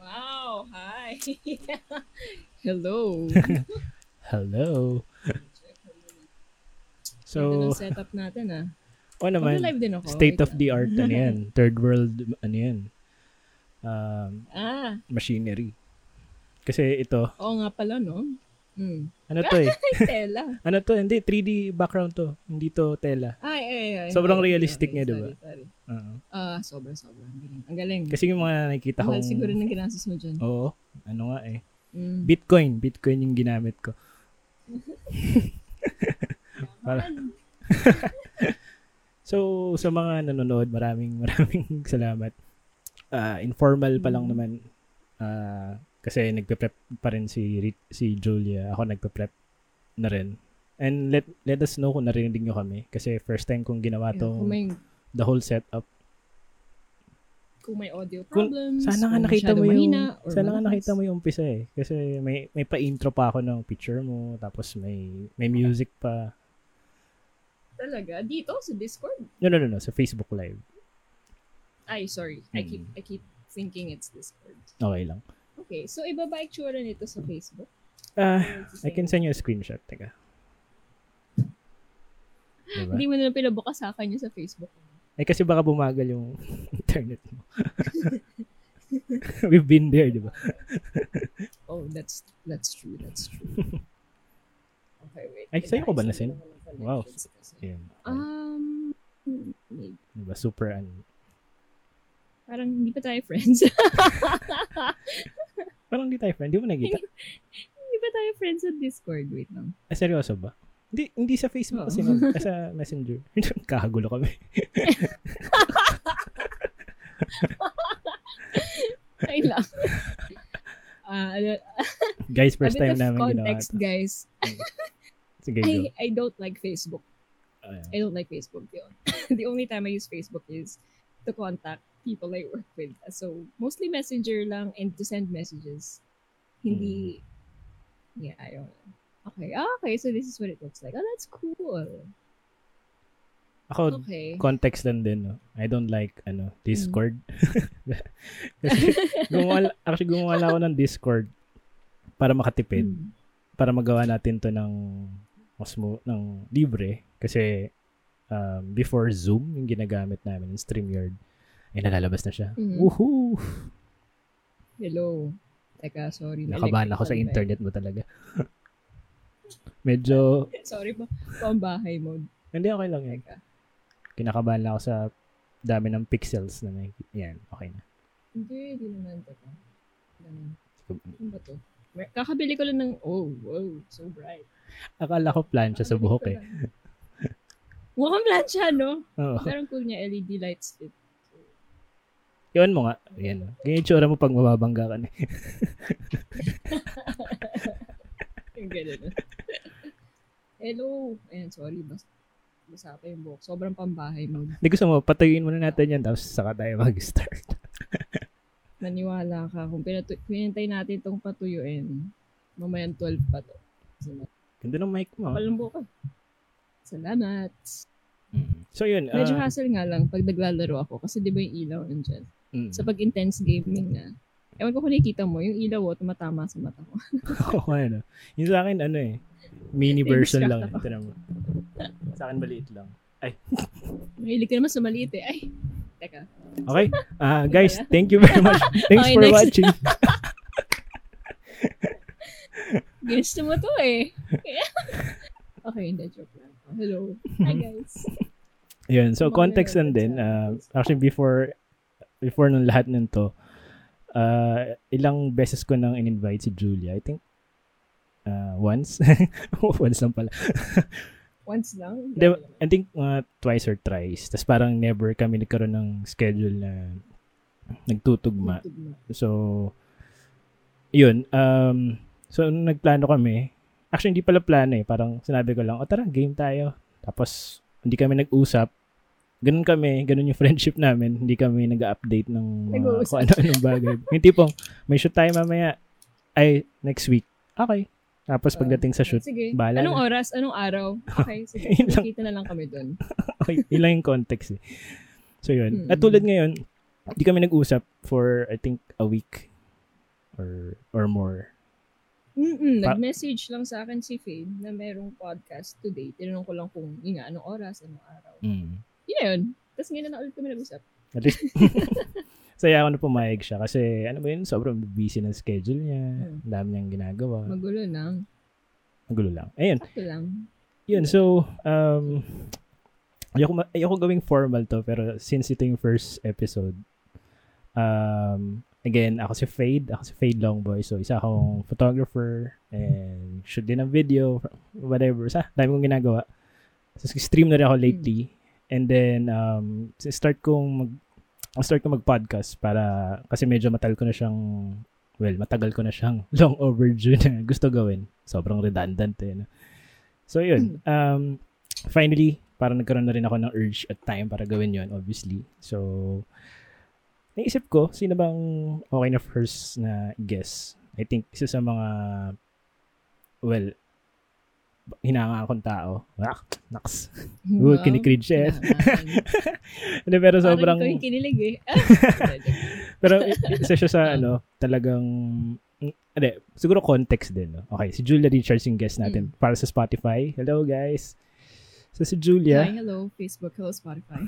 wow, hi. Hello. Hello. So, setup natin ah. o naman, Mag-live din ako. state Wait of the art, ano yan? Third world, ano yan? Um, Ah, machinery. Kasi ito, oo nga pala, no? Mm. ano to eh? Tela. ano to? Hindi, 3D background to. Hindi to tela. Ay, Sobrang okay, realistic okay, niya, sorry, diba? Sorry. Ah, sobra, sobra. Ang galing. Ang galing. Kasi yung mga nakikita kong... siguro ng ginastos mo dyan. Oo. Ano nga eh. Mm. Bitcoin. Bitcoin yung ginamit ko. Para- So, sa mga nanonood, maraming maraming salamat. Ah, informal pa lang Mm. naman. Ah, kasi nagpe-prep pa rin si si Julia. Ako nagpe-prep na rin. And let let us know kung narinig nyo kami. Kasi first time kong ginawa Yeah, to, kung may the whole setup. kung may audio Kung- problems, Sana nga kung nakita mo yung mahina, sana nga nakita mo yung umpisa eh. Kasi may may pa-intro pa ako ng picture mo, tapos may may music pa. Talaga? Dito? Sa Discord? No, no, no, no. Sa Facebook Live. Ay, sorry. I Mm. keep I keep thinking it's Discord. Okay lang. Okay, so iba ba itsura nito sa Facebook? Ah, the I can send you a screenshot. Teka. Diba? Hindi mo na lang pinabukas sa Facebook. Eh kasi baka bumagal yung internet mo. We've been there, di ba? Oh, that's that's true. That's true. Okay, wait. Ay, sa'yo ko ba ang Wow. Yan. Um, maybe. Diba? Super ano. Parang hindi pa tayo friends. Parang hindi tayo friend. Di mo nakita. hindi pa tayo friends sa Discord. Wait lang. Ah, seryoso ba? Hindi, hindi sa Facebook Oo. kasi. Ah, sa Messenger. Kagulo kami. Ay lang. Ano, Guys, first time namin ginawa context, guys. Sige. I, I don't like Facebook. Ayan. I don't like Facebook. The, the only time I use Facebook is to contact people I work with. So, mostly messenger lang and to send messages. Hindi, yeah, ayun. Okay, ah, okay, so this is what it looks like. Oh, that's cool. Ako, Okay. context lang din, no? I don't like, ano, Discord. Kasi, gumawa, actually, gumawa ako ng Discord para makatipid. Mm. Para magawa natin to ng mas mo, ng libre. Kasi, um, before Zoom, yung ginagamit namin, yung StreamYard, ay nalalabas na siya. Mhm. Woohoo! Hello. Teka, sorry. Nakabahan ako sa internet mo talaga. Medyo. Sorry po. Pambahay mode. hindi okay lang yan. Teka. Kinakabahan lang ako sa dami ng pixels na may, yan, okay na. Hindi, hindi naman. Ganun. Ano ba to? Kakabili ko lang ng, oh, wow, so bright. Akala ko plancha sa buhok eh. Mukhang plancha, no? Oo. Pero ang cool niya, LED lights. It. Iwan mo nga. Yan. oh. Ganyan yung tsura mo pag mababangga ka na. Yung ganun. Hello. Ayan, sorry. Bas basa pa yung buhok. Sobrang pambahay mode. Hindi gusto mo, patuyuin muna natin yan tapos saka tayo mag-start. Naniwala ka. Kung pinatu- pinintay natin itong patuyuin, mamayan 12 pa to. Ganda ng mic mo. Kapal ng buhok. Salamat. So yun. Medyo ah, hassle nga lang pag naglalaro ako kasi di ba yung ilaw nandyan. mm. Sa pag intense gaming na. Ewan ko kung nakikita mo, yung ilaw oh, tumatama sa mata ko. Oo, ano. Yung sa akin, ano eh. Mini version lang. Ito naman. Sa akin, maliit lang. Mahilig ka naman sa maliit eh. Ay, teka. Okay. Ah, guys, thank you very much. Thanks Okay, for next. watching. Ginusto mo to eh. okay, hindi, joke lang. Hello. Hi guys. Yun. So, context din. sa ah, actually, before before nung lahat ng to, ah, ilang beses ko nang in-invite si Julia. I think ah, once. once lang pala. Once lang. Hindi, I think uh, twice or thrice. Tapos parang never kami nagkaroon ng schedule na nagtutugma. Tugma. So, yun. Um, so, nung nagplano kami, actually, hindi pala plano eh. Parang sinabi ko lang, o tara, game tayo. Tapos, hindi kami nag-usap. Ganun kami, ganun yung friendship namin. Hindi kami nag-update ng Nag-uusap. kung ano-anong bagay. yung tipong, may shoot tayo mamaya. Ay, next week. Okay. Tapos pagdating sa shoot, Sige. bahala Anong na. oras? Anong araw? Okay, sige. Kita na lang kami dun. okay, yun lang yung context eh. So yun. Mm. At tulad ngayon, hindi kami nag-usap for, I think, a week or or more. Mm-mm, Pa- nag-message lang sa akin si Faye na merong podcast today. Tinanong ko lang kung, yun nga, anong oras, anong araw. Mm. Yun na yun. Tapos ngayon na ulit kami nag-usap. At least, saya ako na pumayag siya kasi ano ba yun, sobrang busy ng schedule niya. Mm. Ang dami niyang ginagawa. Magulo lang. Magulo lang. Ayun. Sakto lang. Yun, so, um, ayoko, ma- ayoko gawing formal to, pero since ito yung first episode, um, again, ako si Fade, ako si Fade Longboy, so isa akong photographer, and shoot din ng video, whatever, sa dami kong ginagawa. So, stream na rin ako lately, and then, um, start kong mag, ang start ko mag-podcast para, kasi medyo matal ko na siyang, well, matagal ko na siyang long overdue na gusto gawin. Sobrang redundant eh. No? So, yun. Um, finally, parang nagkaroon na rin ako ng urge at time para gawin yon obviously. So, naisip ko, sino bang okay na first na guest? I think isa sa mga, well, hinanga akong tao. Ah, naks. Wow, kinikringe siya. Hindi, pero sobrang... Parang yung kinilig eh. Pero isa siya sa ano, talagang mm, hindi, siguro context din. No? Okay, si Julia Richards yung guest natin para sa Spotify. Hello guys. So si Hi, Julia, hello, Facebook, hello, Spotify.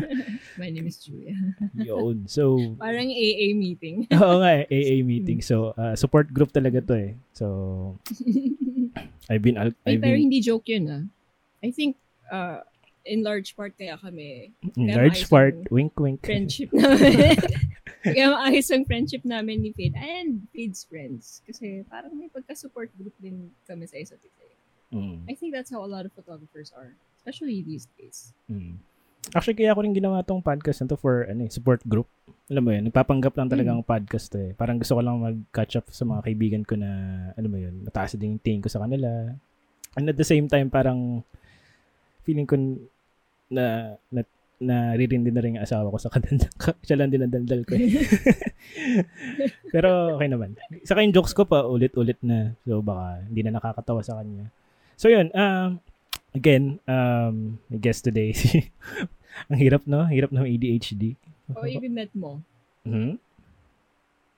My name is Julia. yun. So, Parang AA meeting. oo nga eh, AA meeting. So, uh, support group talaga to eh. So, I've been, I've pero been, hindi joke yun ah. I think, uh, in large part kaya kami in kaya large part, wink wink. friendship namin. kaya maayos ang friendship namin ni Fade and Fade's friends. Kasi parang may pagka-support group din kami sa isa't isa. Mm, I think that's how a lot of photographers are. Especially these days. mm. Actually, kaya ako rin ginawa tong podcast na to for ano, eh, support group. Alam mo yun, nagpapanggap lang talagang podcast to eh. Parang gusto ko lang mag-catch up sa mga kaibigan ko na, ano mo yun, mataas din yung tingin ko sa kanila. And at the same time, parang feeling ko na, na naririndi na rin yung asawa ko sa kadanda. Siya lang din ang dandal ko eh. Pero okay naman. Saka yung jokes ko pa ulit-ulit na. So baka hindi na nakakatawa sa kanya. So yun, um, again, um, my guest today, ang hirap no? Hirap ng ADHD. O even net mo. Mhm.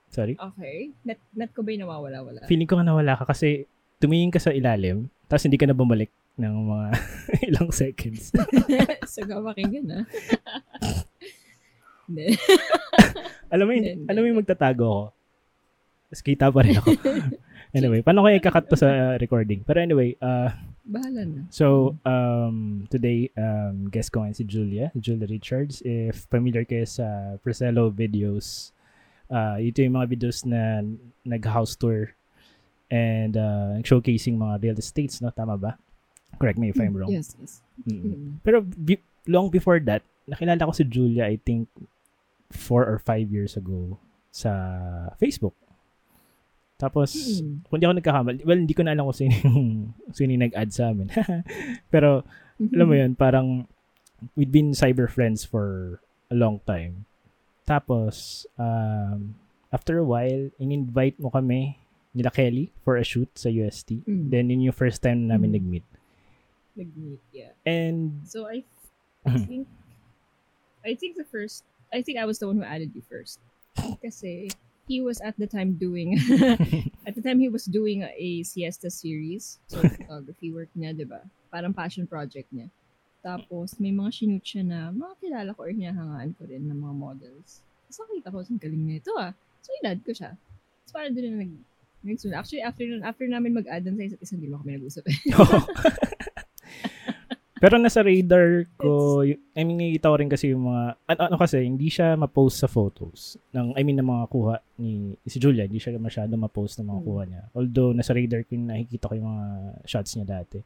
Sorry? Okay. Net, net ko ba yung nawawala-wala? Feeling ko nga nawala ka kasi tumingin ka sa ilalim, tapos hindi ka na bumalik ng mga ilang seconds. so, kapakinggan ah. Hindi. alam mo yun, Hindi, alam mo yung magtatago ako. Tapos kita pa rin ako. Anyway, paano kaya ikakat to sa recording? Pero anyway, uh, Bahala na. so, um, today, um, guest ko ngayon si Julia, Julia Richards. If familiar kayo sa Presello videos, uh, ito yung mga videos na nag-house tour and uh, showcasing mga real estates, no? Tama ba? Correct me if I'm wrong. Yes, yes. Mm. Mm. Pero be- long before that, nakilala ko si Julia, I think, four or five years ago sa Facebook. Tapos, Mm. kung di ako nagkakamali, well, hindi ko na alam kung sino yung, sino yung nag-add sa amin. Pero, alam mo yun, parang, we've been cyber friends for a long time. Tapos, um, after a while, in-invite mo kami nila Kelly for a shoot sa UST. Mm. Then, yun yung first time na namin Mm. nag-meet. Nag-meet, yeah. And, So, I Mhm. think, I think the first, I think I was the one who added you first. Kasi, he was at the time doing, at the time he was doing a, siesta series. So, photography work niya, di ba? Parang passion project niya. Tapos, may mga shoot siya na mga kilala ko or hinahangaan ko rin ng mga models. Tapos nakita ko, ang galing na ito ah. So, inad ko siya. Tapos parang doon na nag, nagsunod. Actually, after, after namin mag-add sa isa't isa, hindi mo kami nag-usap eh. Pero nasa radar ko, y- I mean, nakikita ko rin kasi yung mga, ano, ano kasi, hindi siya ma-post sa photos. Ng, I mean, ng mga kuha ni, si Julia, hindi siya masyado ma-post ng mga Hmm. kuha niya. Although, nasa radar ko yung nakikita ko yung mga shots niya dati.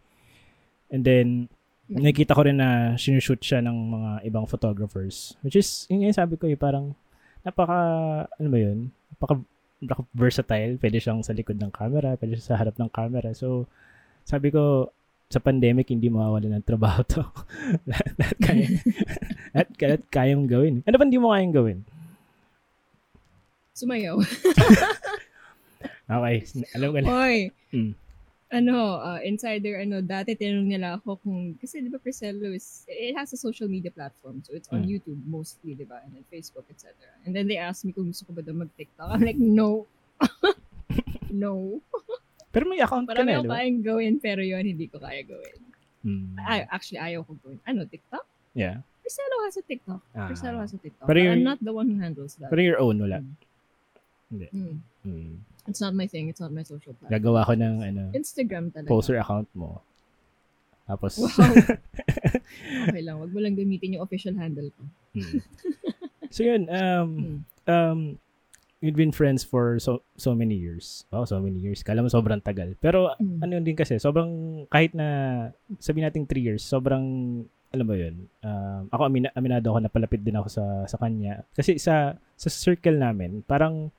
And then, nakikita ko rin na sinushoot siya ng mga ibang photographers. Which is, yun yung sabi ko eh, parang, napaka, ano ba yun? Napaka, napaka versatile. Pwede siyang sa likod ng camera, pwede siya sa harap ng camera. So, sabi ko, sa pandemic, hindi mawawala ng trabaho to. lahat, lahat kaya, lahat, lahat kayang gawin. Ano ba hindi mo kayang gawin? Sumayaw. Okay, alam ko na. Hoy! Mm. ano, uh, insider, ano, dati tinanong nila ako kung, kasi di ba Priscello is, it has a social media platform. So it's on mm. YouTube mostly, di ba? And then Facebook, etc. And then they asked me kung gusto ko ba daw mag-TikTok. I'm like, no. no. Pero may account ka na, ba? kayang gawin, pero yun, hindi ko kaya gawin. Mm. Ay, actually, ayaw ko gawin. Ano, TikTok? Yeah. Priscello has a TikTok. Ah. Priscello has a TikTok. Pero I'm not the one who handles that. Pero your own, wala. Mm. Hindi. Mm. Mm. It's not my thing. It's not my social platform. Gagawa ko ng ano, Instagram talaga. Poster account mo. Tapos wow. okay lang, wag mo lang gamitin yung official handle ko. hmm. So yun, um hmm. um you've been friends for so so many years. Oh, so many years. Kala mo sobrang tagal. Pero hmm. ano din kasi, sobrang kahit na sabi nating 3 years, sobrang alam mo yun, um, ako amina, aminado ako na palapit din ako sa sa kanya. Kasi sa sa circle namin, parang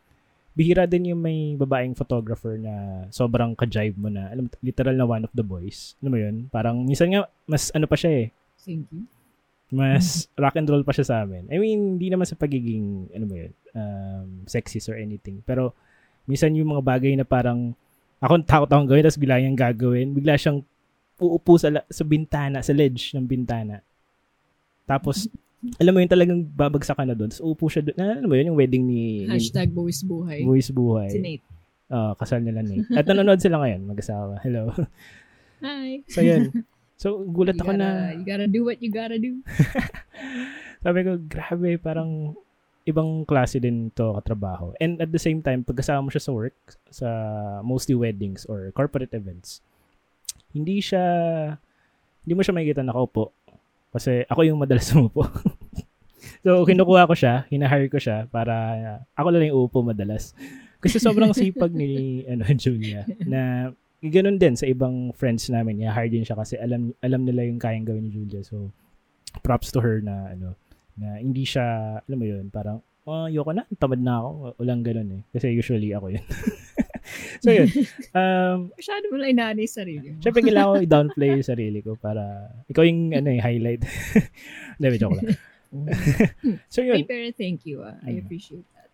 bihira din yung may babaeng photographer na sobrang ka-jive mo na, alam literal na one of the boys. Alam mo yun? Parang, minsan nga, mas ano pa siya eh. Thank you. Mas rock and roll pa siya sa amin. I mean, hindi naman sa pagiging, ano mo yun, um, sexist or anything. Pero, minsan yung mga bagay na parang, ako takot akong gawin, tapos bigla niyang gagawin. Bigla siyang uupo sa, sa bintana, sa ledge ng bintana. Tapos, alam mo yun talagang babagsak ka na doon. Tapos upo siya doon. Alam mo yun, yung wedding ni... Hashtag buwis buhay. Buwis buhay. Si Nate. Uh, kasal nila Nate. At nanonood sila ngayon, mag-asawa. Hello. Hi. So yun. So gulat you ako gotta, na... You gotta do what you gotta do. Sabi ko, grabe, parang ibang klase din to katrabaho. And at the same time, pagkasama mo siya sa work, sa mostly weddings or corporate events, hindi siya, hindi mo siya makikita nakaupo kasi ako yung madalas umupo. so, kinukuha ko siya, hinahire ko siya para uh, ako lang yung uupo madalas. Kasi sobrang sipag ni ano, Julia na ganun din sa ibang friends namin. I-hire din siya kasi alam alam nila yung kayang gawin ni Julia. So, props to her na ano na hindi siya, alam mo yun, parang, oh, ayoko na, tamad na ako. Walang ganun eh. Kasi usually ako yun. so yun. Um, Masyado mo lang inaanay sarili mo. Siyempre, kailangan ko i-downplay yung sarili ko para ikaw yung ano, eh, highlight. Hindi, joke lang. so yun. Hey, pero thank you. Ah. I mm. appreciate that.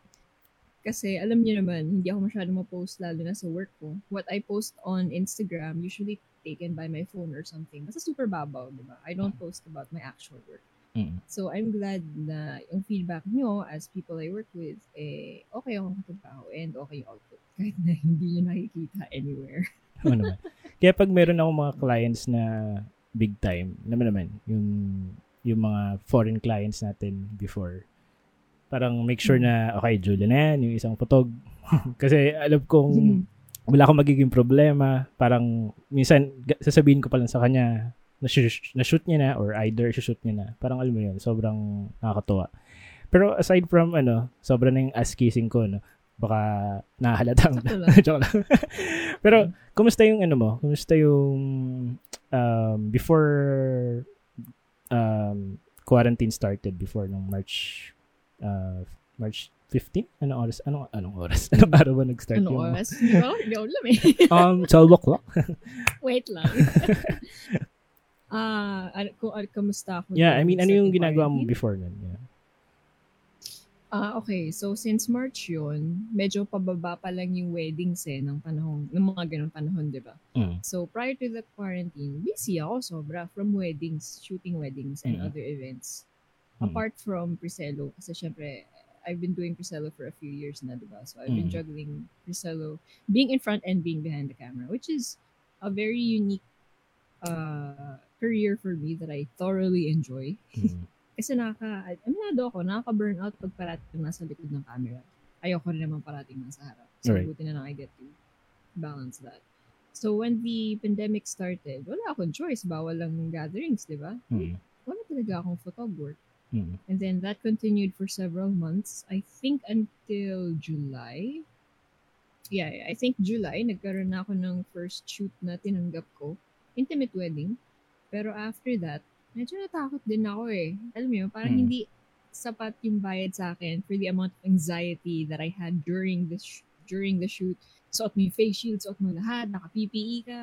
Kasi alam niyo naman, hindi ako masyado ma-post lalo na sa work ko. What I post on Instagram, usually taken by my phone or something. Basta super babaw, di ba? I don't post about my actual work. Mm. So, I'm glad na yung feedback nyo as people I work with, eh, okay akong katrabaho and okay yung output. Kahit na hindi nyo nakikita anywhere. Oo naman. Kaya pag meron ako mga clients na big time, naman naman, yung, yung mga foreign clients natin before, parang make sure na, okay, Julia na yan, yung isang photog. Kasi alam kong wala akong magiging problema. Parang minsan sasabihin ko pa lang sa kanya, na-shoot niya na or either shoot niya na. Parang alam mo yun, sobrang nakakatuwa. Pero aside from ano, sobrang na yung ass-kissing ko, no? Baka nahalatang. Joke lang. Pero, kumusta yung ano mo? Kumusta yung um, before um, quarantine started before nung March uh, March 15? Anong oras? Anong, anong oras? Anong araw ba nag-start anong yung... oras? Hindi ko, hindi ko alam eh. um, 12 o'clock. Wait lang. Ah, uh, kung uh, kamusta ako? Yeah, I mean, ano yung ginagawa mo before nun? Yeah. Ah, uh, okay. So, since March yun, medyo pababa pa lang yung weddings eh, ng panahon, ng mga ganun panahon, di ba? Mm. So, prior to the quarantine, busy ako sobra from weddings, shooting weddings and mm. other events. Mm. Apart from Priscello, kasi syempre, I've been doing Priscello for a few years na, di ba? So, I've been mm. juggling Priscello, being in front and being behind the camera, which is a very unique uh, career for me that I thoroughly enjoy. Mm. Kasi nakaka, aminado ako, nakaka-burn out pag parating nasa likod ng camera. Ayoko rin naman parating nasa harap. So, right. buti na lang I get to balance that. So, when the pandemic started, wala akong choice. Bawal lang gatherings, di ba? Mm. Wala talaga akong photog work. Mm. And then that continued for several months. I think until July. Yeah, I think July, nagkaroon na ako ng first shoot na tinanggap ko. Intimate wedding. Pero after that, medyo natakot din ako eh. Alam mo yun, parang hmm. hindi sapat yung bayad sa akin for the amount of anxiety that I had during the sh- during the shoot. Suot mo yung face shield, suot mo lahat, naka-PPE ka.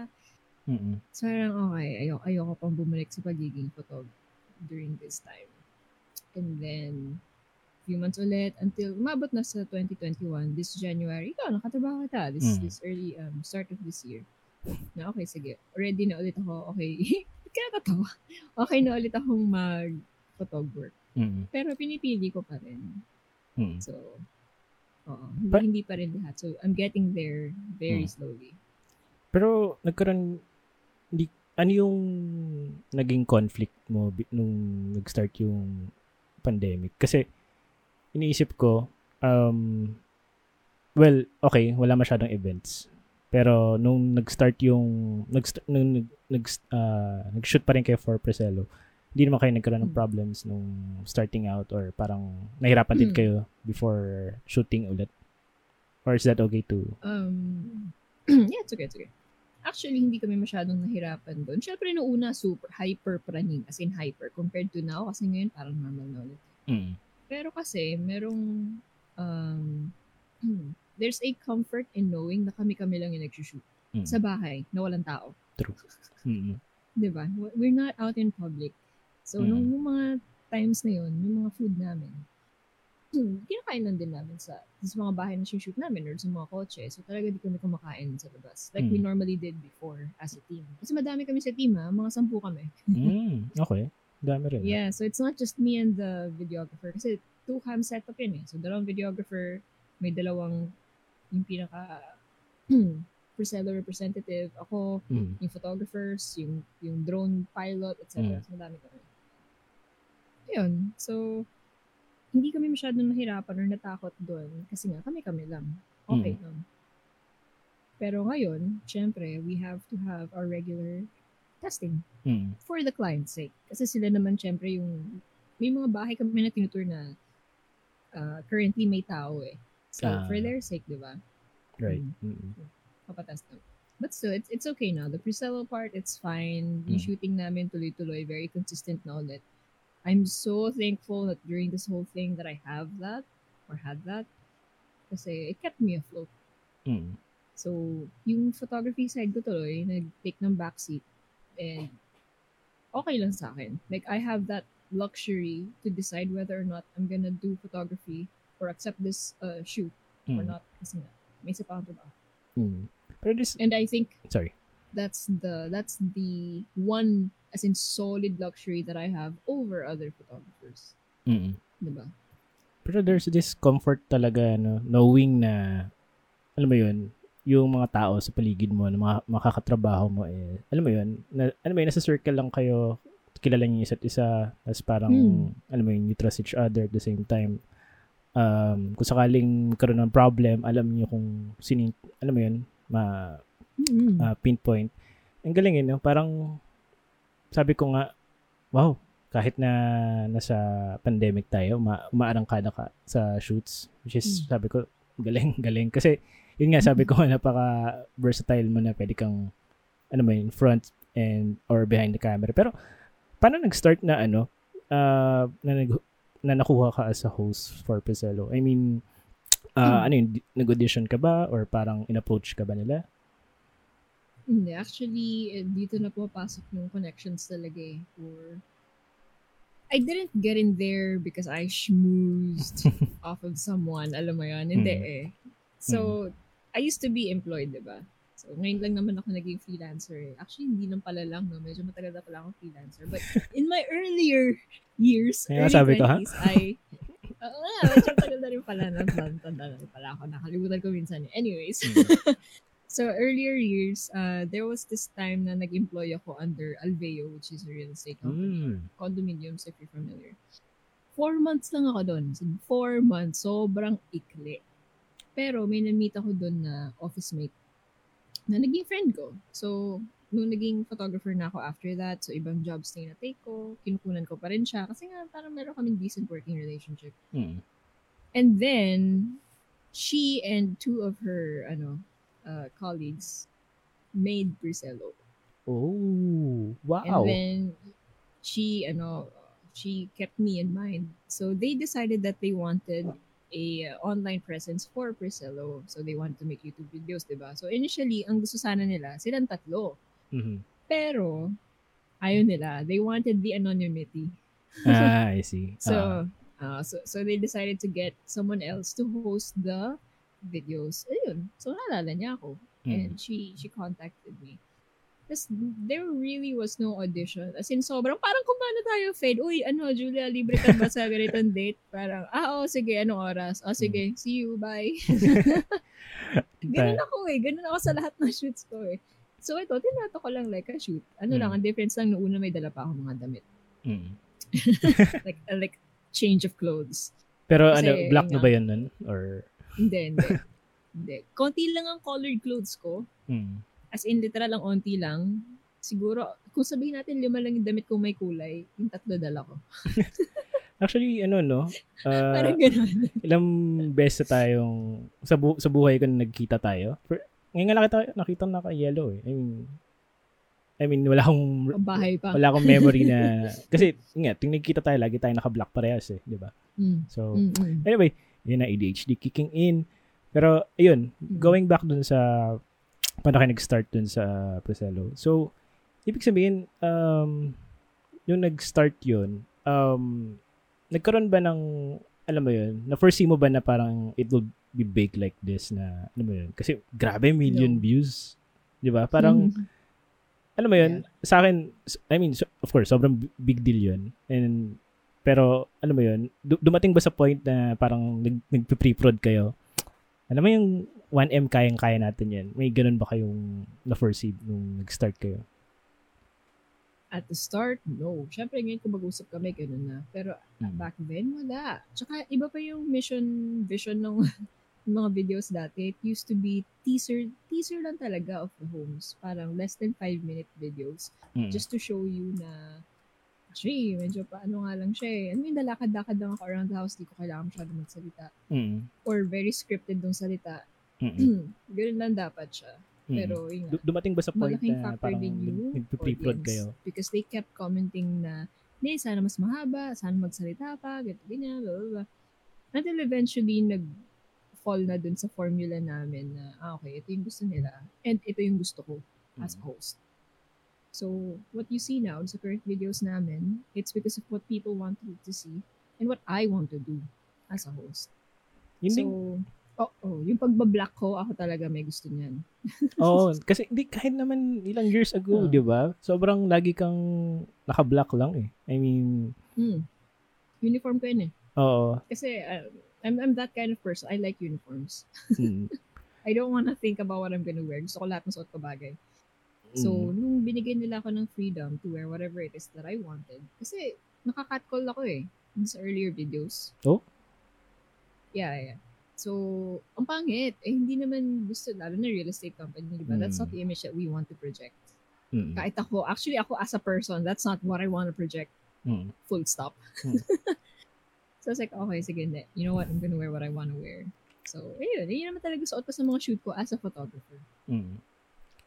Mm-mm. So parang okay, ayoko, ayoko pang bumalik sa pagiging photog during this time. And then, few months ulit until umabot na sa 2021, this January, ikaw, nakatrabaho ka ta, this, mm. this early um, start of this year. Na okay, sige. Ready na ulit ako. Okay. Kaya tatawa. Okay na ulit akong mag-photog work. Mm. Pero pinipili ko pa rin. Mm. So, oo. Hindi, Pa- hindi pa rin lahat. So, I'm getting there very Hmm. slowly. Pero nagkaroon hindi ano yung naging conflict mo nung nag-start yung pandemic? Kasi iniisip ko um well, okay, wala masyadong events. Pero nung nag-start yung nag nung nag, ah, nag-shoot pa rin kayo for Preselo, hindi naman kayo nagkaroon ng Mm. problems nung starting out or parang nahirapan din Mm. kayo before shooting ulit? Or is that okay too? Um, yeah, it's okay, it's okay. Actually, hindi kami masyadong nahirapan doon. Siyempre, noong una, super hyper praning. As in, hyper. Compared to now, kasi ngayon, parang normal na ulit. Mm. Pero kasi, merong, um, there's a comfort in knowing na kami-kami lang yung nagsushoot. Mm. Sa bahay, na walang tao. Mm. Di ba? We're not out in public. So, Mm. nung, nung mga times na yun, yung mga food namin, hmm, kinakain lang din namin sa, sa mga bahay na shoot namin or sa mga kotse. So, talaga di kami kumakain sa labas. Like we Mm. normally did before as a team. Kasi madami kami sa team ha, mga sampu kami. Mm, okay. Dami rin. Yeah, so it's not just me and the videographer. Kasi two cam setup yun eh. So, dalawang videographer, may dalawang yung pinaka Priscilla representative, ako, Mm. yung photographers, yung yung drone pilot, etc. Mm. So, madami kami. Ayun. So, hindi kami masyadong nahirapan or natakot doon kasi nga kami-kami lang. Okay Mm. lang. Pero ngayon, syempre, we have to have our regular testing Mm. for the client's sake. Kasi sila naman syempre yung may mga bahay kami na tinutur na uh, currently may tao eh. So, Ah. for their sake, di ba? Right. Mm. Mm. them. But still, it's, it's okay now. The pre-selo part, it's fine. Yung Mm. shooting namin tuloy-tuloy, very consistent na ulit. I'm so thankful that during this whole thing that I have that, or had that, kasi it kept me afloat. Mm. So, yung photography side ko tuloy, nag-take ng backseat, and okay lang sa akin. Like, I have that luxury to decide whether or not I'm gonna do photography or accept this uh, shoot or Mm. not. Kasi nga, may isa pa trabaho. Mm. Pero this, And I think sorry. that's the that's the one as in solid luxury that I have over other photographers. Mm. Diba? Pero there's this comfort talaga, no, knowing na, alam mo yun, yung mga tao sa paligid mo, na mga makakatrabaho mo, eh, alam mo yun, na, alam mo yun, nasa circle lang kayo, kilala niyo isa't isa, tapos parang, Hmm. alam mo yun, you trust each other at the same time. Um, kung sakaling magkaroon ng problem, alam niyo kung sino, alam mo yun, ma, Mm. ah, pinpoint. Ang galing yun, no? parang sabi ko nga, wow, kahit na nasa pandemic tayo, ma umaarangkada ka sa shoots. Which is, Mm. sabi ko, galing, galing. Kasi, yun nga, sabi ko, napaka versatile mo na pwede kang, ano mo yun, front and or behind the camera. Pero, paano nag-start na ano, ah, na, nag, na nakuha ka as a host for Pizzello? I mean, ah, Mm. ano yun, di- nag-audition ka ba? Or parang in-approach ka ba nila? Hindi, actually, eh, dito na pumapasok yung connections talaga eh. Or, I didn't get in there because I schmoozed off of someone. Alam mo yun? Hindi Mm. eh. So, I used to be employed, di ba? So, ngayon lang naman ako naging freelancer eh. Actually, hindi lang pala lang, no? Medyo matagal na pala akong freelancer. But in my earlier years, Kaya early sabi ko, ha? 20s, I... Oo nga, medyo matagal na rin pala. Tanda na pala ako. Nakalimutan ko minsan. yun. Anyways. So, earlier years, uh, there was this time na nag-employ ako under Alveo, which is a real estate company. Mm. Condominiums, if you're familiar. Four months lang ako doon. So, four months. Sobrang ikli. Pero may na-meet ako doon na office mate na naging friend ko. So, nung naging photographer na ako after that, so ibang jobs na na-take ko, kinukunan ko pa rin siya. Kasi nga, parang meron kaming decent working relationship. Mm. And then, she and two of her ano uh, colleagues made Brisello. Oh, wow. And then, she, ano, she kept me in mind. So, they decided that they wanted a uh, online presence for Brisello. So, they wanted to make YouTube videos, diba? So, initially, ang gusto sana nila, silang tatlo. Mhm. Pero, ayaw nila. They wanted the anonymity. ah, I see. So, uh, so, so they decided to get someone else to host the videos. Ayun. So, naalala niya ako. and she she contacted me. Tapos, there really was no audition. As in, sobrang, parang kung paano tayo, Fed, uy, ano, Julia, libre ka ba sa ganitong date? Parang, ah, oh, sige, anong oras? Oh, sige, see you, bye. ganun ako eh. Ganun ako sa lahat ng shoots ko eh. So, ito, tinato ko lang like a shoot. Ano lang, Mm. ang difference lang, noong una may dala pa ako mga damit. Mm. like, uh, like, change of clothes. Pero Kasi, ano, black na ba yun nun? Or, Hindi, hindi. hindi. Konti lang ang colored clothes ko. mm. As in, literal lang, onti lang. Siguro, kung sabihin natin lima lang yung damit kung may kulay, yung tatlo dala ko. Actually, ano, no? Uh, Parang ganun. ilang beses na tayong, sa, bu- sa buhay ko na nagkita tayo. For, ngayon nga nakita, nakita naka-yellow eh. I mean, I mean, wala akong, Bahay pa. wala akong memory na, kasi, nga, ting nagkita tayo, lagi tayo naka-black parehas eh, di ba? Mm. So, Mm, mm. Anyway, yun na ADHD kicking in. Pero, ayun, going back dun sa, paano kayo nag-start dun sa Preselo. So, ibig sabihin, um, yung nag-start yun, um, nagkaroon ba ng, alam mo yun, na-foresee mo ba na parang it will be big like this na, alam mo yun, kasi grabe, million No. views. Di ba? Parang, Mm. alam mo yun, sa akin, I mean, so- of course, sobrang big deal yun. And, pero, alam mo yun, du- dumating ba sa point na parang nag, nag-pre-prod kayo? Alam mo yung 1M kayang-kaya natin yan. May ganun ba kayong na-foresee nung nag-start kayo? At the start, no. Siyempre, ngayon kung mag-usap kami, ganun na. Pero Mm. back then, wala. Tsaka, iba pa yung mission, vision ng mga videos dati. It used to be teaser, teaser lang talaga of the homes. Parang less than 5 minute videos. Mm. Just to show you na, actually, medyo pa, ano nga lang siya eh. Ano yung dalakad-lakad lang ako around the house, di ko kailangan masyado magsalita. Mm. Or very scripted dong salita. Mm. Ganun lang dapat siya. Mm. Pero, yun nga. Du- dumating ba sa point na parang din nag- yung nagpe-pre-prod audience. kayo? Because they kept commenting na, hindi, sana mas mahaba, sana magsalita pa, ganito, ganyan, blah, blah, blah. Until eventually, nag-fall na dun sa formula namin na, ah, okay, ito yung gusto nila, and ito yung gusto ko as Mm. host. So, what you see now sa current videos namin, it's because of what people wanted to see and what I want to do as a host. Yun so, oh, oh, yung pagbablock ko, ako talaga may gusto niyan. Oo, kasi hindi kahit naman ilang years ago, Oo. 'di ba? Sobrang lagi kang naka-black lang eh. I mean, Hmm. Uniform ko yun eh. oo. Kasi uh, I'm, I'm that kind of person. I like uniforms. Mm, I don't want to think about what I'm gonna wear. Gusto ko lahat ng suot ko bagay. So, mm, nung binigay nila ako ng freedom to wear whatever it is that I wanted, kasi nakaka-catcall ako eh, dun sa earlier videos. Oh? Yeah, yeah. So, ang pangit. Eh, hindi naman gusto, lalo na real estate company, di ba? That's Mm. not the image that we want to project. mm, Kahit ako, actually ako as a person, that's not what I want to project. mm. Full stop. Hmm. so, I was like, okay, sige, hindi. You know what? I'm gonna wear what I want to wear. So, ayun. Yun naman talaga suot ko sa mga shoot ko as a photographer. Mm.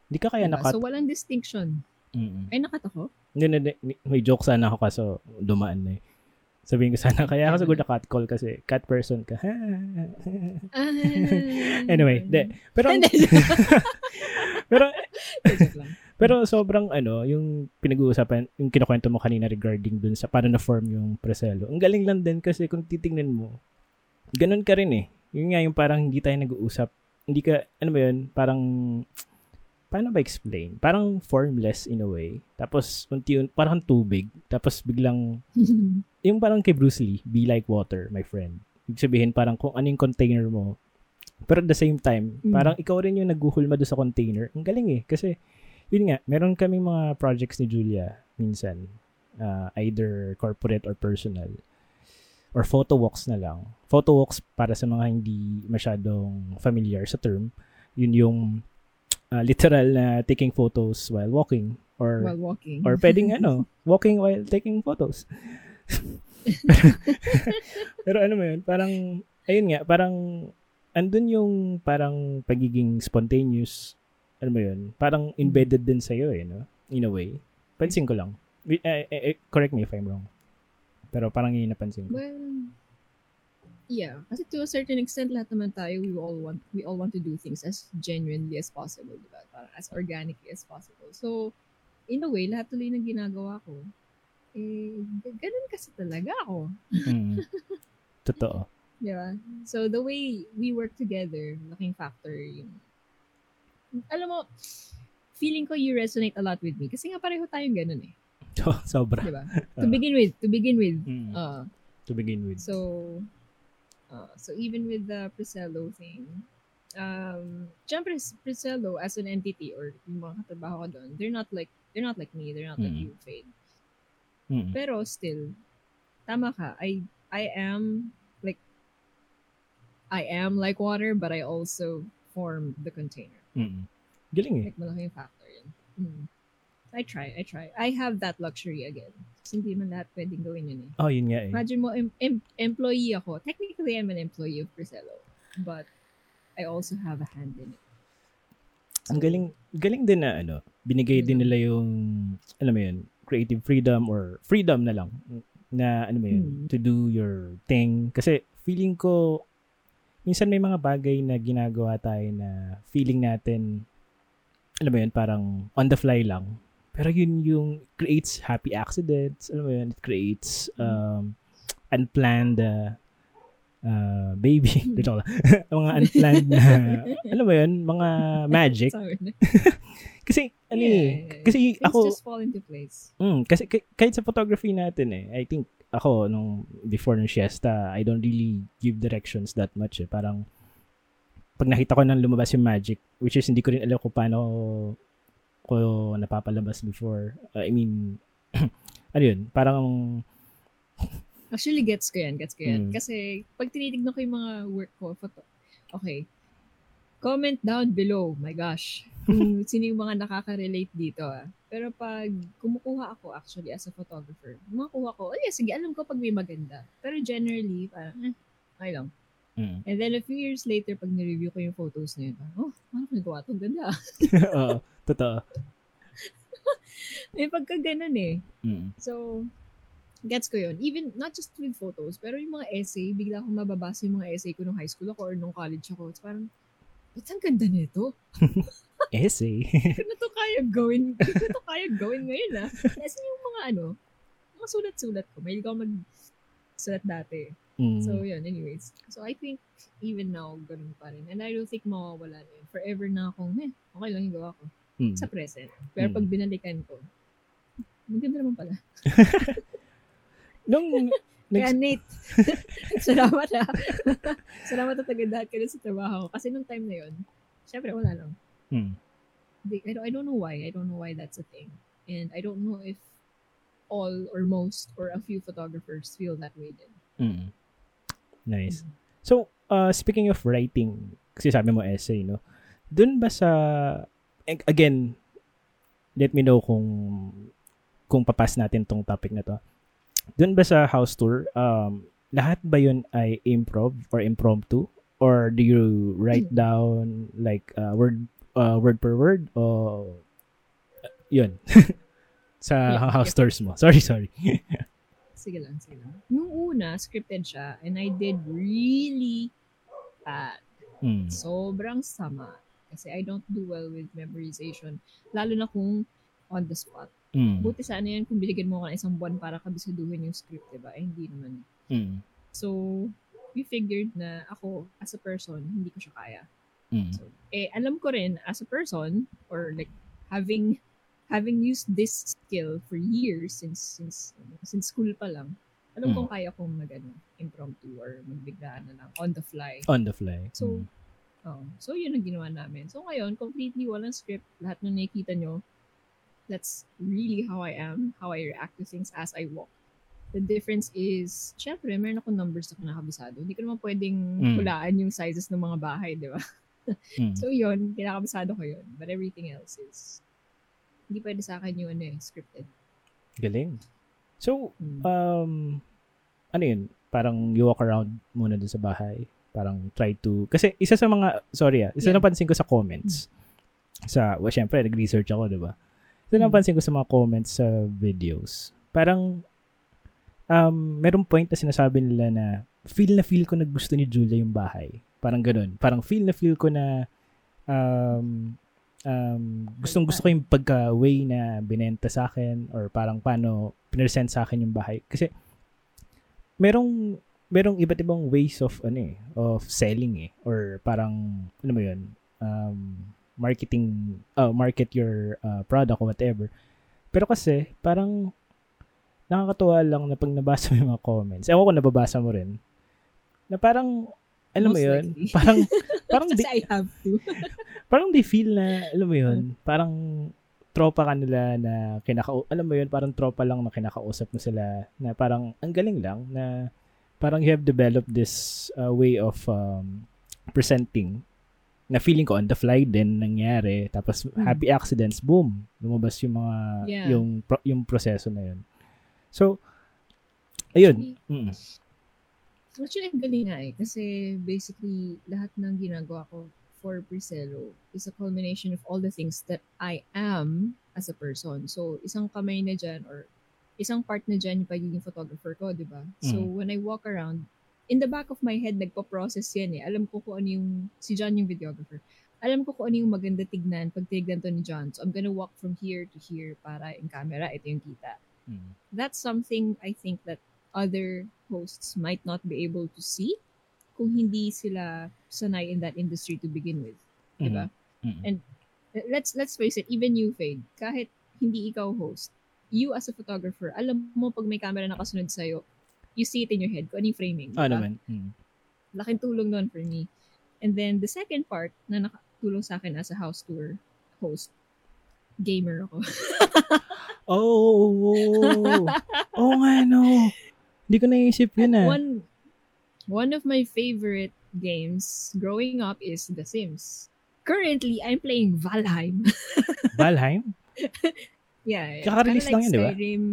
Hindi ka kaya Diba? nakat... So, walang distinction. Mm. Ay, nakat ako? Hindi, hindi. May joke sana ako kaso dumaan na eh. Sabihin ko sana, kaya ako siguro na cat call kasi cat person ka. anyway, de, pero, pero, pero sobrang ano, yung pinag-uusapan, yung kinukwento mo kanina regarding dun sa paano na-form yung preselo. Ang galing lang din kasi kung titingnan mo, ganun ka rin eh. Yun nga yung parang hindi tayo nag-uusap. Hindi ka, ano ba yun, parang, paano ba explain? Parang formless in a way. Tapos, unti parang tubig. Tapos biglang, yung parang kay Bruce Lee, be like water, my friend. Ibig sabihin, parang kung ano yung container mo. Pero at the same time, Mm. parang ikaw rin yung naghuhulma doon sa container. Ang galing eh. Kasi, yun nga, meron kaming mga projects ni Julia minsan. uh, either corporate or personal. Or photo walks na lang. Photo walks, para sa mga hindi masyadong familiar sa term, yun yung uh, literal na taking photos while walking. Or While walking. Or pwedeng ano, walking while taking photos. Pero ano mo yun, parang, ayun nga, parang, andun yung parang pagiging spontaneous, ano mo yun, parang embedded din sa'yo eh, no? In a way. Pansin ko lang. Eh, eh, correct me if I'm wrong. Pero parang yun napansin ko. Well, yeah. Kasi to a certain extent, lahat naman tayo, we all want, we all want to do things as genuinely as possible, di ba? Parang as organically as possible. So, in a way, lahat tuloy ng ginagawa ko, eh, ganun kasi talaga ako. Mm. Totoo. Di ba? So, the way we work together, laking factor yung alam mo, feeling ko you resonate a lot with me. Kasi nga pareho tayong ganun eh. So, sobra. Di ba? To begin with, to begin with. Mm. Uh, to begin with. so, uh, so even with the Priscello thing, um, syempre, Priscello as an entity or yung mga katrabaho ko doon, they're not like, they're not like me, they're not like Mm. you, Fade. Mm. Pero still, tama ka. I I am like I am like water, but I also form the container. Mm. Galing eh. Like malaking factor yun. Mm. I try, I try. I have that luxury again. Kasi hindi man lahat pwedeng gawin yun eh. Oh, yun nga eh. Imagine mo, em- em- employee ako. Technically, I'm an employee of Priscello. But I also have a hand in it. Ang galing, galing din na ano, binigay din nila yung, alam mo yun, creative freedom or freedom na lang na ano mo yun, Hmm. to do your thing. Kasi feeling ko, minsan may mga bagay na ginagawa tayo na feeling natin, alam mo yun, parang on the fly lang. Pero yun yung creates happy accidents, alam mo yun, it creates um, unplanned uh, uh, baby. Lang. mga unplanned na, alam mo yun, mga magic. Kasi, ano Yeah, eh, yeah, yeah. kasi Things ako, just fall into place. mm, kasi kahit sa photography natin eh, I think ako, nung before ng siesta, I don't really give directions that much eh. Parang, pag nakita ko nang lumabas yung magic, which is hindi ko rin alam kung paano ko napapalabas before. Uh, I mean, ano yun, parang, Actually, gets ko yan. Gets ko yan. Mm. Kasi, pag tinitignan ko yung mga work ko, photo, okay, comment down below. My gosh. Kung sino yung mga nakaka-relate dito. Ah. Pero pag kumukuha ako actually as a photographer, kumukuha ko, oh yeah, sige, alam ko pag may maganda. Pero generally, parang, eh, okay lang. Mm, And then a few years later, pag nireview ko yung photos na yun, oh, paano ko nagawa ito? Ang ganda. ah." Oo, totoo. May pagka ganun eh. Mm, So, gets ko yun. Even, not just with photos, pero yung mga essay, bigla akong mababasa yung mga essay ko nung high school ako or nung college ako. It's parang, ba't ang ganda nito? essay. Hindi ko na to kaya gawin. Hindi ko to kaya gawin ngayon ah. Kasi yung mga ano, mga sulat-sulat ko. May ako mag-sulat dati. Mm, So, yun, anyways. So, I think, even now, ganun pa rin. And I don't think mawawala na yun. Forever na akong, eh, okay lang yung gawa ko. mm. Sa present. Pero Mm. pag binalikan ko, maganda naman pala. Nung, Kaya next, Nate, salamat ah. salamat at tagandahan ka na sa trabaho. Kasi nung time na yun, syempre wala lang. mm, Di- I don't, I don't know why. I don't know why that's a thing. And I don't know if all or most or a few photographers feel that way din. mm. Nice. So, uh, speaking of writing, kasi sabi mo essay, no? Doon ba sa, ag- again, let me know kung kung papas natin tong topic na to. Doon ba sa house tour, um, lahat ba yun ay improv or impromptu? Or do you write down like uh, word uh, word per word? O yun? sa Yeah, house yeah. tours mo. Sorry, sorry. Sige lang, sige lang. Nung una, scripted siya and I did really bad. Mm. Sobrang sama. Kasi I don't do well with memorization. Lalo na kung on the spot. Mm. Buti sana yan kung binigyan mo ko ng isang buwan para kabisaduhin yung script, diba? Eh, hindi naman. Mm. So, we figured na ako, as a person, hindi ko siya kaya. Mm. So, eh, alam ko rin, as a person, or like, having having used this skill for years, since since since school pa lang, alam Mm. kong kaya kong mag, ano, impromptu or magbiglaan na lang, on the fly. On the fly. So, Mm. Oh, so yun ang ginawa namin. So ngayon, completely walang script. Lahat ng nakikita nyo, that's really how I am, how I react to things as I walk. The difference is, syempre, meron akong numbers na kinakabisado. Hindi ko naman pwedeng Mm. hulaan yung sizes ng mga bahay, di ba? Mm. So yun, kinakabisado ko yun. But everything else is, hindi pwede sa akin yung ano eh, scripted. Galing. So, Mm. um, ano yun? Parang you walk around muna dun sa bahay. Parang try to... Kasi isa sa mga... Sorry ah. Isa Yeah. napansin ko sa comments. Sa... Well, syempre, nag-research ako, di ba? Isa Mm. napansin ko sa mga comments sa videos. Parang... Um, merong point na sinasabi nila na feel na feel ko na gusto ni Julia yung bahay. Parang ganun. Parang feel na feel ko na um, um, gustong gusto ko yung pagka-way na binenta sa akin or parang paano pinresent sa akin yung bahay. Kasi merong merong iba't ibang ways of ano eh, of selling eh or parang ano mo yun um marketing, uh, market your uh, product or whatever. Pero kasi, parang nakakatuwa lang na pag nabasa mo yung mga comments, ewan ko nababasa mo rin, na parang, alam Most mo yun, likely. parang, parang, Kasi di, I have to. parang they feel na, alam mo yun, parang tropa ka nila na kinaka alam mo yun, parang tropa lang na kinakausap mo sila na parang ang galing lang na parang you have developed this uh, way of um, presenting na feeling ko on the fly din nangyari tapos Mm. happy accidents boom lumabas yung mga Yeah. yung yung proseso na yun so ayun mm Actually, ang galing nga eh. Kasi basically, lahat ng ginagawa ko for Priscelo is a culmination of all the things that I am as a person. So, isang kamay na dyan or isang part na dyan yung pagiging photographer ko, di ba? So, Mm. when I walk around, in the back of my head, nagpo-process yan eh. Alam ko kung ano yung, si John yung videographer. Alam ko kung ano yung maganda tignan pag tignan to ni John. So, I'm gonna walk from here to here para in camera, ito yung kita Mm. that's something I think that other hosts might not be able to see kung hindi sila sanay in that industry to begin with. Diba? Mm. And let's let's face it, even you, Fade, kahit hindi ikaw host, you as a photographer, alam mo pag may camera nakasunod sa'yo, you see it in your head, kung ano yung framing. diba? naman mm. Laking tulong nun for me. And then the second part na nakatulong sa akin as a house tour host, gamer ako. oh oh nga no hindi ko naisip yun ah One one of my favorite games growing up is The Sims. Currently, I'm playing Valheim. Valheim yeah, Kaka-release lang yun, di ba? Skyrim.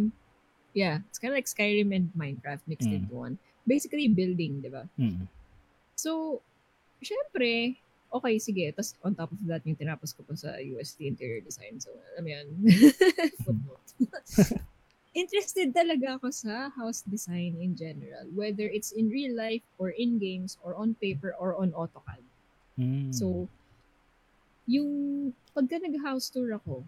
Yeah, it's kind of like Skyrim and Minecraft mixed Mm. into one. Basically, building, di ba? mm. So, syempre, okay, sige. Tapos, on top of that, yung tinapos ko pa sa UST Interior Design. So, alam mo yan. Footnote. Interested talaga ako sa house design in general. Whether it's in real life, or in games, or on paper, or on AutoCAD. Mm. So, yung pagka nag-house tour ako,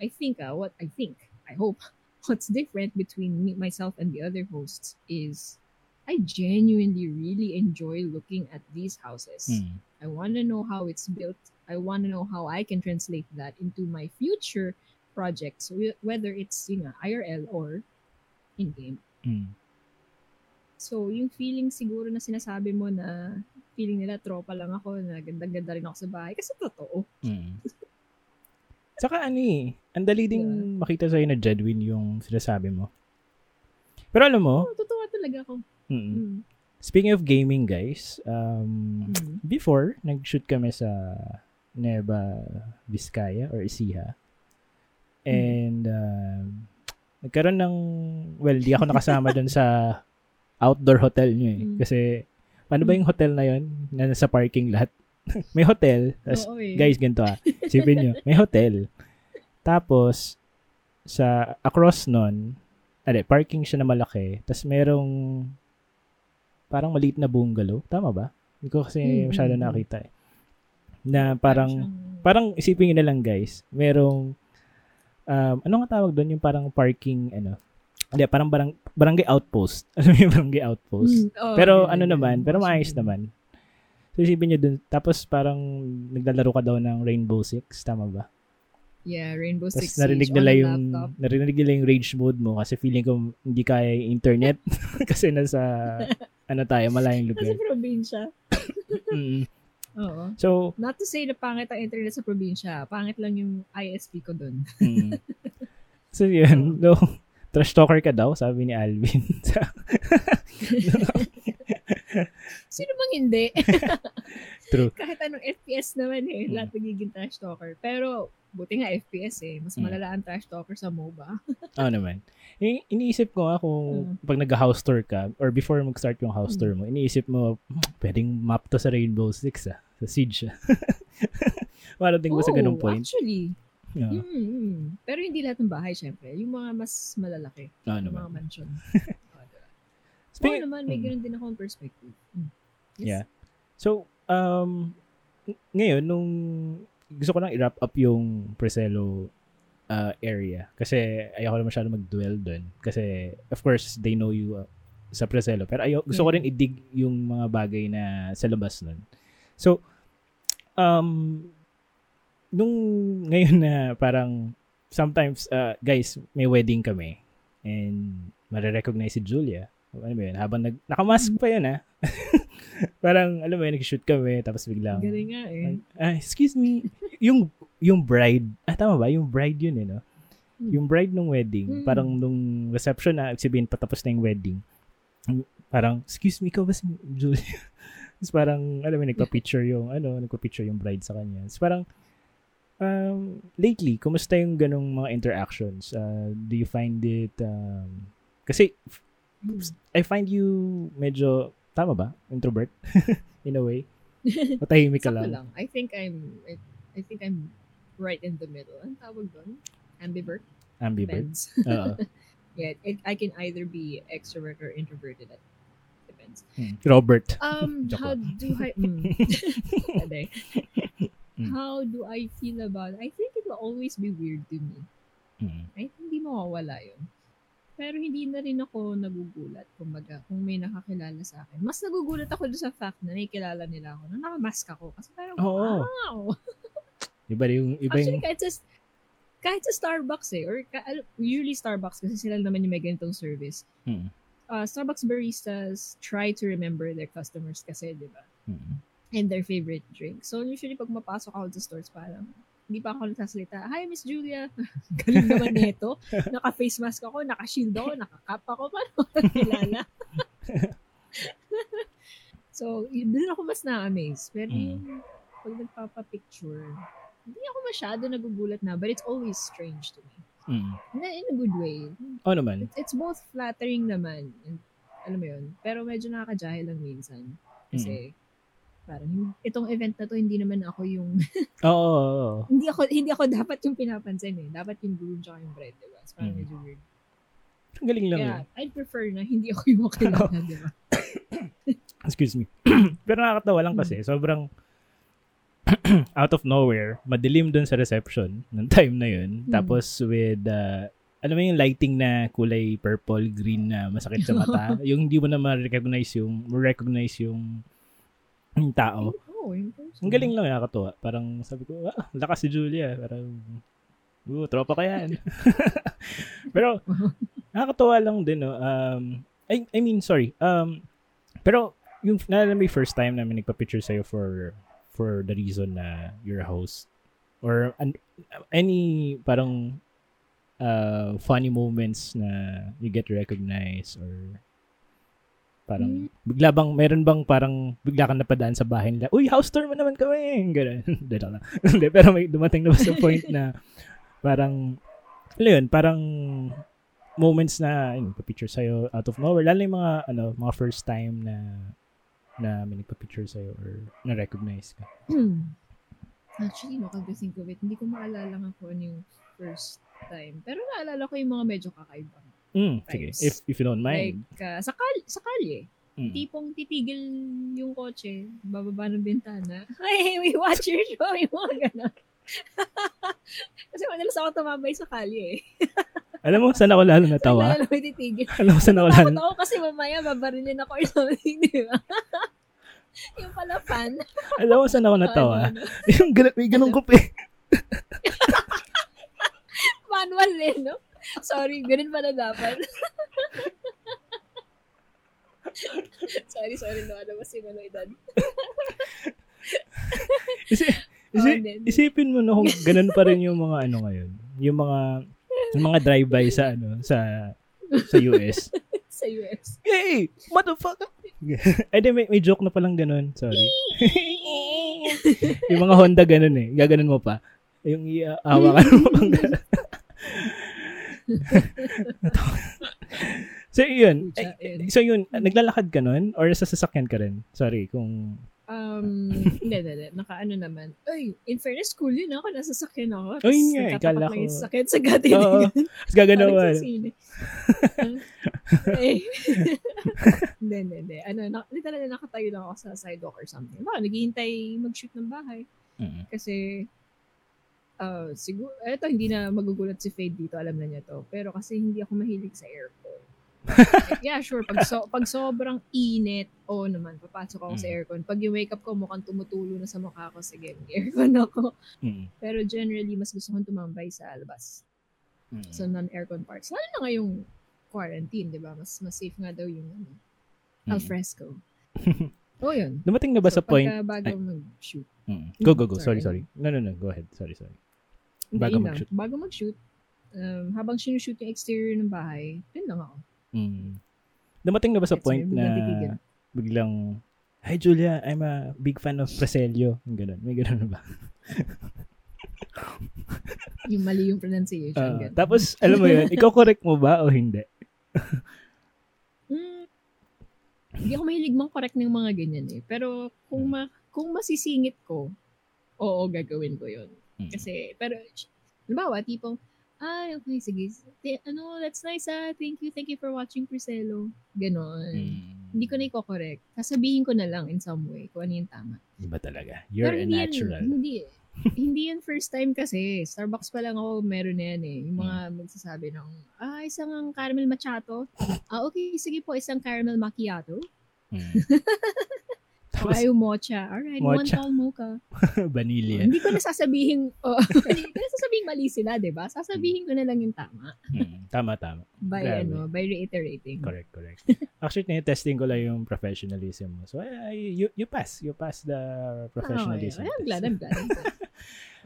I think, ah, what I think, I hope, what's different between me, myself and the other hosts is I genuinely really enjoy looking at these houses. Mm. I want to know how it's built. I want to know how I can translate that into my future projects, wh- whether it's you know, IRL or in-game. Mm. So, yung feeling siguro na sinasabi mo na feeling nila tropa lang ako, na ganda-ganda rin ako sa bahay. Kasi totoo. Mm. Saka ano eh, ang dali ding Diba? makita sa'yo na genuine yung sinasabi mo. Pero alam mo, Oh, totoo talaga ako. mm, Mm. speaking of gaming guys, um, Mm. before, nag-shoot kami sa Nueva Vizcaya or Ecija. And um, nagkaroon ng, well, di ako nakasama dun sa outdoor hotel nyo eh. Mm. Kasi, paano ba yung hotel na yun? Na nasa parking lot? may hotel. tas Oo eh. guys, ganito ah. Sipin nyo, may hotel. Tapos, sa across nun, ade, parking siya na malaki. Tapos merong parang maliit na bungalow. Tama ba? Hindi ko kasi Mm, masyado nakita eh. Na parang, parang isipin nyo na lang guys, merong, um, ano nga tawag doon? Yung parang parking, ano, hindi, parang barang, barangay outpost. Alam mo yung barangay outpost? Mm, oo, Pero ano naman, pero maayos naman. So isipin nyo dun, tapos parang naglalaro ka daw ng Rainbow Six, tama ba? Yeah, Rainbow Tapos Six Siege narinig nila yung, laptop. narinig nila yung rage mode mo kasi feeling ko hindi kaya yung internet kasi nasa, ano tayo, malayong Kasi lugar. probinsya. Mm. Oo. So, Not to say na pangit ang internet sa probinsya. Pangit lang yung ISP ko dun. mm. so yun, no, trash talker ka daw, sabi ni Alvin. Sino bang hindi? True. Kahit anong FPS naman eh, Mm. lahat nagiging trash talker. Pero, buti nga FPS eh. Mas Mm. malala ang trash talker sa MOBA. Oo naman. I- iniisip ko nga kung pag nag-house tour ka or before mag-start yung house tour mo, iniisip mo, "Hmm, pwedeng map to sa Rainbow Six ah. Sa Siege ah. Marating mo sa ganung Oh, point. Actually. Yeah. Mm, mm. Pero hindi lahat ng bahay, syempre. Yung mga mas malalaki. Oo yung naman. mga mansion. Oo, diba? Speaking- naman, may Mm. ganun din akong perspective. Mm. Yes. Yeah. So, um, ng- ngayon, nung gusto ko lang i-wrap up yung Preselo uh, area kasi ayoko na masyado mag-dwell doon kasi of course they know you uh, sa Preselo pero ayo gusto ko Yeah. rin i-dig yung mga bagay na sa labas nun. So um nung ngayon na parang sometimes, uh, guys, may wedding kami and marirecognize si Julia. Ano ba yun? Habang nag, nakamask pa yun, ha? parang, alam mo yun, nag-shoot kami, tapos biglang, Galing nga eh. ah, excuse me, yung, yung bride, ah, tama ba? Yung bride yun, eh, no? Hmm. Yung bride nung wedding, Mm. parang nung reception na, sabihin, patapos na yung wedding, parang, excuse me, ikaw ba si Julia? Tapos parang, alam mo, nagpa-picture yung, ano, nagpa-picture yung bride sa kanya. Tapos parang, um, lately, kumusta yung ganong mga interactions? Uh, do you find it, um, kasi. I find you medyo, tama ba? Introvert? In a way? Matahimik ka Sakto lang. lang. I think I'm, I, I think I'm right in the middle. Ang tawag doon? Ambivert? Ambivert. Depends. Oo. yeah, it, I can either be extrovert or introverted. That depends. Hmm. Robert. Um, how do I... Mm, Pwede. Mm. how do I feel about it? I think it will always be weird to me. Hmm. Ay, hindi mawawala yun. Pero hindi na rin ako nagugulat, kumbaga, kung may nakakilala sa akin. Mas nagugulat ako doon sa fact na nakikilala nila ako, na nakamask ako. Kasi parang, Oo. wow! Iba yung, iba Actually, yung, kahit sa, kahit sa Starbucks eh, or usually Starbucks, kasi sila naman yung may ganitong service. Hmm. Uh, Starbucks baristas try to remember their customers kasi, di ba? Hmm. And their favorite drink. So, usually, pag mapasok ako sa stores, parang, hindi pa ako nagsasalita, Hi, Miss Julia. Galing naman nito. Naka-face mask ako, naka-shield ako, naka-cap ako. Paano ako kilala? so, doon ako mas na-amaze. Pero Mm. yung pag nagpapapicture, hindi ako masyado nagugulat na, but it's always strange to me. Hmm. Na, in a good way. Oh naman. It's, it's both flattering naman. And, alam mo yun. Pero medyo nakakajahil lang minsan. Kasi, parang, itong event na to, hindi naman ako yung Oo. oo, oo. hindi ako hindi ako dapat yung pinapansin eh. Dapat yung groom tsaka yung bride, diba? So, parang Mm. medyo weird. Ang galing lang Kaya, yun. I'd prefer na hindi ako yung makilala, diba? Excuse me. Pero nakakatawa lang kasi, sobrang out of nowhere, madilim dun sa reception ng time na yun. Hmm. Tapos with, uh, alam mo yung lighting na kulay purple, green na masakit sa mata. yung hindi mo na ma-recognize yung, ma-recognize yung, yung tao. Oh. Ang galing lang, nakakatuwa. Parang sabi ko, ah, lakas si Julia. Parang, uh, tropa ka yan. pero, nakakatuwa lang din, no? Um, I, I mean, sorry. Um, pero, yung, naalala mo first time namin nagpa-picture sa'yo for, for the reason na you're a host? Or an, any parang uh, funny moments na you get recognized or parang bigla bang meron bang parang bigla kang napadaan sa bahay nila uy house tour mo naman kami ganun lang. Hindi, pero may dumating na ba sa point na parang ano yun parang moments na yun, pa-picture sa'yo out of nowhere lalo yung mga ano mga first time na na may nagpa-picture sa'yo or na-recognize ka Actually, no, to think of it, hindi ko maalala nga kung ano yung first time. Pero naalala ko yung mga medyo kakaiba. mm, sige if if you don't mind Like, uh, sa, kal sa kalye, Mm. tipong titigil yung kotse, bababa ng bintana. Hey, we watch your show, yung mga gano'n. Kasi madalas ako tumambay sa kalye eh. alam mo saan ako lalo natawa lalo may titigil. alam mo saan ako lalo Takot ako kasi mamaya babarilin ako or something, di ba? yung pala fan. alam mo saan ako natawa Ano, ano. yung ganun, may ganun kopi Manual din, no? Sorry, ganun pala dapat. sorry, sorry, no. Ano ba si Mano Edad? Isi, isi, Oh, isipin mo na kung ganun pa rin yung mga ano ngayon. Yung mga yung mga drive-by sa ano sa sa US. sa US. Hey, motherfucker. Ay, di, may, may joke na palang ganun. Sorry. yung mga Honda ganun eh. Gaganon mo pa. Yung iahawakan mo pang ganun. so, yun. so, yun. Naglalakad ka nun? Or sa sasakyan ka rin? Sorry, kung... Um, hindi, hindi, hindi. Naka-ano naman. Ay, in fairness, cool yun ako. Nasa sakyan ako. Oh, yun nga, ikala lang ko. yung sakyan sa gati. Tapos mo. Parang sa sine. Eh. Hindi, hindi, hindi. Ano, na, na nakatayo lang ako sa sidewalk or something. Baka naghihintay mag-shoot ng bahay. Mm. Kasi, uh, siguro, eto, hindi na magugulat si Fade dito, alam na niya to. Pero kasi hindi ako mahilig sa aircon. yeah, sure. Pag, so, pag sobrang init, oo naman, papasok ako sa Mm. aircon. Pag yung wake up ko, mukhang tumutulo na sa mukha ko, sige, aircon ako. Mm. Pero generally, mas gusto kong tumambay sa labas. Mm. Sa non-aircon parts. Lalo na ngayong quarantine, di ba? Mas, mas safe nga daw yung ano, Mm. alfresco. oh, yun. Dumating na ba So, sa point? pagka bago Ay. mag-shoot. Mm. Go, go, go. Sorry, Sorry. sorry. No, no, no. Go ahead. Sorry, sorry. Bago mag-shoot. Bago mag-shoot. Um, habang sinushoot yung exterior ng bahay, dun lang ako. Mm. Dumating na ba sa Gets point na biglang biglang, Hi Julia, I'm a big fan of Preselio. Ganun. May ganun na ba? Yung mali yung pronunciation. Ah, ganun. tapos, alam mo yun, ikaw correct mo ba o hindi? Mm, hindi ako mahilig mang correct ng mga ganyan eh. Pero kung ma kung masisingit ko, oo, gagawin ko yun. Mm. Kasi, pero, halimbawa, tipong, ay, okay, sige. T- ano, that's nice ah. Thank you, thank you for watching Priscelo. Ganon. Mm. Hindi ko na i-correct. Sasabihin ko na lang in some way kung ano yung tama. Iba talaga. You're Pero a hindi natural. Yan, hindi, hindi yan first time kasi. Starbucks pa lang ako meron na yan eh. Yung mga Hmm. magsasabi ng, ah, isang ang caramel macchiato. ah, okay, sige po, isang caramel macchiato. Mm. Tapos, ayaw mocha. Alright, one Mocha. tall mocha. vanilla. Hindi ko na sasabihin, oh, hindi ko na sasabihin mali sila, di ba? Sasabihin ko na lang yung tama. Mm. Tama, tama. By, Grabe. ano, by reiterating. Correct, correct. Actually, testing ko lang yung professionalism mo. So, ay, you, you pass. You pass the professionalism. Ah, okay. I'm glad, I'm glad. I'm glad.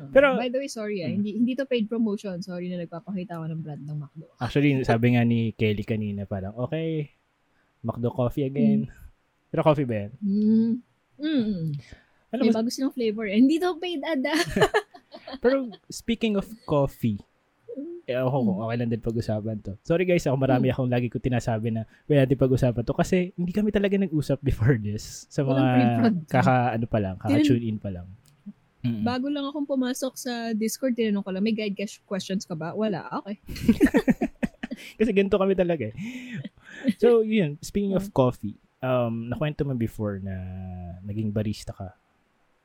Um, Pero- by the way, sorry ah, Hmm. hindi, hindi to paid promotion. Sorry na nagpapakita ako ng brand ng McDo. Actually, sabi nga ni Kelly kanina, parang, okay, McDo coffee again. Pero coffee ba yan? Mm. Mm. Ano May mas, bago silang flavor. eh. Hindi to paid ad ah. pero speaking of coffee, eh, ako kung Hmm. okay lang din pag-usapan to. Sorry guys, ako marami akong lagi ko tinasabi na pwede natin pag-usapan to kasi hindi kami talaga nag-usap before this sa mga kaka ano pa lang, kaka-tune in pa lang. Mm. Bago lang akong pumasok sa Discord, tinanong ko lang, may guide ques- questions ka ba? Wala. Okay. Kasi ganito kami talaga eh. So, yun. Speaking of coffee, um, nakwento mo before na naging barista ka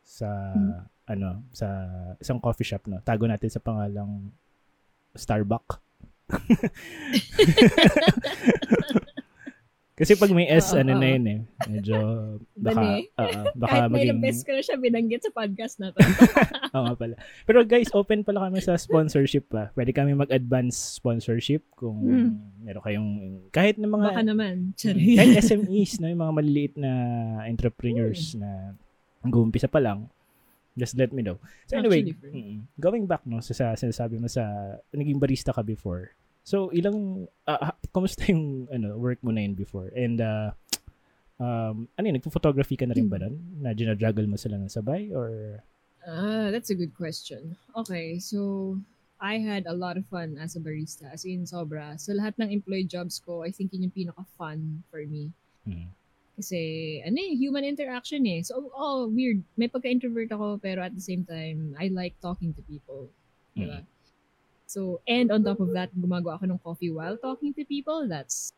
sa, Hmm. ano, sa isang coffee shop, no? Tago natin sa pangalang Starbucks. Kasi pag may S, Oo, ano na oo. yun eh. Medyo, baka, oo, baka Kahit may maging, beses ko na siya binanggit sa podcast na to. Oo nga pala. Pero guys, open pala kami sa sponsorship pa. Pwede kami mag-advance sponsorship kung Hmm. meron kayong, kahit na mga, Baka naman. Mm. Sorry. kahit SMEs, no, yung mga maliliit na entrepreneurs na nag-uumpisa pa lang, just let me know. So anyway, Actually, mm, going back no sa, sa sinasabi mo sa naging barista ka before. So ilang ah, ah, kumusta yung ano work mo na yun before? And uh, um ano yun, nagpo-photography ka na rin ba Hmm. nun? Na ginajuggle mo sila ng sabay or Ah, that's a good question. Okay, so I had a lot of fun as a barista. As in, sobra. Sa lahat ng employee jobs ko, I think yun yung pinaka-fun for me. mm, Kasi, ano eh, human interaction eh. So, oh, weird. May pagka-introvert ako, pero at the same time, I like talking to people. Diba? So, and on top of that, gumagawa ako ng coffee while talking to people. That's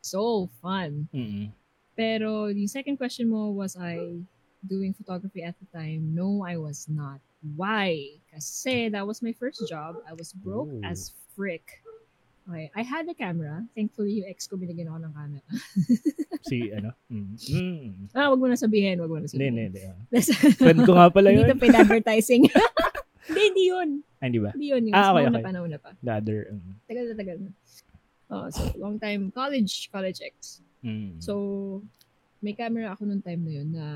so fun. mm, Pero the second question mo, was I doing photography at the time? No, I was not. Why? Kasi that was my first job. I was broke Ooh. as frick. Okay. I had a camera. Thankfully, yung ex ko binigyan ako ng camera. si ano? Mm, mm, ah, wag mo na sabihin. Wag mo na sabihin. hindi, hindi. ah. Friend ko nga pala yun. to paid advertising. Hindi, hindi yun. Ah, hindi ba? Hindi yun. Yung Ah, okay, okay. pa, nauna pa. The other. Mm, Tagal na tagal na. Oh, so, long time. College, college ex. mm. So, may camera ako nung time na yun na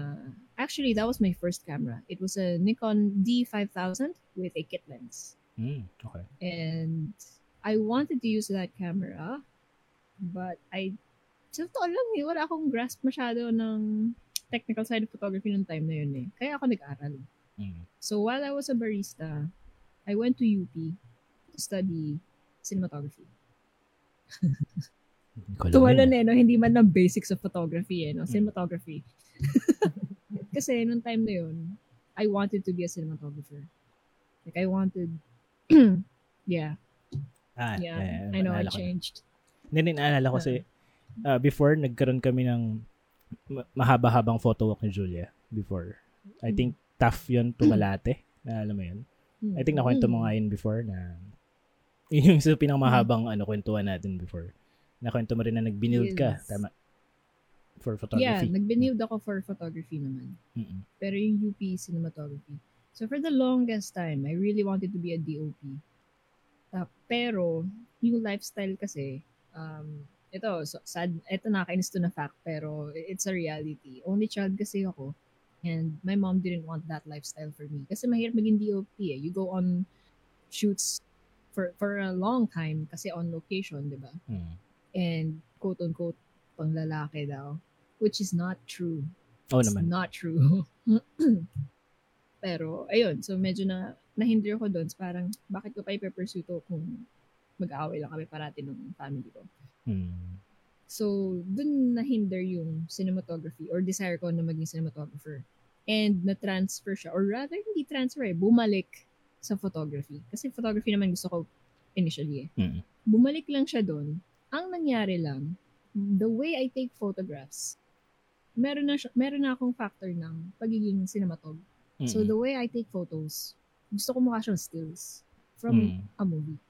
actually that was my first camera. It was a Nikon D5000 with a kit lens. Mm, okay. And I wanted to use that camera but I sa totoo lang eh, wala akong grasp masyado ng technical side of photography nung time na yun eh. Kaya ako nag-aral. Mm. So while I was a barista, I went to UP to study cinematography. Alam Tumalan yun. eh, no? Hindi man ng basics of photography, eh, no? Mm. Cinematography. Kasi nung time na yun, I wanted to be a cinematographer. Like, I wanted, yeah, Ah, yeah. eh, I know, I na. changed. Hindi, naalala ko kasi ah, before, nagkaroon kami ng ma- mahaba-habang photo walk ni Julia before. I Mm. think tough yun tumalate. Na alam mo yun? I think nakwento mo nga yun before na yun yung sa pinakamahabang ano, kwentuhan natin before. nakwento mo rin na nag-build ka, Yes. tama? For Yeah, photography. nag-build ako for photography naman. Mm-mm. Pero yung UP cinematography. So for the longest time, I really wanted to be a DOP. Ta- pero yung lifestyle kasi, um, ito, so, sad, ito nakakainis to na fact, pero it's a reality. Only child kasi ako. And my mom didn't want that lifestyle for me. Kasi mahirap maging DOP eh. You go on shoots for for a long time kasi on location, di ba? Mm. And quote-unquote, pang lalaki daw. Which is not true. Oo It's naman. not true. Pero, ayun. So, medyo na, nahinder ko doon. So, Parang, bakit ko pa ipe-pursue to kung mag-aaway lang kami parati ng family ko. Mm. So, dun nahinder yung cinematography or desire ko na maging cinematographer. And na-transfer siya. Or rather, hindi transfer eh. Bumalik sa photography. Kasi photography naman gusto ko initially eh. Mm. Bumalik lang siya doon. Ang nangyari lang, the way I take photographs, meron na, siya, meron na akong factor ng pagiging cinematog. So Mm-mm. the way I take photos, gusto ko mukha siyang stills from Mm. a movie.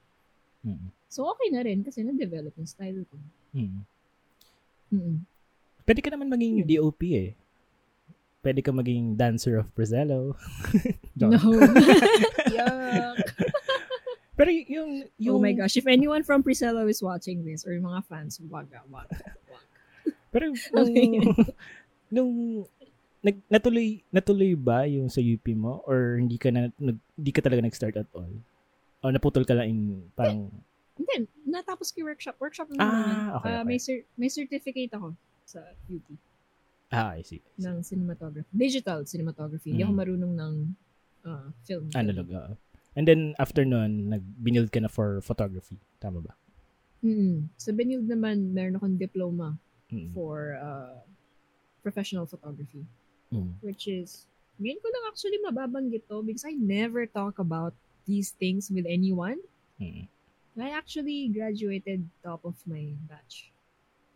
Mm. So okay na rin kasi na-develop yung style ko. Mm. Mm-mm. Pwede ka naman maging. DOP eh. Pwede ka maging dancer of Brazelo. No. Yuck. Pero y- yung, yung Oh my gosh. If anyone from Priscilla is watching this or yung mga fans, wag, ah, wag, wag. Pero nung, Okay. nung nag, natuloy natuloy ba yung sa UP mo or hindi ka na nag, hindi ka talaga nag-start at all? O naputol ka lang in parang And then, natapos ko yung workshop. Workshop na naman. Ah, okay, Ah, okay. May, cer- may certificate ako sa UP ah, I see. I see. ng cinematography. Digital cinematography. Hindi ako Mm. marunong ng ah, film. Analog. oo. And then after nun, nag-binild ka na for photography. Tama ba? Mm. Sa Benilde naman, meron akong diploma Mm. for uh, professional photography. Mm. Which is, ngayon ko lang actually mababanggit to because I never talk about these things with anyone. Mm. I actually graduated top of my batch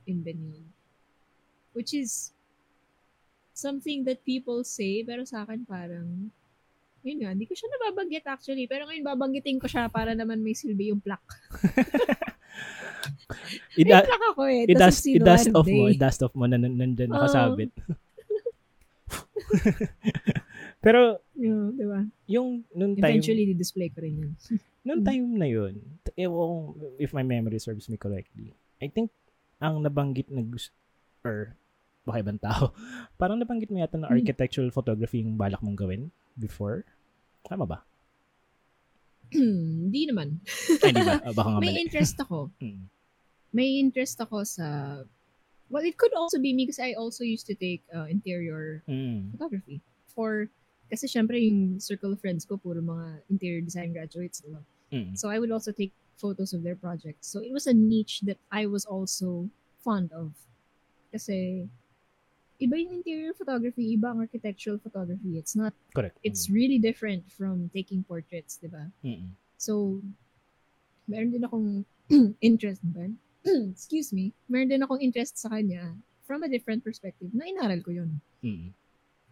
in Benilde. Which is something that people say, pero sa akin parang, yun nga, hindi ko siya nababanggit actually. Pero ngayon babanggitin ko siya para naman may silbi yung plaque. May Ida, plaque ako eh. i-dust, i-dust off mo. I-dust off mo na nan- nandyan nakasabit. Pero Yeah, di ba? yung nung time Eventually, di-display ko rin yun. Noong Mm. time na yun, ewan if my memory serves me correctly, I think ang nabanggit na gusto, or baka ibang tao, parang nabanggit mo yata na Mm. architectural photography yung balak mong gawin before. Tama ba? Hindi naman. Ay, di ba? Ah, baka nga May mali. interest ako. Mm. May interest ako sa... Well, it could also be me because I also used to take uh, interior Mm. photography. For... Kasi syempre yung circle of friends ko, puro mga interior design graduates. Diba? Mm. So I would also take photos of their projects. So it was a niche that I was also fond of. Kasi iba yung interior photography, iba ang architectural photography. It's not, Correct. it's really different from taking portraits, di ba? Mm. So, meron din akong interest ba? Excuse me. Meron din akong interest sa kanya from a different perspective na inaral ko yun. Mm.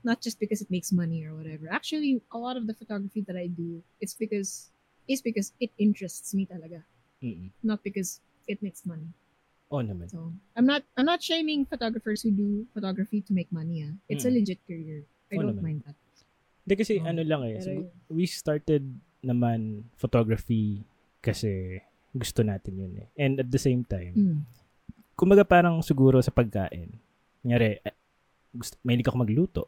Not just because it makes money or whatever. Actually, a lot of the photography that I do, it's because, is because it interests me talaga. Mm. Not because it makes money. Oo naman. So, I'm not, I'm not shaming photographers who do photography to make money. Ah. It's a Mm. legit career. I Oo don't naman. mind that. Hindi kasi Oh, ano lang eh. so, we started naman photography kasi gusto natin yun eh. And at the same time, Mm. kumbaga parang siguro sa pagkain. Kunyari, eh, gusto, may ako magluto.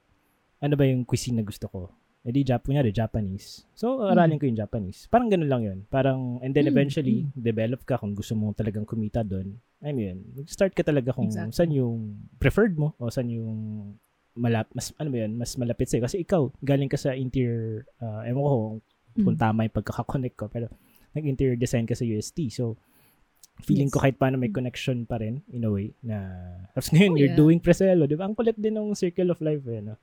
Ano ba yung cuisine na gusto ko? Eh di, Jap, kunyari, Japanese. So, aralin ko yung Japanese. Parang ganun lang yun. Parang, and then Mm, eventually, develop ka kung gusto mo talagang kumita doon. I mean, start ka talaga kung Exactly. saan yung preferred mo o saan yung malap mas ano ba yun, mas malapit sa'yo. Kasi ikaw, galing ka sa interior, uh, ewan ko kung kung Mm. tama yung pagkakakonect ko. Pero nag-interior design ka sa UST. So, feeling Yes. ko kahit paano may connection pa rin in a way na tapos ngayon Oh, you're yeah. doing Preselo, di ba? Ang kulit din ng circle of life eh, no?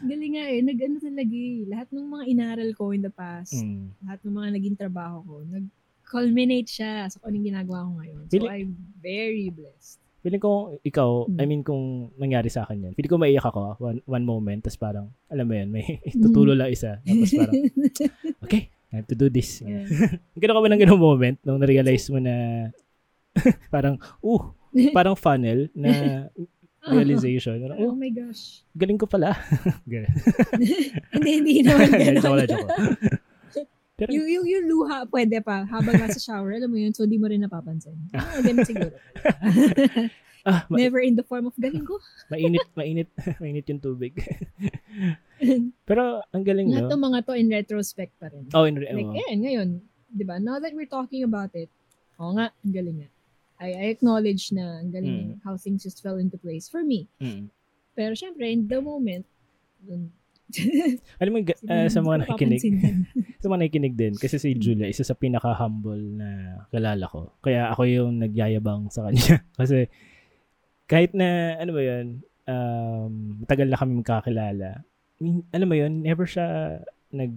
Galing nga eh. Nag-ano talaga eh. Lahat ng mga inaral ko in the past, Mm. lahat ng mga naging trabaho ko, nag-culminate siya sa kung anong ginagawa ko ngayon. So, Feeling- I'm very blessed. Feeling ko ikaw, Mm. I mean kung nangyari sa akin yan, feeling ko maiyak ako ah, one, one moment, tapos parang, alam mo yan, may tutulo lang isa. Tapos parang, okay, I have to do this. Yeah. Ganun ka ba ng ganung moment nung na-realize mo na parang, uh, parang funnel na realization. Parang, oh, oh, my gosh. galing ko pala. Ganun. hindi, hindi naman Joke gano'n. lang, joke. Pero, yung, yung, yung luha, pwede pa. Habang nasa shower, alam mo yun, so di mo rin napapansin. Ah, ganun siguro. ah, ma- Never in the form of galing ko. mainit, mainit, mainit yung tubig. Pero, ang galing, Lahat no? ng mga to in retrospect pa rin. Oh, in, Like, oh. eh, ngayon, di ba, now that we're talking about it, oo nga, ang galing nga. I, I acknowledge na ang galing how things just fell into place for me. Mm. Pero syempre, in the moment, dun, Alam mo, ah, sa mga nakikinig, sa mga nakikinig din, kasi si Julia, isa sa pinaka-humble na kalala ko. Kaya ako yung nagyayabang sa kanya. kasi, kahit na, ano ba yun, um, matagal na kami magkakilala, min- alam mo yun, never siya nag,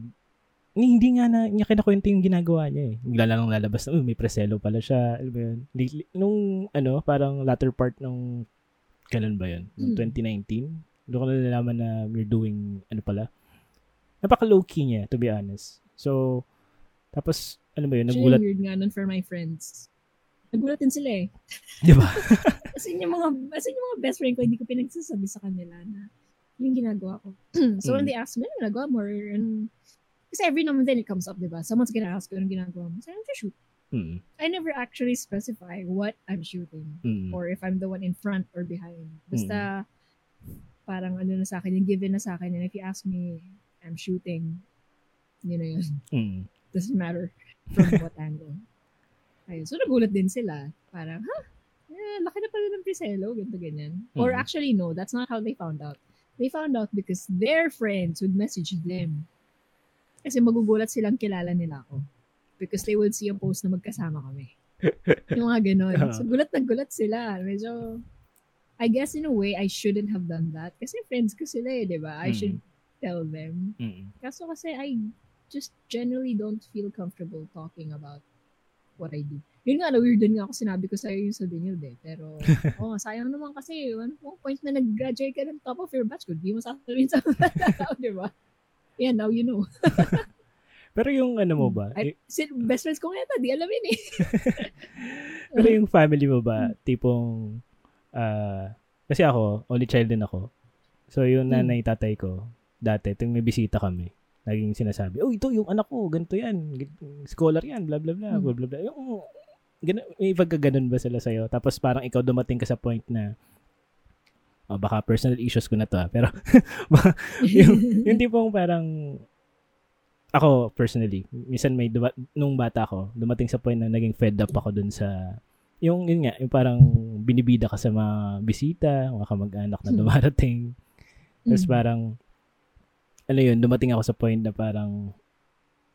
hindi nga na niya kinakwento yung ginagawa niya eh. Bigla lang lalabas na, "Uy, may preselo pala siya. Alam mo yun. Nung, ano, parang latter part nung, kailan ba yun? Nung Hmm. 2019? Doon ko na nalaman na we're doing, ano pala, napaka low-key niya, to be honest. So, tapos, ano ba yun, Actually, nagulat, weird nga nun for my friends. Nagulat din sila eh. di ba? Kasi yung mga, kasi yung mga best friend ko, hindi ko pinagsasabi sa kanila na yung ginagawa ko. so when Mm. they ask me, ano ginagawa mo? Ano, kasi every now and then it comes up, di ba? Someone's gonna ask anong ginagawa mo. So, I'm just shoot. Mm, I never actually specify what I'm shooting. mm, Or if I'm the one in front or behind. Basta, parang ano na sa akin, yung given na sa akin. And if you ask me, I'm shooting, yun na yun. mm. Doesn't matter from what angle. Ayun. So, nagulat din sila. Parang, ha? Eh, laki na pala ng Priselo, ganito, ganyan. Or Mhm. actually, no, that's not how they found out. They found out because their friends would message them. Kasi magugulat silang kilala nila ako. Because they would see yung post na magkasama kami. yung mga ganon. So, gulat na gulat sila. Medyo, I guess in a way, I shouldn't have done that. Kasi friends ko sila eh, di ba? I Mm. should tell them. Mm. Kaso kasi I just generally don't feel comfortable talking about what I do. Yun nga, na-weird din nga ako sinabi ko sa'yo yung sa Binyod eh. Pero, oh, sayang naman kasi, one one point na nag-graduate ka ng top of your batch ko, di mo sasabihin sa mga tao, di ba? Yeah, now you know. Pero yung ano mo ba? I, si, best friends ko nga di alamin eh. Pero yung family mo ba, tipong, ah, kasi ako, only child din ako. So, yung Hmm. nanay, tatay ko, dati, tuwing may bisita kami, naging sinasabi, oh, ito yung anak ko, ganito yan, scholar yan, bla bla bla, Hmm. bla bla bla. Yung, gana, may pagkaganon ba sila sa'yo? Tapos parang ikaw dumating ka sa point na, oh, baka personal issues ko na to ah, pero, yung, yung tipong parang, ako personally, minsan may duma- nung bata ko, dumating sa point na naging fed up ako dun sa yung yun nga, yung parang binibida ka sa mga bisita, mga kamag-anak na Hmm. dumarating. Tapos Mm. parang ano yun, dumating ako sa point na parang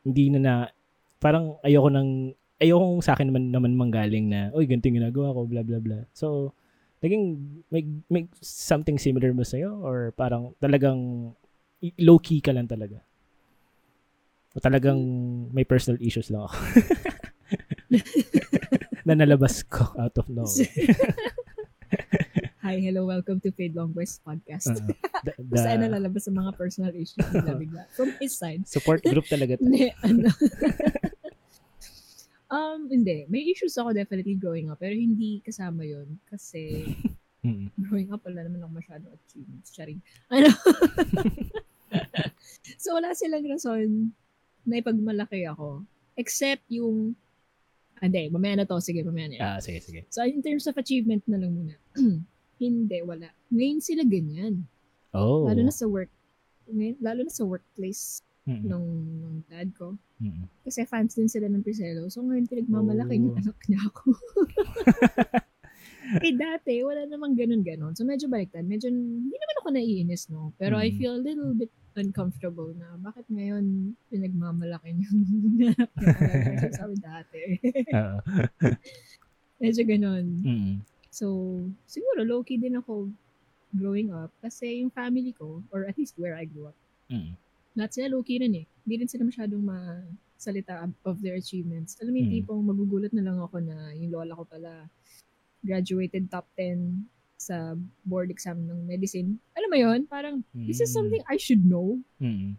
hindi na na parang ayoko nang ayoko sa akin naman naman manggaling na oy ganito yung ginagawa ko bla bla bla. So naging may, may something similar ba sa'yo or parang talagang low key ka lang talaga? O talagang may personal issues lang ako. na nalabas ko out of nowhere. Hi, hello, welcome to Fade Long Boys Podcast. Uh, the- Kung saan the nalalabas sa mga personal issues bigla-bigla. From his side. support group talaga. to. Ano. Um, hindi. May issues ako definitely growing up, pero hindi kasama yon Kasi, growing up, wala naman ako masyadong achievements. Charing. Ano? so, wala silang rason na ipagmalaki ako. Except yung, ah, hindi, mamaya na to. Sige, mamaya na. Ah, sige, sige. So, in terms of achievement na lang muna. hindi, wala. Ngayon sila ganyan. Oh. Lalo na sa work. Ngayon, lalo na sa workplace Mm, ng, ng dad ko. mm. Kasi fans din sila ng Priscelo. So ngayon pinagmamalaki Oh. ng anak niya ako. eh dati, wala namang ganun-ganon. So medyo baliktad. Medyo, hindi naman ako naiinis, no? Pero I Mm. feel a little bit uncomfortable na bakit ngayon pinagmamalaki yung anak niya. Sabi dati. Oo. medyo ganun. Mm. So, siguro low-key din ako growing up kasi yung family ko, or at least where I grew up, Mm. Lahat sila low-key rin eh. Hindi rin sila masyadong masalita of their achievements. Alam mo yung Mm. tipong magugulat na lang ako na yung lola ko pala graduated top 10 sa board exam ng medicine. Alam mo yon Parang, this is Mm. something I should know Mm.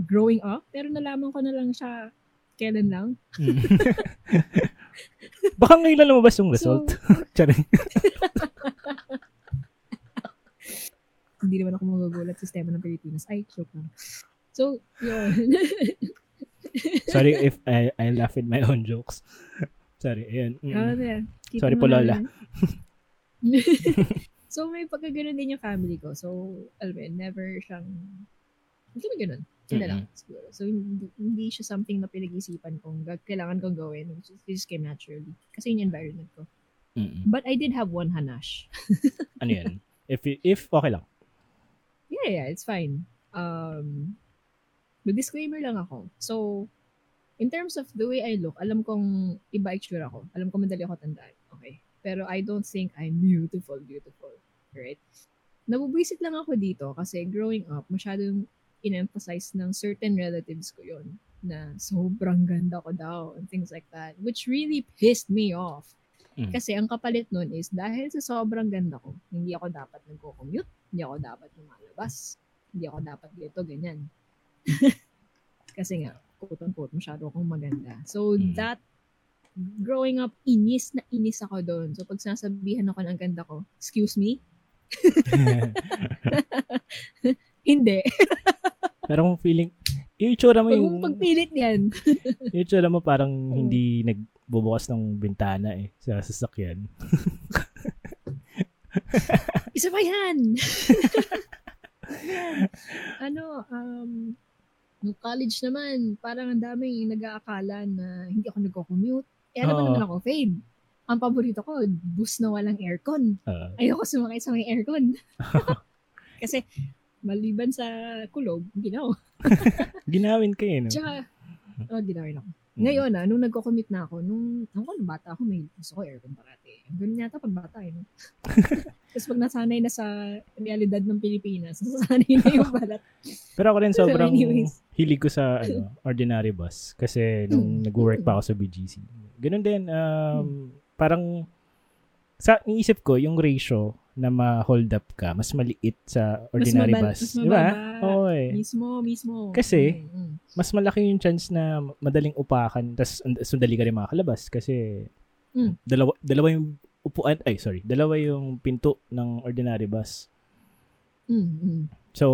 growing up. Pero nalaman ko na lang siya kailan lang. Mm. Baka ngayon lang lumabas yung result. Charing. Hindi naman ako magugulat sa sistema ng Pilipinas. Ay, joke lang. So, yun. Sorry if I, I laugh at my own jokes. Sorry, ayun. Mm. Ah, yeah. Sorry po, Lola. so, may pagkaganon din yung family ko. So, alam mo never siyang, hindi mo ganun. Sila lang, siguro. So, hindi, hindi siya something na pinag-isipan kong kailangan kong gawin. It just came naturally. Kasi yun yung environment ko. Mm-mm. But I did have one hanash. Ano yan? If, if okay lang. Yeah, yeah, it's fine. Um, with disclaimer lang ako. So, in terms of the way I look, alam kong iba itsura ko. Alam ko madali ako tandaan. Okay. Pero I don't think I'm beautiful, beautiful. Right? Nabubwisit lang ako dito kasi growing up, masyadong in-emphasize ng certain relatives ko yon na sobrang ganda ko daw and things like that. Which really pissed me off. Mm. Kasi ang kapalit nun is dahil sa sobrang ganda ko, hindi ako dapat nagko-commute, hindi ako dapat lumalabas, hindi ako dapat dito, ganyan. Kasi nga, quote-unquote, masyado akong maganda. So, Mm. that, growing up, inis na inis ako doon. So, pag sinasabihan ako ng ganda ko, excuse me? Hindi. Pero kung feeling, yung itsura mo yung, pagpilit yan. yung itsura mo parang hindi nagbubukas ng bintana eh sa sasakyan. Isa pa yan! ano, um, nung college naman, parang ang daming nag-aakala na hindi ako nagko-commute. Eh, Oo. naman ako, fade. Ang paborito ko, bus na walang aircon. Ah, Ayoko sumakay sa may aircon. Kasi, maliban sa kulog, ginaw. ginawin ka eh, no? Tsaka, oh, ginawin ako. Mm. Ngayon, ah, nung nagko-commute na ako, nung, ako, nung bata ako, may gusto ko aircon parati. Ganun yata pag bata, eh. No? Tapos pag nasanay na sa realidad ng Pilipinas, nasanay na yung balat. Pero ako rin sobrang Anyways. hilig ko sa ano, ordinary bus. Kasi nung Mm. nag-work pa ako sa BGC. Ganun din, um, parang sa iisip ko, yung ratio na ma-hold up ka, mas maliit sa ordinary mabal- bus. mas mababa. Oo eh. Mismo, mismo. Kasi, Mm, mm. Mas malaki yung chance na madaling upakan, tas and- sundali ka rin makakalabas. Kasi, Mm. dalawa, dalawa yung upuan, ay sorry, dalawa yung pinto ng ordinary bus. Mm, mm. So,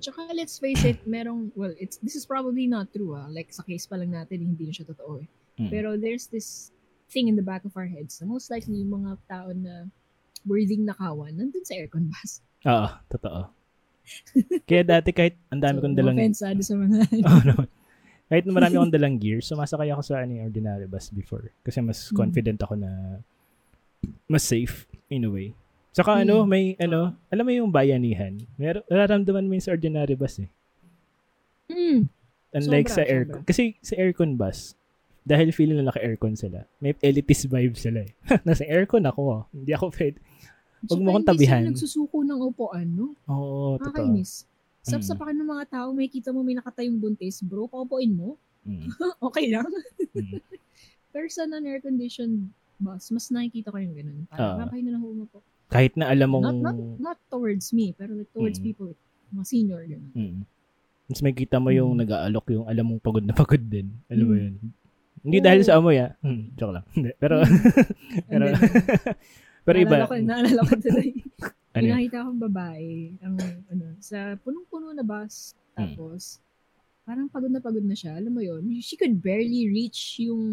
Tsaka let's face it, merong, well, it's this is probably not true ah. Like sa case pa lang natin, hindi na siya totoo eh. mm, Pero there's this thing in the back of our heads na most likely yung mga tao na worthing nakawan, nandun sa aircon bus. oo, totoo. Kaya dati kahit ang dami kong dalang, offense doon sa mga, oh, no. kahit marami akong dalang gear, sumasakay ako sa ano, ordinary bus before. Kasi mas Mm. confident ako na mas safe in a way. Saka ano, Mm. may ano, alam mo yung bayanihan, meron, nararamdaman mo yun sa ordinary bus eh. mm, Unlike Sobra, sa aircon. sobra. Kasi sa aircon bus, dahil feeling na naka-aircon sila, may elitist vibe sila eh. Nasa aircon ako, oh. hindi ako pwede. Huwag mo akong tabihan. sila nagsusuko ng upuan, no? Oo, totoo. Nakakainis. Sap Mm. ng mga tao, may kita mo may nakatayong buntis, bro, paupuin mo. Mm, okay lang. mm. Pero sa non-air-conditioned bus, mas nakikita ko yung ganun. Parang, ah. kayo na lang umupo. Kahit na alam mong... Not, not, not towards me, pero like towards Mm. people, mga senior, gano'n. Mm. Mas may kita mo yung Mm. nag-aalok yung alam mong pagod na pagod din. Alam mo Mm. yun? Hindi Oo. dahil sa amoy ah. Hmm, joke lang. Hindi. Pero, pero, pero iba. Naalala ko, naalala ko today. Ano May yun? nakita akong babae, ang, ano, sa punong-puno na bus, Hmm. tapos, parang pagod na pagod na siya. Alam mo yun, she could barely reach yung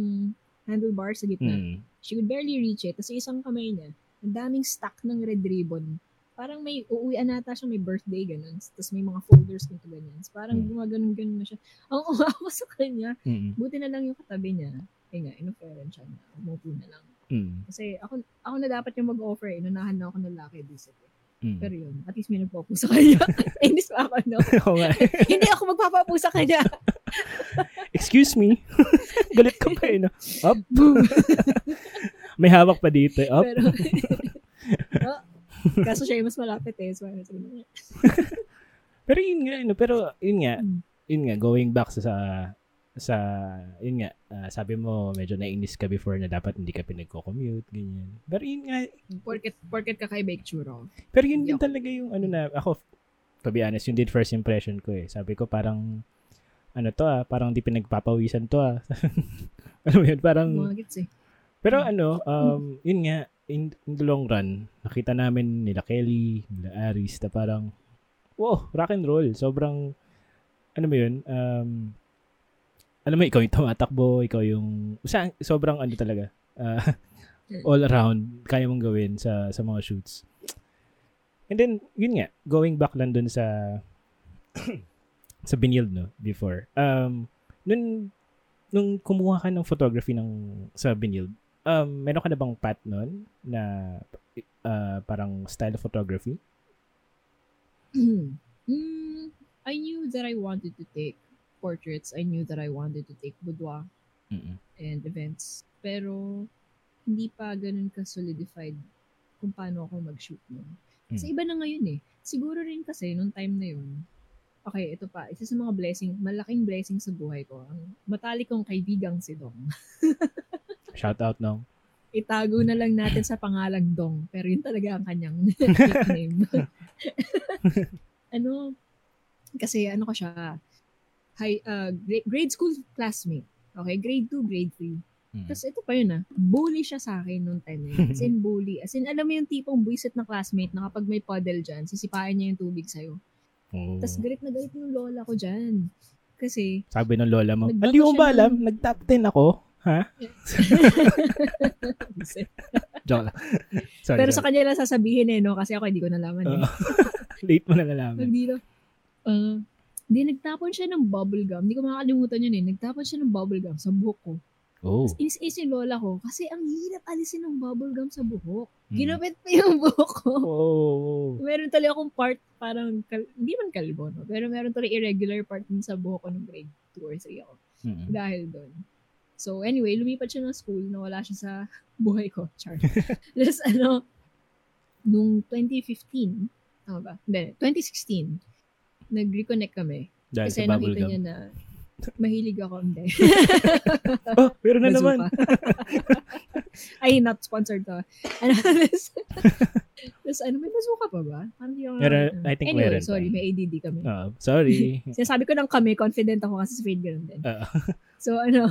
handlebar sa gitna. Mm. She could barely reach it. Tapos isang kamay niya, ang daming stack ng red ribbon. Parang may uuwian nata siya, may birthday, ganun. Tapos may mga folders ganito ganyan. Tapos parang Hmm. gumaganon-ganon na siya. Ang uwa ko sa kanya, Mm. buti na lang yung katabi niya. Eh nga, inoferan siya na umupo na lang. Mm. Kasi ako ako na dapat yung mag-offer eh. Nunahan na ako ng laki visit eh. Mm. Pero yun, at least may nagpapu sa kanya. Inis pa ako, no? Nga. Hindi ako magpapapu sa kanya. Excuse me. Galit ka pa eh, no? Up. May hawak pa dito. eh. Up. Pero, oh, kaso siya yung mas malapit eh. So, Pero yun nga, no? pero yun nga, Mm. yun nga, going back sa, sa, sa yun nga, ah, sabi mo, medyo nainis ka before na dapat hindi ka pinagko-commute, ganyan. Pero yun nga, porket, porket kakaiba yung tsura ko. pero yun din talaga yung ano na, ako, to be honest, yun din first impression ko eh. Sabi ko parang, ano to ah, parang di pinagpapawisan to ah. ano yun, parang, Mga gets eh. Pero ano, um, yun nga, in, in the long run, nakita namin nila Kelly, nila Aris, na parang, wow, rock and roll. Sobrang, ano mo yun, um, alam mo, ikaw yung tumatakbo, ikaw yung, sa, sobrang ano talaga, uh, all around, kaya mong gawin sa, sa mga shoots. And then, yun nga, going back lang dun sa, sa Binild, no, before. Um, nun, nung kumuha ka ng photography ng sa Binild, um, meron ka na bang path nun na uh, parang style of photography? mm, I knew that I wanted to take portraits. I knew that I wanted to take boudoir Mm-mm. and events. Pero, hindi pa ganun ka-solidified kung paano ako mag-shoot nun. Kasi Mm. iba na ngayon eh. Siguro rin kasi, nung time na yun, okay, ito pa, isa sa mga blessing, malaking blessing sa buhay ko, ang matalik kong kaibigang si Dong. Shout out no. itago na lang natin sa pangalang Dong. Pero yun talaga ang kanyang nickname. ano, kasi ano ko siya, high, uh, grade, grade school classmate. Okay, grade 2, grade 3. Mm. Tapos ito pa yun ah, bully siya sa akin nung time na yun. As in bully. As in, alam mo yung tipong buisit na classmate na kapag may puddle dyan, sisipain niya yung tubig sa'yo. Oh. Tapos galit na galit yung lola ko dyan. Kasi, Sabi ng lola mo, hindi mo ba ng- alam? Nag-top 10 ako. Ha? Joke lang. sorry, pero sa sorry. kanya lang sasabihin eh, no? Kasi ako hindi ko nalaman eh. Oo. Late mo na nalaman. Pag dito, uh, di nagtapon siya ng bubble gum. Hindi ko makakalimutan yun eh. Nagtapon siya ng bubble gum sa buhok ko. Oh. Inis-inis yung lola ko kasi ang hirap alisin ng bubble gum sa buhok. Mm. Ginupit pa yung buhok ko. Oh. meron talaga akong part, parang, kal- hindi man kalbo, no? Pero meron talaga irregular part din sa buhok ko nung grade 2 or 3 ako. Mm. Dahil doon. So, anyway, lumipat siya ng school, nawala siya sa buhay ko. Char. Tapos, ano, nung 2015, tama ba? Hindi, 2016, nag-reconnect kami. Dahil kasi sa nakita gum. niya na mahilig ako. Hindi. Oh, meron na naman. Ay, not sponsored to. Ano, tapos, tapos ano, may bazooka pa ba? Parang di ako Meron-. I think anyway, meron pa. sorry, may ADD kami. Oh, sorry. Sinasabi ko ng kami, confident ako kasi si Fade ganun din. Oo. So, ano,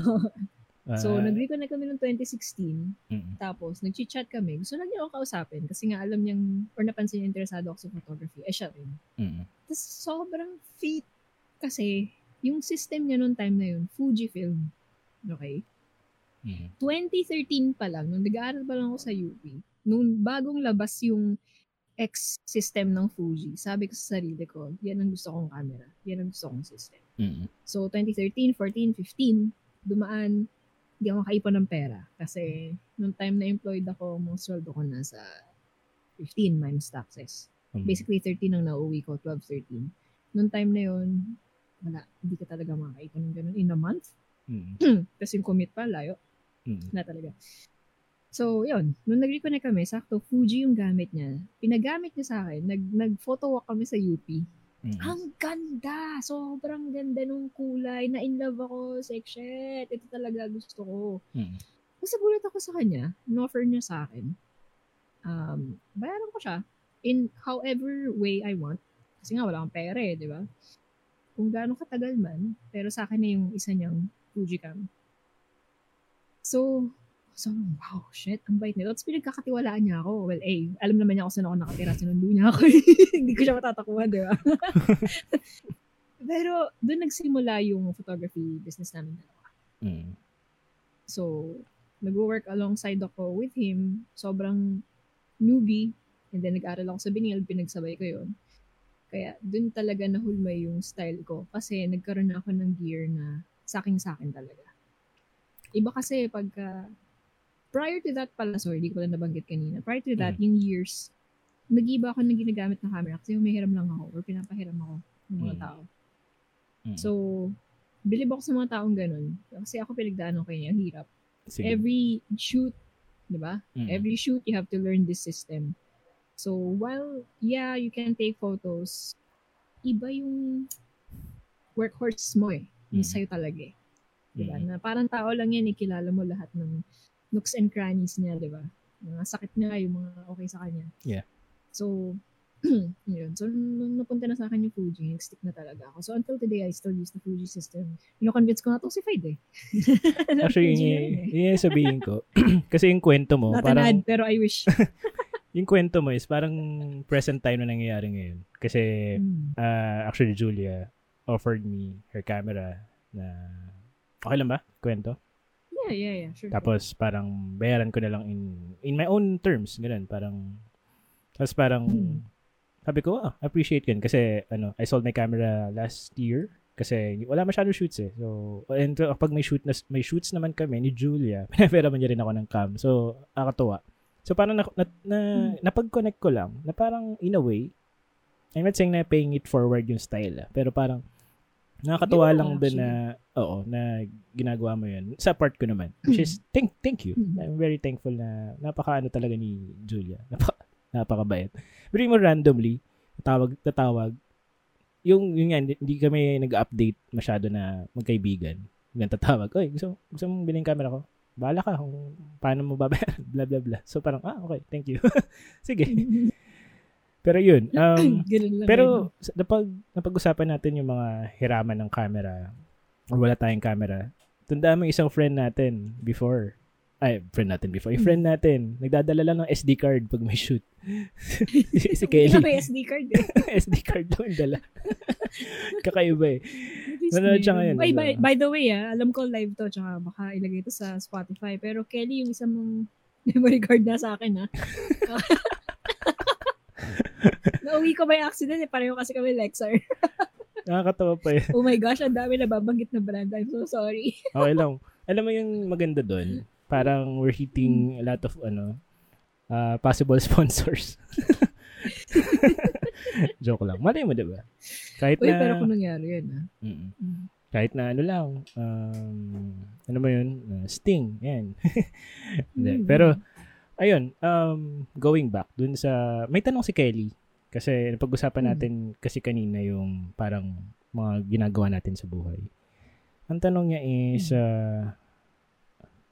so, Ah, nag-reconnect kami noong 2016. mm. Tapos, nag-chat kami. Gusto lang niya ako kausapin kasi nga alam niyang, or napansin niya interesado ako sa photography. Eh, siya rin. Mm. Tapos, sobrang fit. Kasi, yung system niya noong time na yun, Fujifilm. Okay? Mm. 2013 pa lang, nung nag-aaral pa lang ako sa UP, nung bagong labas yung X system ng Fuji, sabi ko sa sarili ko, yan ang gusto kong camera. Yan ang gusto kong system. Mm. So, 2013, 14, 15, dumaan, hindi ako makaipon ng pera. Kasi, nung time na employed ako, mga sweldo ko nasa 15 minus taxes. Mm. Basically, 13 ang nauwi ko, 12, 13. Nung time na yun, wala, hindi ka talaga makakaipon ng ganun in a month. Mm. Tapos yung commute pa, layo. Mm. Na talaga. So, yun. Nung nag-reconnect kami, sakto, Fuji yung gamit niya. Pinagamit niya sa akin. Nag, nag-photo walk kami sa UP. Mm. Ang ganda! Sobrang ganda nung kulay. Na in love ako. Like, shit, ito talaga gusto ko. Mm. Tapos nagulat ako sa kanya. In-offer niya sa akin. Um, bayaran ko siya. In however way I want. Kasi nga, wala akong pera eh, di ba? Kung gaano katagal man. Pero sa akin na yung isa niyang Fuji cam. So, so, wow, shit, ang bait nito. Tapos pinagkakatiwalaan niya ako. Well, eh, alam naman niya kung saan ako nakatira. Sinundo niya ako. Hindi ko siya matatakuhan, di ba? Pero, doon nagsimula yung photography business namin dalawa. Mm. So, nag-work alongside ako with him. Sobrang newbie. And then, nag-aral ako sa Binil. Pinagsabay ko yun. Kaya, dun talaga nahulmay yung style ko. Kasi, nagkaroon na ako ng gear na saking-sakin talaga. Iba kasi pagka... Prior to that pala, sorry, di ko pala nabanggit kanina. Prior to that, yung years, nag-iba ako ng ginagamit na camera kasi humihiram lang ako or pinapahiram ako ng mga Mm. tao. Mm. So, bilib ako sa mga taong ganun. Kasi ako pinagdaanan ko yun, ang hirap Sige. every shoot, di ba? Mm. Every shoot, you have to learn this system. So, while, yeah, you can take photos, iba yung workhorse mo eh. Yung Mm. sa'yo talaga eh. Di ba? Mm. Na parang tao lang yan, ikilala mo lahat ng nooks and crannies niya, di ba? Mga sakit niya, yung mga okay sa kanya. Yeah. So, yun. So, nung napunta na sa akin yung Fuji, nag-stick na talaga ako. So, until today, I still use the Fuji system. Pino-convince ko na to si Fade eh. Actually, yun, yun, yun eh. yun yung sabihin ko. Kasi yung kwento mo, Not an parang, ad, pero I wish. yung kwento mo is parang present time na nangyayari ngayon. Kasi, Mm. uh, actually, Julia offered me her camera na, okay lang ba? Kwento? Yeah, yeah, yeah. Sure. Tapos, parang, bayaran ko na lang in, in my own terms. Ganun, parang, tapos parang, Hmm. sabi ko, ah, appreciate yun. Kasi, ano, I sold my camera last year. Kasi, wala masyadong shoots eh. So, and uh, pag may, shoot na, may shoots naman kami ni Julia, pinapera man niya rin ako ng cam. So, nakakatuwa. So, parang na, na, na, napag-connect ko lang, na parang, in a way, I'm not saying na paying it forward yung style, ah, pero parang, nakakatuwa lang din na, oo, na ginagawa mo yun. Sa part ko naman. Which is, thank, thank you. Mm. I'm very thankful na napaka-ano talaga ni Julia. Napaka, napakabait. Pero mo randomly, tatawag, tatawag, yung, yung nga, hindi, kami nag-update masyado na magkaibigan. Yung tatawag, oy, gusto, gusto mong bilhin camera ko? Bahala ka kung paano mo babayaran, blah, blah, blah. So parang, ah, okay, thank you. Sige. Pero yun, um, pero sa- napag, napag-usapan natin yung mga hiraman ng camera or wala tayong camera. Tandaan mo isang friend natin before. Ay, friend natin before. Yung friend natin, nagdadala lang ng SD card pag may shoot. si, Hindi Kelly, may SD card eh. SD card lang yung dala. Kakaiba eh. Nanonood siya ngayon, Ay, diba? by, by the way, ah, alam ko live to, tsaka baka ilagay to sa Spotify. Pero Kelly, yung isang mong memory card na sa akin, ha? Nauwi ko by accident, eh. Pareho kasi kami Lexar. Nakakatawa pa eh. Oh my gosh, ang dami na babanggit na brand. I'm so sorry. Okay lang. Alam mo yung maganda doon? Parang we're hitting a lot of ano uh, possible sponsors. Joke lang. Malay mo, diba? Kahit Uy, na... pero kung nangyari yun, ha? Mm. Mm. Kahit na ano lang, um, ano ba yun? Uh, Sting, yan. Hindi. Mm. Pero, ayun, um, going back dun sa, may tanong si Kelly. Kasi napag-usapan Mm. natin kasi kanina yung parang mga ginagawa natin sa buhay. Ang tanong niya is, uh,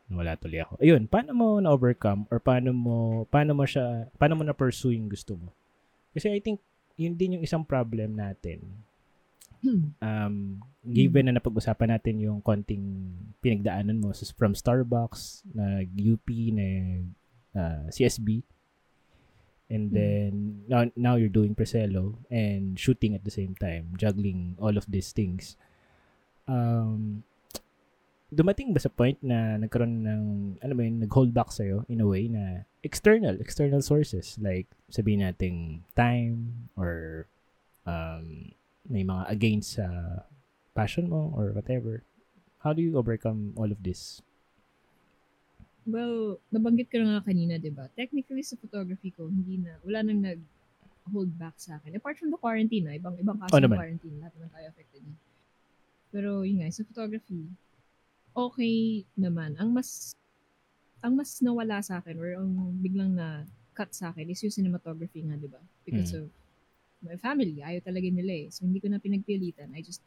wala tuloy ako. Ayun, paano mo na-overcome or paano mo, paano mo siya, paano mo na-pursue yung gusto mo? Kasi I think, yun din yung isang problem natin Hmm. um, given na napag-usapan natin yung konting pinagdaanan mo so, from Starbucks, nag-UP, nag uh, CSB, and Mm. then now, now you're doing Preselo and shooting at the same time, juggling all of these things. Um, dumating ba sa point na nagkaroon ng, ano ba yun, nag-hold back sa'yo in a way na external, external sources, like sabihin nating time or um, may mga against sa passion mo or whatever. How do you overcome all of this? Well, nabanggit ko na nga kanina, di ba? Technically, sa photography ko, hindi na, wala nang nag-hold back sa akin. Apart from the quarantine, na ibang ibang kaso Oh, ng quarantine, lahat naman tayo affected. Pero yun nga, sa photography, okay naman. Ang mas, ang mas nawala sa akin, or ang biglang na cut sa akin, is yung cinematography nga, di ba? Because of my family. Ayaw talaga nila eh. So, hindi ko na pinagpilitan. I just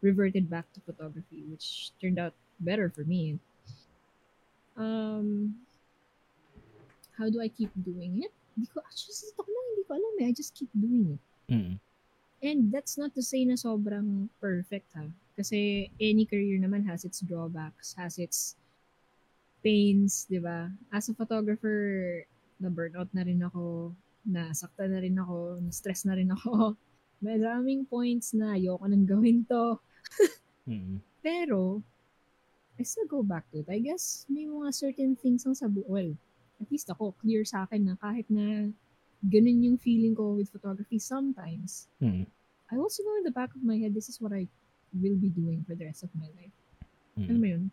reverted back to photography, which turned out better for me. Um, how do I keep doing it? Hindi ko, actually, sa totoo lang, hindi ko alam eh. I just keep doing it. Mm. And that's not to say na sobrang perfect ha. Kasi any career naman has its drawbacks, has its pains, di ba? As a photographer, na-burnout na rin ako, nasakta na rin ako, na-stress na rin ako. Maraming points na ayoko nang gawin to. Mm. Pero, I still go back to it. I guess may mga certain things ang sa bu- Well, at least ako, clear sa akin na kahit na ganun yung feeling ko with photography sometimes, Mm. I also know in the back of my head, this is what I will be doing for the rest of my life. Ano Mm. mo yun?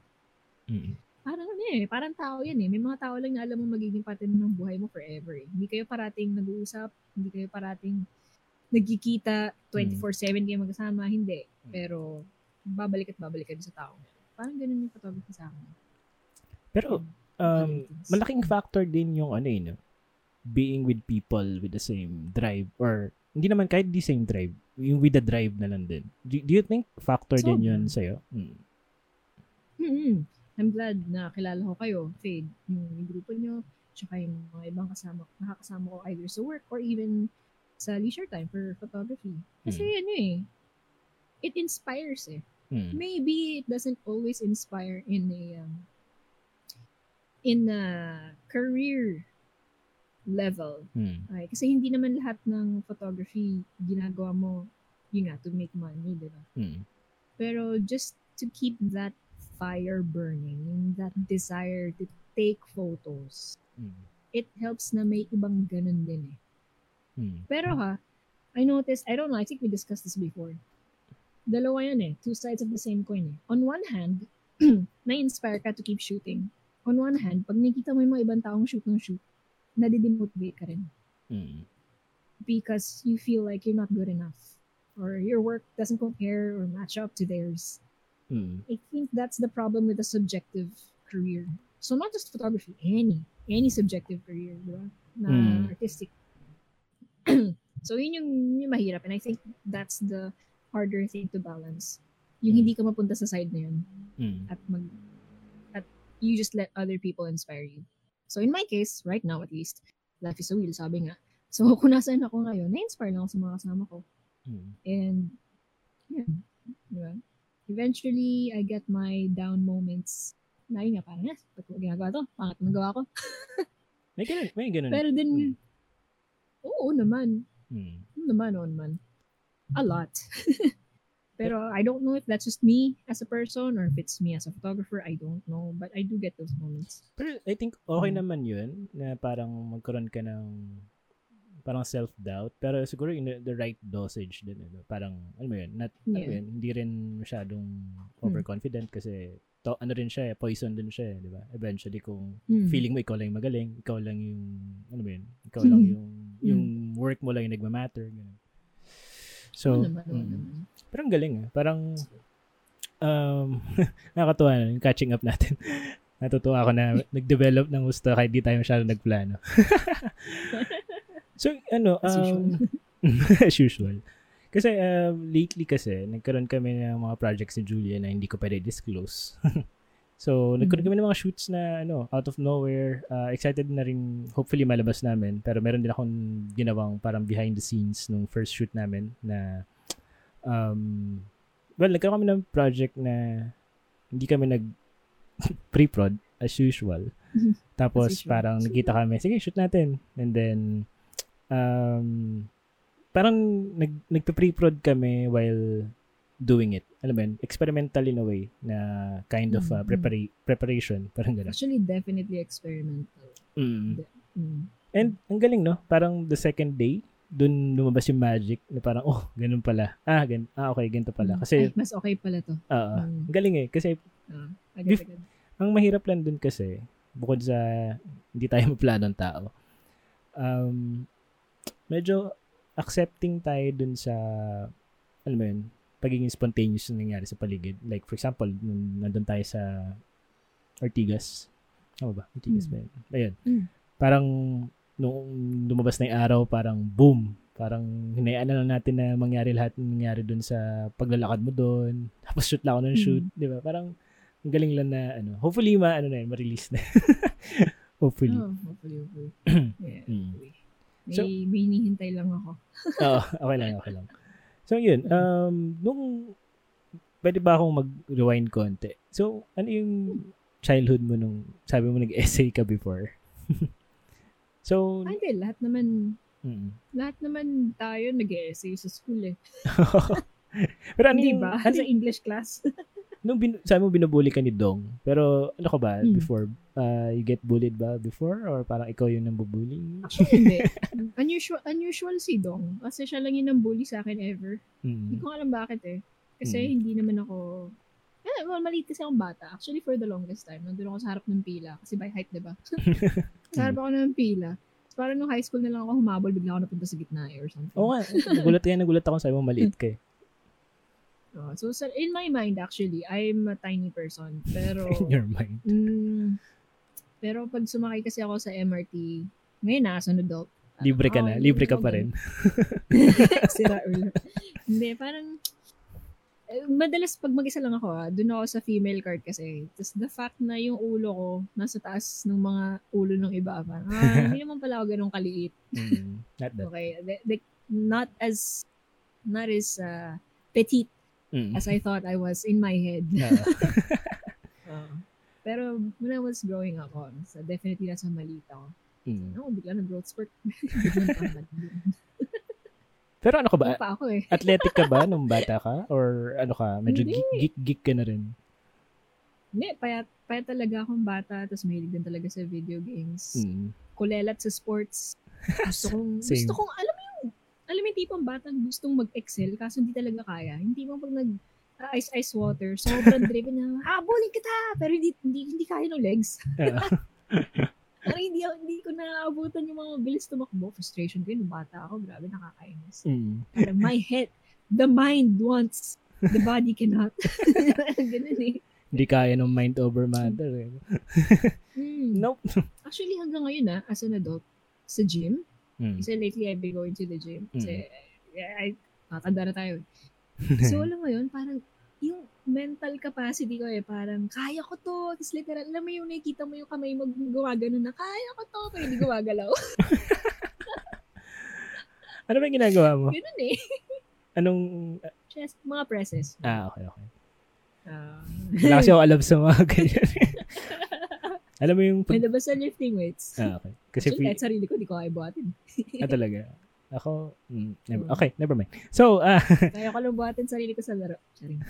Mm. Parang ano eh, parang tao yan eh. May mga tao lang na alam mo magiging parte ng buhay mo forever eh. Hindi kayo parating nag-uusap, hindi kayo parating nagkikita, 24-7 kayo magkasama, hindi. Pero, babalik at babalik ka dun sa tao. Parang ganun yung photography sa akin. Pero, um, malaking factor din yung ano eh, no? being with people with the same drive or hindi naman kahit the same drive, yung with the drive na lang din. Do, do you think factor din Sobra. yun sa'yo? Mm. mm I'm glad na kilala ko kayo, Fade, yung, yung grupo nyo, tsaka yung mga ibang kasama, nakakasama ko either sa work or even sa leisure time for photography. Kasi Mm. ano eh, it inspires eh. Mm. Maybe it doesn't always inspire in a um, in a career level. Mm. Okay? Kasi hindi naman lahat ng photography ginagawa mo, yun nga, to make money, di ba? Mm. Pero just to keep that fire burning, that desire to take photos, Mm. it helps na may ibang ganun din eh. Mm. Pero ha, I noticed, I don't know, I think we discussed this before. Dalawa yan eh. Two sides of the same coin eh. On one hand, na-inspire ka to keep shooting. On one hand, pag nakita mo yung mga ibang taong shoot ng shoot, nadidemotivate ka rin. Mm. Because you feel like you're not good enough. Or your work doesn't compare or match up to theirs. Mm. I think that's the problem with a subjective career. So not just photography, any any subjective career, di ba? Na Mm. artistic. so yun yung, yung mahirap and I think that's the harder thing to balance. Yung Mm. hindi ka mapunta sa side na yun Mm. at mag at you just let other people inspire you. So in my case, right now at least, life is a wheel, sabi nga. So kung nasaan ako ngayon, na-inspire lang ako sa mga kasama ko. Mm. And, yeah, di ba? Eventually, I get my down moments. Na yun nga, parang, eh, ba't ko ginagawa to? Pangat nang gawa ko. May ganun, may ganun. Pero din, Mm. oo naman. Mm. Oo naman, oo naman. A lot. Pero I don't know if that's just me as a person or if it's me as a photographer. I don't know. But I do get those moments. Pero I think okay Mm. naman yun na parang magkaroon ka ng parang self-doubt. Pero siguro in the, the right dosage din. Ano? Parang, ano mo yun, not, Yeah. mo yun, hindi rin masyadong overconfident kasi to, ano rin siya, eh, poison din siya, eh, di ba? Eventually, kung Hmm. feeling mo ikaw lang yung magaling, ikaw lang yung, ano mo yun, ikaw lang Hmm. yung, yung work mo lang yung nagmamatter. Ganun. So, naman, oo mm. Pero ang galing eh. Parang, um, nakakatuwa na, yung catching up natin. Natutuwa ako na nag-develop ng gusto kahit di tayo masyado nagplano. so, ano, As um, as usual. Kasi, um, lately kasi, nagkaroon kami ng mga projects ni Julia na hindi ko pwede disclose. So, nagkaroon kami ng mga shoots na, ano, out of nowhere. Uh, excited na rin, hopefully, malabas namin. Pero meron din akong ginawang parang behind the scenes nung first shoot namin na, um, well, nagkaroon kami ng project na hindi kami nag pre-prod as usual. Tapos As usual. parang nagkita kami, sige, shoot natin. And then, um, parang nag, nagpa-pre-prod kami while doing it. Alam mo yun, experimental in a way na kind of uh, Mhm. prepara- preparation. Parang gano'n. Actually, definitely experimental. Mm. Mm. And ang galing, no? Parang the second day, dun lumabas yung magic na parang, oh, ganun pala. Ah, gan ah okay, ganito pala. Mm. Kasi, Ay, mas okay pala to. oo, Mm. ang galing eh. Kasi Ah, Bef- agad-agad. ang mahirap lang dun kasi, bukod sa hindi tayo maplanong tao, um, medyo accepting tayo dun sa, alam mo yun, pagiging spontaneous na nangyari sa paligid. Like, for example, nung nandun tayo sa Ortigas. Ano ba? Ortigas Mm. ba yun? Ayun. Mm. Parang, nung lumabas na yung araw, parang boom. Parang hinayaan na lang natin na mangyari lahat ng nangyari dun sa paglalakad mo dun. Tapos shoot lang ako ng shoot. Mm. Di ba? Parang, ang galing lang na, ano, hopefully, ma, ano na yun, ma-release na. hopefully. Oh, hopefully, hopefully. yeah, Mm. hopefully. May, So- may hinihintay lang ako. Oo, okay lang, okay lang. So, yun. Um, nung, pwede ba akong mag-rewind konti? So, ano yung childhood mo nung, sabi mo nag-essay ka before? so, Ah, hindi, lahat naman, mm. lahat naman tayo nag-essay sa school eh. Pero ano Hindi yung, ba? ano sa English class. nung bin, sabi mo binubuli ka ni Dong, pero ano ka ba Hmm. before? Uh, you get bullied ba before? Or parang ikaw yung nambubully? Actually, hindi. unusual, unusual si Dong. Kasi siya lang yung bully sa akin ever. Hindi Mm. ko alam bakit eh. Kasi Hmm. hindi naman ako... Eh, well, maliit kasi akong bata. Actually, for the longest time, nandun ako sa harap ng pila. Kasi by height, di ba? sa harap ako ng pila. Parang nung high school na lang ako humabol, bigla ako napunta sa gitna eh, or something. Oo nga, nagulat kaya nagulat ako sabi mo maliit ka eh. Oh, so, sa, in my mind, actually, I'm a tiny person. Pero, In your mind. mm, pero pag sumakay kasi ako sa MRT, ngayon na, as an adult. Libre ka oh, na, libre ka pa rin. Sira ulo. Hindi, parang, eh, madalas pag mag-isa lang ako, ah, dun ako sa female card kasi. Tapos the fact na yung ulo ko nasa taas ng mga ulo ng iba, parang, ah, hindi naman pala ako ganun kaliit. Mm, not that. Okay, the, the, not as not as uh, petite Mm. as I thought I was in my head. Ah. Uh, pero when I was growing up, oh, so definitely nasa maliit ako. Mm. No, bigla ng growth spurt. Pero ano ka ba? Ano pa ako eh. Athletic ka ba nung bata ka? Or ano ka? Medyo geek, geek, geek ka na rin? Hindi, payat, payat talaga akong bata, tapos mahilig din talaga sa video games. Mm. Kulelat sa sports. Gusto kong, Same. gusto kong, alam alam mo tipong batang gustong mag-excel, kaso hindi talaga kaya. Hindi mo pag nag, uh, ice ice water, sobrang driven na, habulin kita! Pero hindi, hindi, hindi kaya ng legs. Ah. Parang hindi, hindi ko naaabutan yung mga mabilis tumakbo. Frustration ko yun, bata ako, grabe, nakakainis. Mm. Parang my head, the mind wants, the body cannot. Ganun eh. Hindi kaya ng mind over matter. Eh. Hmm. Nope. Actually, hanggang ngayon na, as an adult, sa gym, Mm. kasi lately I've been going to the gym. Kasi, Mm. I, na tayo. So, alam mo yun, parang, yung mental capacity ko eh, parang, kaya ko to. Tapos literal, alam mo yung nakikita mo yung kamay mo gumagano na, kaya ko to, pero hindi gumagalaw. ano ba yung ginagawa mo? Ganun eh. Anong... Chest, mga presses. Ah, okay, okay. Ah. Wala kasi ako alam sa mga ganyan. alam mo yung... May labas sa lifting weights. Ah, okay. Kasi Actually, kahit sarili ko, di ko kaya buhatin. Ah, talaga. Ako, mm, never, okay, never mind. So, ah, Kaya ko lang buhatin sarili ko sa laro. Charing.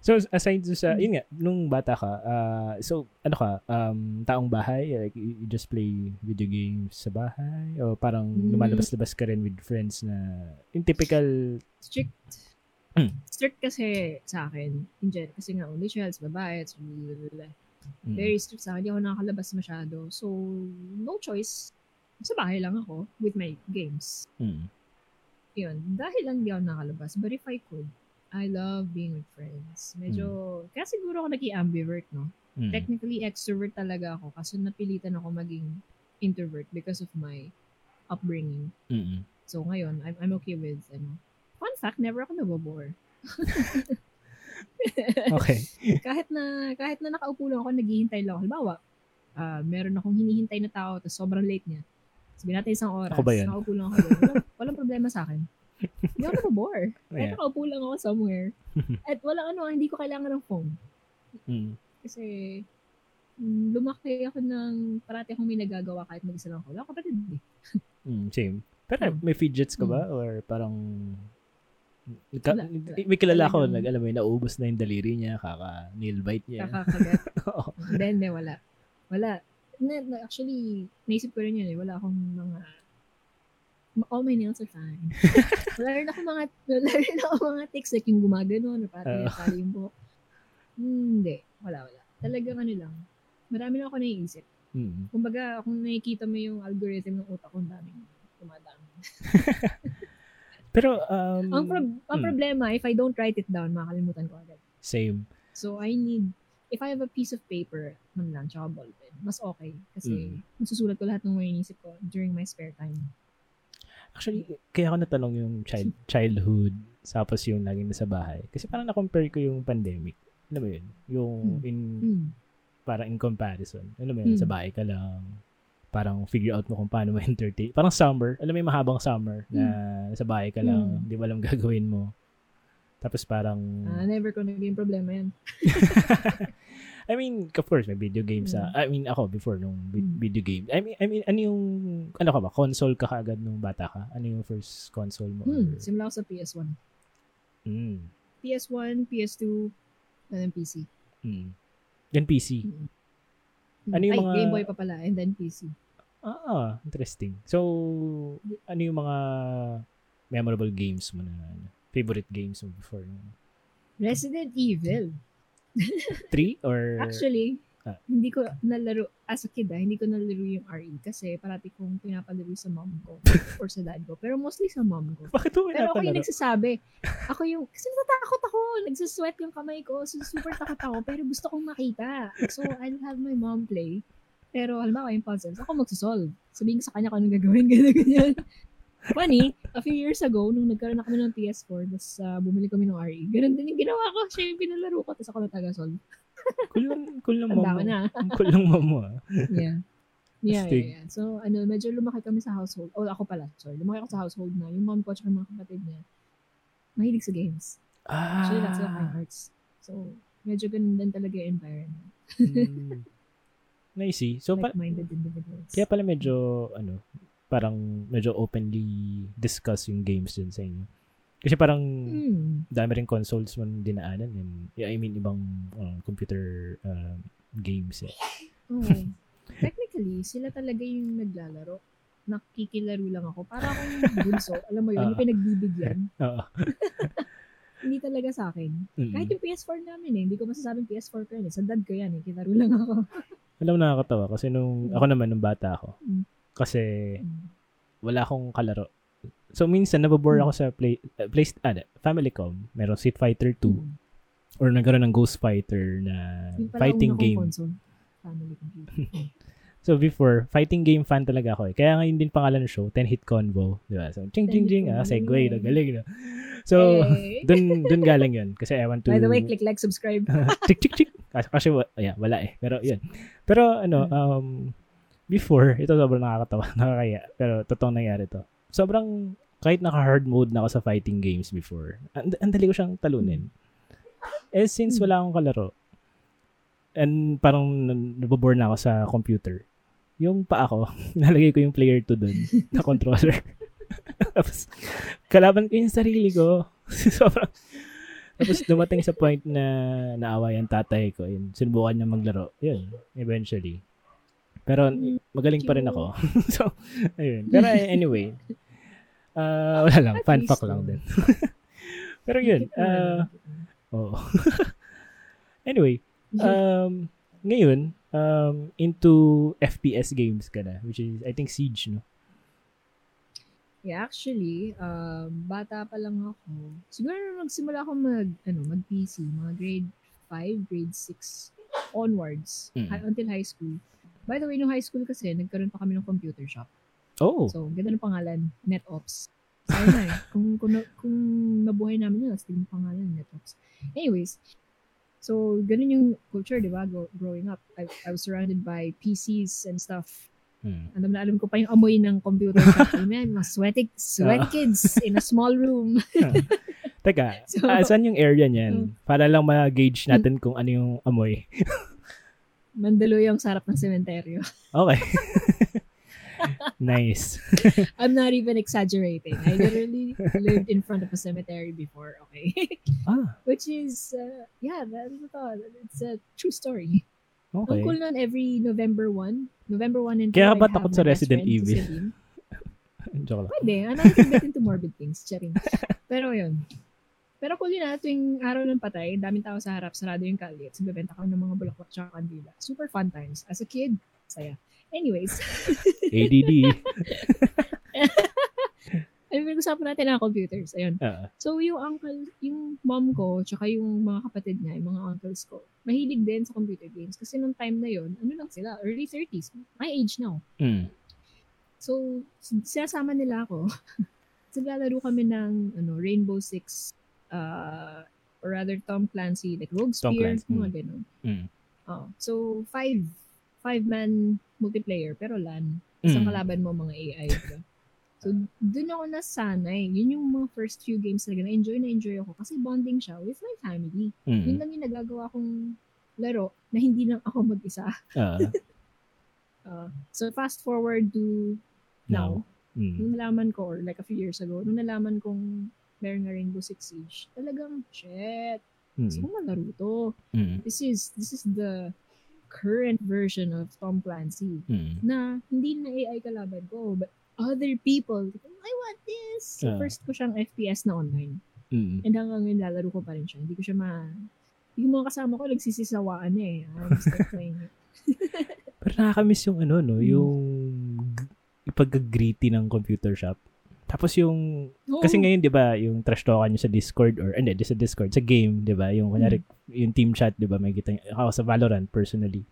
so aside sa, yun nga, nung bata ka, ah, so, ano ka, um, taong bahay, like, you you just play video games sa bahay, o parang Mm. lumalabas-labas ka rin with friends na, yung typical, Strict. Hmm. Strict kasi sa akin. In general, kasi nga, only child, babae, it's blablabla. mm, very strict sa akin. Hindi ako nakakalabas masyado. So, no choice. Sa bahay lang ako with my games. mm, Yun. Dahil lang hindi ako nakalabas. But if I could, I love being with friends. Medyo, kaya siguro ako nag-ambivert, no? mm, Technically, extrovert talaga ako kasi napilitan ako maging introvert because of my upbringing. mm, So, ngayon, I'm, I'm okay with, ano, fun fact, never ako nabobore. okay. kahit na kahit na nakaupo lang ako, naghihintay lang ako. Halimbawa, ah, meron akong hinihintay na tao, tapos sobrang late niya. Sabihin natin isang oras. Ako ba yun? Nakaupo lang ako. Walang, walang problema sa akin. Hindi ako nabobore. Kahit Yeah. nakaupo lang ako somewhere. At walang ano, hindi ko kailangan ng phone. Mm, Kasi mm, lumaki ako ng parati akong may nagagawa kahit mag-isa lang ako. Wala kapatid eh. mm, same. Pero Mm. may fidgets ka ba? Or parang, ka, Wala, wala. may kilala ko, nag, alam mo, yun, naubos na yung daliri niya, kaka nail bite niya. Kakakagat. Oo. Then, then, wala. Wala. Na, na- actually, naisip ko rin yun eh. Wala akong mga all my nails are fine. wala rin ako mga, wala rin ako mga tics like yung gumagano, na parang uh, yung buhok. Hmm, Hindi. Wala, wala. Talagang ano lang. Marami na ako naiisip. Mm. Kumbaga, kung nakikita mo yung algorithm ng utak ko, ang daming tumadami. Pero, um, ang, prob- ang mm. problema, if I don't write it down, makakalimutan ko agad. same. So, I need, if I have a piece of paper, man lang, tsaka ballpen, mas okay. Kasi, Mm. masusulat ko lahat ng mga inisip ko during my spare time. Actually, kaya ako natanong yung child, childhood, tapos yung laging nasa bahay. Kasi parang na-compare ko yung pandemic. Alam mo yun? Yung Hmm. in, Mm. parang in comparison. Alam mo yun, Hmm. sa bahay ka lang. Parang figure out mo kung paano mo entertain. Parang summer. Alam mo yung mahabang summer na sa bahay ka lang. Hmm. Di mo alam gagawin mo. Tapos parang, Ah, never ko naging problema yan. I mean, of course, may video games sa, I mean, ako before nung vi- Mm. video game. I mean, I mean, ano yung, ano ka ba, console ka kaagad nung bata ka? Ano yung first console mo? Hmm. Or- Simula ako sa PS1. Mm. PS1, PS2, and then PC. Mm. Then PC. Mm. Ano yung Ay, mga- Game Boy pa pala, and then PC. Ah, interesting. So, ano yung mga memorable games mo na, ano, favorite games mo before? Resident Evil. Three or? Actually, Ah. hindi ko nalaro, as a kid ah, hindi ko nalaro yung RE kasi parati kong pinapalaro sa mom ko or sa dad ko. Pero mostly sa mom ko. Bakit mo Pero ako yung nagsasabi. Ako yung, kasi natatakot ako. Nagsusweat yung kamay ko. So, super takot ako. Pero gusto kong makita. So, I'll have my mom play. Pero, halimbawa yung puzzles, ako magsusolve. Sabihin ko sa kanya kung anong gagawin, ganyan, ganyan. Funny, a few years ago, nung nagkaroon na kami ng PS4, tapos uh, bumili kami ng RE, ganun din yung ginawa ko. Siya yung pinalaro ko, tapos ako na taga-solve. Cool lang, cool lang mo. na. Cool lang ah. Yeah. Yeah, yeah, yeah. So, ano, medyo lumaki kami sa household. Oh, ako pala, sorry. Lumaki ako sa household na yung mom ko at mga kapatid niya, mahilig sa games. Ah. Actually, that's like fine arts. So, medyo ganun din talaga yung environment. mm. Nice. So, pa- Like-minded individuals. kaya pala medyo, ano, parang medyo openly discuss yung games din sa inyo. Kasi parang Hmm. dami rin consoles man dinaanan and I mean ibang uh, computer uh, games eh. Oo. Technically, sila talaga yung naglalaro. Nakikilaro lang ako. Para akong bunso. Alam mo yun, yung Ah. pinagbibigyan. Oo. Hindi talaga sa akin. Mm. Kahit yung PS4 namin eh. Hindi ko masasabing PS4 ko yan eh. Sa dad ko yan eh. Kilaro lang ako. Alam mo nakakatawa kasi nung ako naman nung bata ako. Mm. Kasi Mm. wala akong kalaro. So minsan nabobore Mm. ako sa play uh, play ah, Famicom, meron Street Fighter 2 Mm. or nagkaroon ng Ghost Fighter na fighting game. Console. Family computer. Mm. So before, fighting game fan talaga ako eh. Kaya ngayon din pangalan ng show, 10 Hit Convo, di ba? So ching ching 10 Hit ching, ah, segue, yeah. na. So Hey. dun dun galing 'yun kasi I want to By the way, click like, subscribe. tik tik tik. Kasi, kasi ayan, wala eh. Pero yun. Pero ano, Hmm. um, before, ito sobrang nakakatawa, nakakaya. Pero totoong nangyari to. Sobrang, kahit naka-hard mode na ako sa fighting games before, ang, ang dali ko siyang talunin. Eh, since wala akong kalaro, and parang nabobore na ako sa computer, yung pa ako, nalagay ko yung player 2 dun, na controller. Tapos, kalaban ko yung sarili ko. sobrang, tapos dumating sa point na naawa yung tatay ko. Yun, sinubukan niya maglaro. Yun, eventually. Pero magaling pa rin ako. so, ayun. Pero anyway, uh, wala lang. Fun fact lang oh. din. Pero yun, uh, oo. anyway, um, ngayon, um, into FPS games ka na, which is, I think, Siege, no? Yeah, actually, um, bata pa lang ako. Siguro nagsimula ako mag, ano, mag-PC, mga grade 5, grade 6 onwards, Mm. until high school. By the way, nung high school kasi, nagkaroon pa kami ng computer shop. Oh, So, ganda ng pangalan, NetOps. Sana eh. kung, kung, na- kung nabuhay namin yun, astig yung pangalan, NetOps. Anyways, so, ganun yung culture, di ba? Grow- growing up, I, I was surrounded by PCs and stuff. hmm. Alam na alam ko pa yung amoy ng computer shop. Amen, mga sweaty, sweat Ah. kids in a small room. Teka, So- ah, saan yung area niyan? Para lang ma-gauge natin kung ano yung amoy. Mandalo yung sarap ng sementeryo. Okay. nice. I'm not even exaggerating. I literally lived in front of a cemetery before, okay? Ah, Which is, uh, yeah, that's ito. It's a true story. okay. Ang cool nun every November 1. November 1 and 2. Kaya ba takot sa Resident Evil? Joke lang. Pwede. Ano, I can get into morbid things. Charing. Pero yun. Pero cool yun na, tuwing araw ng patay, daming tao sa harap, sarado yung kalye, at bebenta ka ng mga bulaklak tsaka kandila. Super fun times. As a kid, saya. Anyways, ADD. ano pinag-usapan natin ang computers. Ayun. Ah, So, yung uncle, yung mom ko, tsaka yung mga kapatid niya, yung mga uncles ko, mahilig din sa computer games. Kasi nung time na yon ano lang sila, early 30s. My age now. mm. So, sinasama nila ako. so, lalaro kami ng ano, Rainbow Six, uh, or rather Tom Clancy, like Rogue Tom Spear, Clancy, mga ganun. Mm. Oh, so, five, five-man multiplayer, pero LAN. Isang Mm. kalaban mo mga AI, diba? So, dun ako nasanay. Yun yung mga first few games talaga. Na-enjoy na enjoy ako kasi bonding siya with my family. Yun Mm. lang yung nagagawa kong laro na hindi lang ako mag-isa. Ah, Uh, so, fast forward to now. Mm. Nung nalaman ko, or like a few years ago, nung nalaman kong meron nga Rainbow Six Siege, talagang, shit, gusto Mm. ko malaro to. Mm. This is, this is the current version of Tom Clancy Mm. na hindi na AI kalaban ko, but other people, I want this! So, Ah. first ko siyang FPS na online. Mm. And hanggang ngayon, lalaro ko pa rin siya. Hindi ko siya ma... Yung mga kasama ko, nagsisisawaan na eh. I'm still playing it. Pero nakakamiss yung ano, no? Mm. Yung ipag-greety ng computer shop. Tapos yung, Oo. kasi ngayon, di ba, yung trash talkan nyo sa Discord, or, hindi, di sa Discord, sa game, di ba, yung, kunyari, yung team chat, di ba, may kita, ako sa Valorant, personally.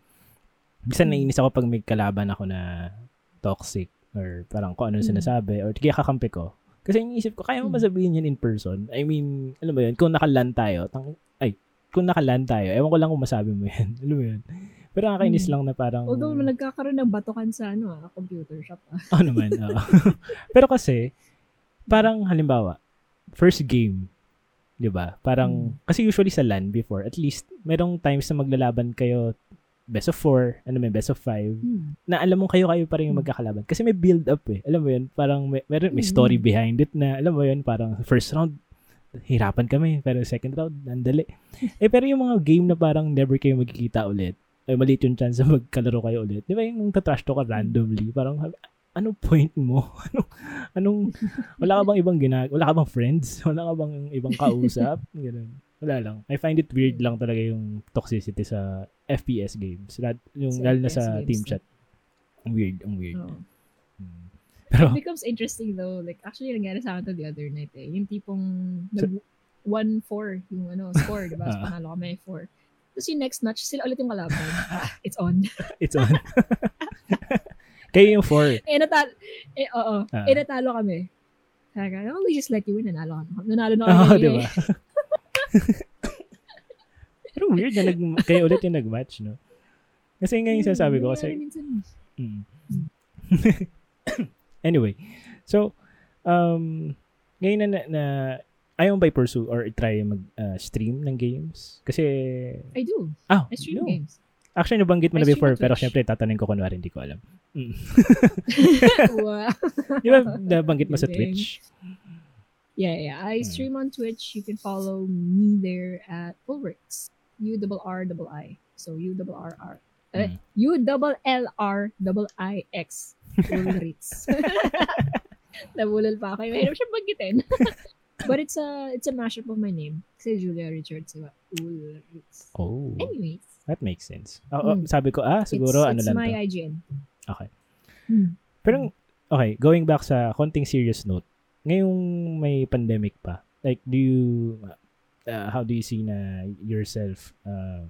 Bisa Mm. naiinis ako pag may kalaban ako na toxic, or parang kung ano Mm. sinasabi, or kaya kakampi ko. Kasi iniisip ko, kaya mo ba Mm. sabihin yan in person? I mean, alam mo yun, kung nakalan tayo, tang, ay, kung nakalan tayo, ewan ko lang kung masabi mo yan. alam mo yun? Pero nakakainis Hmm. lang na parang... Although nagkakaroon ng batukan sa ano ah, computer shop ah. Oo naman, oo. Pero kasi, parang halimbawa, first game, di ba? Parang, Hmm. kasi usually sa LAN before, at least, merong times na maglalaban kayo best of four, ano may best of five, Hmm. na alam mo kayo-kayo pa rin yung Hmm. magkakalaban. Kasi may build up eh. Alam mo yun, parang may, meron, may story Hmm. behind it na, alam mo yun, parang first round, hirapan kami. Pero second round, andali. eh, pero yung mga game na parang never kayo magkikita ulit, ay maliit yung chance na magkalaro kayo ulit. Di ba yung tatrash to ka randomly? Parang, anong point mo? anong, anong, wala ka bang ibang ginag, wala ka bang friends? Wala ka bang ibang kausap? Ganun. Wala lang. I find it weird lang talaga yung toxicity sa FPS games. Lalo, yung, Sa lalo na sa games team chat. Ang weird, ang weird. Oo. Mm. Pero, It becomes interesting though. Like, actually, nangyari sa akin to the other night eh. Yung tipong nag 1-4 yung ano, score, diba? So, Ah. panalo kami 4. Tapos yung next match, sila ulit yung kalaban. Ah, It's on. it's on. Kayo yung four. eh, natalo, eh, oo. Ah. Eh, natalo kami. Ka, oh, we just let you win. Nanalo ka. Nanalo na Oo, kami. di ba? Pero weird na nag, kayo ulit yung nag-match, no? Kasi nga yung sasabi ko, kasi, Mm. anyway, so, um, ngayon na, na, na ayaw mo ba i-pursue or i-try mag-stream ng games? Kasi, I do. ah, I stream no. games. Actually, nabanggit mo I na before, pero syempre, tatanungin ko kunwari, hindi ko alam. Mm. wow. Di ba, nabanggit mo sa. Twitch? Yeah, yeah. I stream on Twitch. You can follow me there at Ulrix. U double R double I. So U double R R. Eh, Hmm. U double L R double I X. Ulrix. Nabulol pa ako. Mahirap siya banggitin. But it's a it's a mashup of my name. Kasi Julia Richards, diba? Ulrix. Oh, Anyways, that makes sense. Oh, oh, Mm. sabi ko, ah, siguro it's, ano it's lang my to. IGN. Okay. Hmm. Pero, okay, going back sa konting serious note, ngayong may pandemic pa, like, do you, uh, how do you see na yourself uh,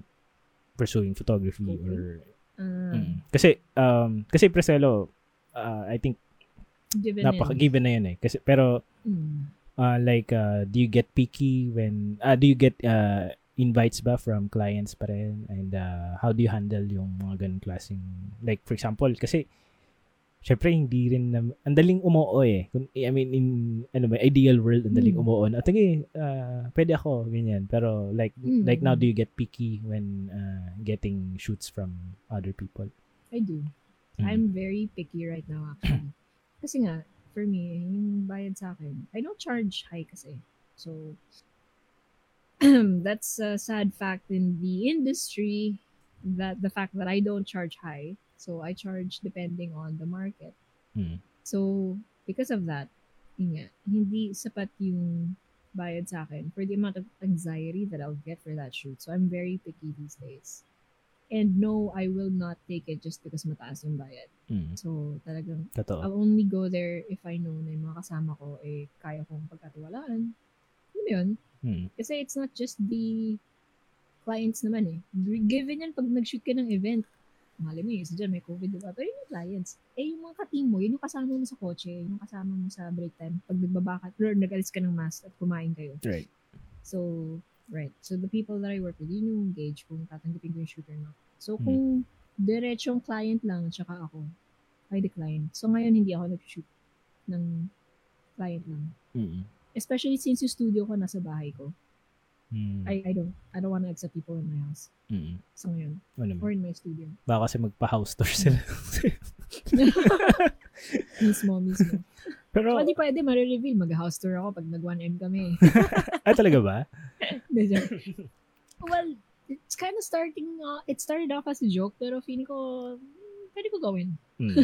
pursuing photography Coping? or, Ah, Mm. kasi, um, kasi Preselo, uh, I think, given na napaka yun. given na yun eh. Kasi, pero, Mm. uh, like, uh, do you get picky when, uh, do you get uh, invites ba from clients pa rin? And uh, how do you handle yung mga ganun klaseng, like, for example, kasi, syempre, hindi rin na, ang daling umuo eh. Kung, I mean, in, ano ba, ideal world, ang daling Mm. umuo na, sige, uh, pwede ako, ganyan. Pero, like, Mm. like now, do you get picky when uh, getting shoots from other people? I do. Mm. I'm very picky right now actually. kasi nga, for me, yung bayad sa akin, I don't charge high kasi. So, that's a sad fact in the industry that the fact that I don't charge high. So, I charge depending on the market. Mm. So, because of that, yun nga, hindi sapat yung bayad sa akin for the amount of anxiety that I'll get for that shoot. So, I'm very picky these days. And no, I will not take it just because mataas yung bayad. Mm. So, talagang, Totoo. I'll only go there if I know na yung mga kasama ko, eh, kaya kong pagkatiwalaan. Yun? Mm. Kasi it's not just the clients naman eh. Given yan, pag nag-shoot ka ng event, mali mo, isa dyan, may COVID, diba? Pero yun yung clients. Eh, yung mga ka-team mo, yun yung kasama mo sa kotse, yun yung kasama mo sa break time, pag nagbabakat, or nag-alis ka ng mask at kumain kayo. Right. So, right. So, the people that I work with, yun yung gauge kung tatanggapin ko yung shooter na. So, Hmm. kung diretsong client lang, tsaka ako, I decline. So, ngayon, hindi ako nag-shoot ng client lang. Mm. Especially since yung studio ko nasa bahay ko. Mm. I, I don't, I don't wanna accept people in my house. Mm. Sa ngayon. Ano? Or in my studio. Baka kasi magpa-house tour sila. mismo, mismo. Pero, So, di pwede, marireveal. Mag-house tour ako pag nag-1M kami. ah, talaga ba? Well, it's kind of starting, uh, it started off as a joke, pero feeling ko, hmm, pwede ko gawin. Mm.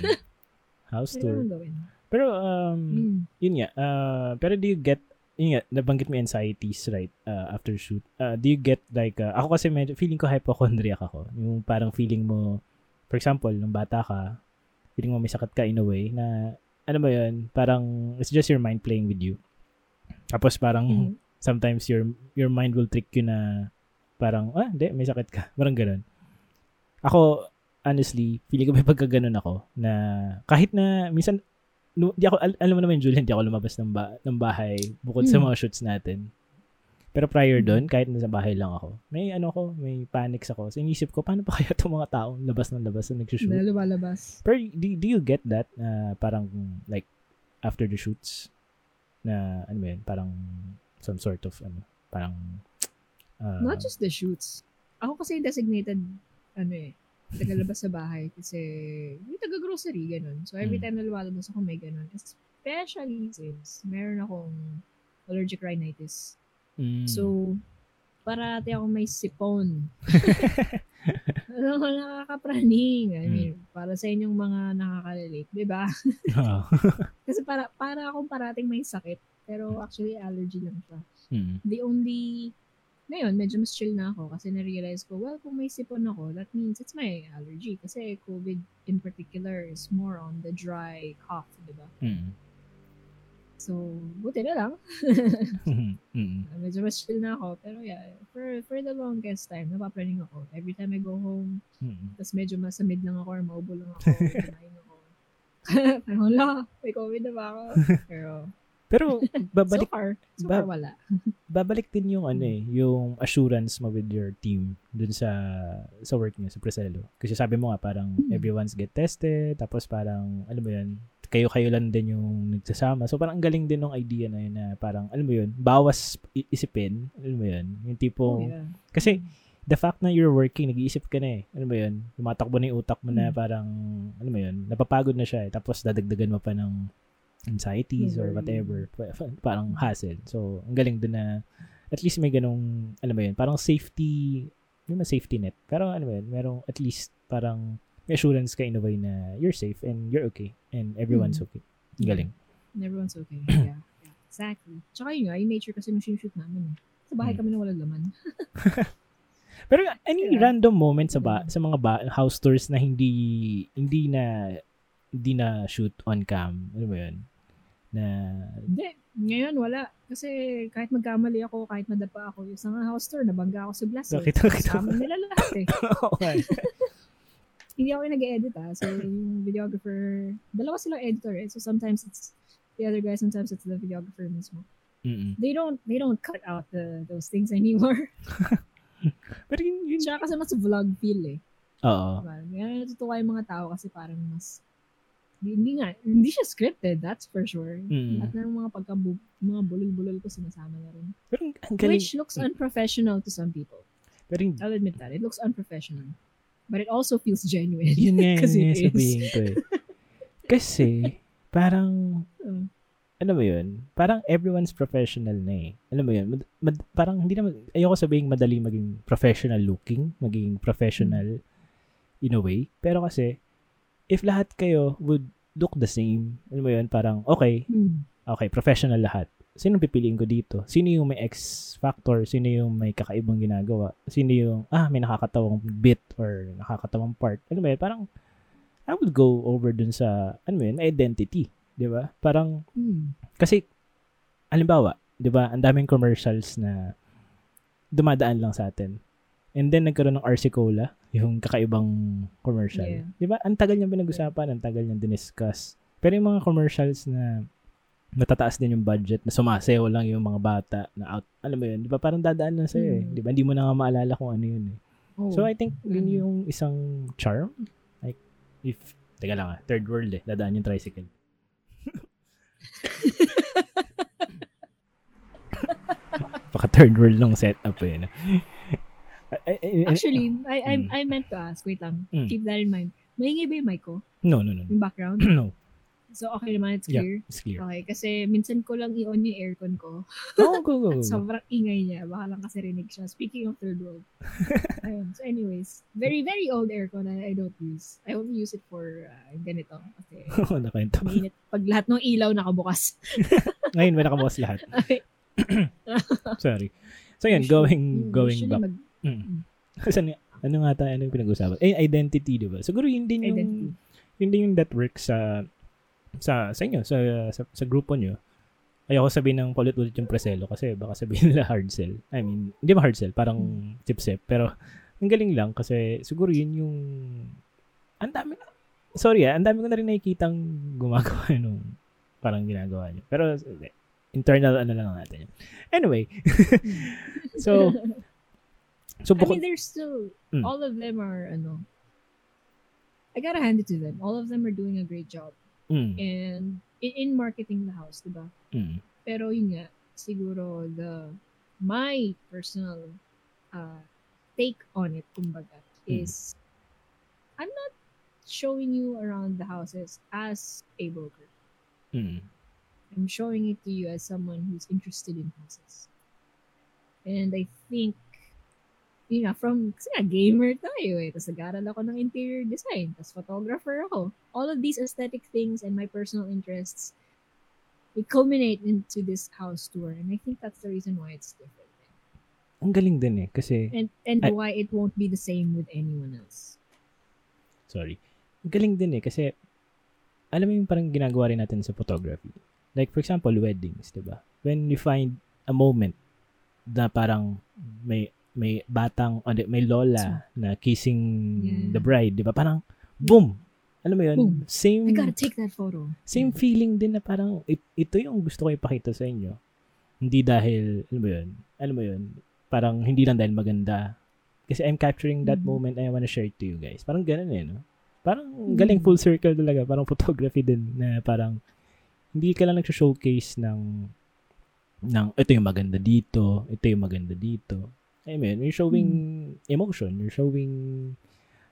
House Pwede ko tour. gawin. Pero, um, Mm. yun nga, uh, pero do you get, yun nga, nabanggit mo anxieties, right, uh, after shoot. Uh, do you get, like, uh, ako kasi medyo, feeling ko hypochondriac ako. Yung parang feeling mo, for example, nung bata ka, feeling mo may sakit ka in a way, na, ano ba yun, parang, it's just your mind playing with you. Tapos parang, Mhm. sometimes your your mind will trick you na parang, ah, hindi, may sakit ka. Parang ganun. Ako, honestly, feeling ko may pagkaganon ako na kahit na minsan, di ako, al- alam mo naman, Julian, di ako lumabas ng, ba- ng bahay bukod sa Mm. mga shoots natin. Pero prior doon, kahit nasa bahay lang ako, may ano ko, may panics ako. So, inisip ko, paano pa kaya itong mga taong labas ng labas na nagsushoot? Na lumalabas. Pero do, do you get that? Uh, parang, like, after the shoots, na, ano ba yun, parang, some sort of, ano, parang, uh, Not just the shoots. Ako kasi designated, ano eh, tagalabas sa bahay kasi yung taga-grocery, ganun. So, every Mm. time na lumalabas ako, may ganun. Especially since meron akong allergic rhinitis. mm, So, parati ako may sipon. Alam ko, nakakapraning. I mean, para sa inyong mga nakaka-relate, di ba? oo. Kasi para, para akong parating may sakit. Pero actually, allergy lang siya. Mm, The only, ngayon, medyo mas chill na ako kasi na-realize ko, well, kung may sipon ako, that means it's my allergy. Kasi COVID in particular is more on the dry cough, di ba? mm, So, buti na lang. mm, medyo mas chill na ako. Pero yeah, for, for the longest time, napapraning ako. Every time I go home, mm. tapos medyo masamid lang ako or maubo lang ako, kumain ako. Parang, wala, may COVID na ba ako? Pero, Pero, babalik, so far, so far ba- wala. babalik din yung ano eh, yung assurance mo with your team dun sa sa work niyo sa Preselo. Kasi sabi mo nga parang Hmm. everyone's get tested tapos parang ano mo yun, kayo-kayo lang din yung nagsasama. So parang ang galing din ng idea na yun na parang alam mo yun, bawas isipin, alam mo yun, yung tipo Oh, yeah. kasi the fact na you're working, nag-iisip ka na eh. Ano ba yun? Lumatakbo na yung utak mo na Mm. parang, ano mo yun, napapagod na siya eh. Tapos dadagdagan mo pa ng anxieties or Worry. whatever. Pa- pa- Parang hassle. So, ang galing din na at least may ganong, ano ba yun, parang safety, hindi man safety net. Pero ano ba yun, merong at least parang may assurance ka in a way na you're safe and you're okay and everyone's Mm. okay. Ang galing. And everyone's okay. yeah. yeah. Exactly. Tsaka yun nga, yung nature kasi nung shoot namin eh. Sa bahay Mm. kami na walang laman. Pero any Yeah. random moment sa ba Mm. sa mga ba, house tours na hindi hindi na hindi na shoot on cam, ano ba 'yun? Na Hindi. Ngayon, wala. Kasi kahit magkamali ako, kahit madapa ako, yung sa nga house tour, nabangga ako sa blast. eh. Nakita- nakita Kasama nila lahat eh. okay. Hindi ako yung nag-edit ah. So, yung videographer, dalawa silang editor eh. So, sometimes it's the other guy, sometimes it's the videographer mismo. Mm. They don't, they don't cut out the, those things anymore. Pero yun, yun Tsaka kasi mas vlog feel eh. Oo. Diba? Kaya natutuwa yung mga tao kasi parang mas hindi, hindi nga, hindi siya scripted, that's for sure. Mm. Lahat ng mga pagka mga bulol-bulol ko sinasama na rin. Pero ang- galing. Which looks unprofessional to some people. Pero yun, I'll admit that. It looks unprofessional. But it also feels genuine. yun nga Kasi yun is. sabihin ko eh. Kasi parang Mm. ano mo yun? Parang everyone's professional na eh. Alam mo yun? Mad, mad- parang hindi naman, ayoko sabihin madali maging professional looking, maging professional in a way. Pero kasi, if lahat kayo would look the same, alam mo yun? Parang, okay, Hmm. okay, professional lahat. Sino pipiliin ko dito? Sino yung may X factor? Sino yung may kakaibang ginagawa? Sino yung, ah, may nakakatawang bit or nakakatawang part? Alam mo yun? Parang, I would go over dun sa, ano mo yun, identity. Di ba? Parang, Hmm. kasi, halimbawa, di ba, ang daming commercials na dumadaan lang sa atin. And then, nagkaroon ng RC Cola, yung kakaibang commercial. Yeah. Di ba? Ang tagal niyang pinag-usapan, ang tagal niyang diniscuss. Pero yung mga commercials na matataas din yung budget, na sumasayaw lang yung mga bata na out, alam mo yun, di ba? Parang dadaan lang sa'yo eh. Mm. Di ba? Hindi mo na nga maalala kung ano yun eh. Oh. So, I think yun Mm. yung isang charm. Like, if, teka lang ah, third world eh, dadaan yung tricycle. Baka third world long setup eh. no? I- I- I- Actually, I, I, Mm. I meant to ask. Wait lang. Mm. Keep that in mind. Maingay ba yung mic ko? no, no, no. Yung background? no. So, okay naman. It's Yeah. clear. It's clear. Okay. Kasi minsan ko lang i-on yung aircon ko. Oh, go, go, go. Sobrang ingay niya. Baka lang kasi rinig siya. Speaking of third world. Ayun. So anyways, very, very old aircon na I don't use. I only use it for uh, ganito. Kasi Oo, nakwento. mainit. Pag lahat ng ilaw nakabukas. Ngayon, may nakabukas lahat. Okay. Sorry. So, Usually- going, mm, going usually back. Mag, Mm. Kasi ano nga tayo, ano yung pinag-usapan? Eh, identity, di ba? Siguro yun din yung, Identity. yun din yung that works sa, sa, sa inyo, sa, sa, sa grupo nyo. Ayoko sabihin ng paulit-ulit yung preselo kasi baka sabihin nila hard sell. I mean, hindi ba hard sell, parang Hmm. tip-sip. Pero, ang galing lang kasi siguro yun yung, ang dami, sorry ah, ang dami ko na rin nakikitang gumagawa nung parang ginagawa nyo. Pero, internal ano lang natin yun. Anyway. so, so I mean, there's still, Mm. all of them are, ano, I gotta hand it to them. All of them are doing a great job. mm, And in, in marketing the house, diba? mm, Pero yun nga, siguro the, my personal uh, take on it, kumbaga, Mm. is, I'm not showing you around the houses as a broker. mm, I'm showing it to you as someone who's interested in houses. And I think, yun nga, from, kasi nga, gamer tayo eh. Tapos nag-aral ako ng interior design. Tapos photographer ako. All of these aesthetic things and my personal interests, it culminate into this house tour. And I think that's the reason why it's different. ang galing din eh. Kasi, And, and I- why it won't be the same with anyone else. sorry. Ang galing din eh. Kasi, alam mo yung parang ginagawa rin natin sa photography. Like, for example, weddings, di ba? When you find a moment na parang may may batang, ano, may lola na kissing Yeah. the bride, di ba? Parang, boom! Alam mo yun? Boom. Same, I gotta take that photo. same feeling din na parang, it- ito yung gusto ko ipakita sa inyo. Hindi dahil, alam mo yun? Alam mo yun? Parang, hindi lang dahil maganda. Kasi I'm capturing that Mhm. moment I wanna share it to you guys. Parang ganun eh, no? Parang Mhm. galing full circle talaga. Parang photography din na parang hindi ka lang nag-showcase ng ng ito yung maganda dito, ito yung maganda dito. I mean, you're showing emotion, you're showing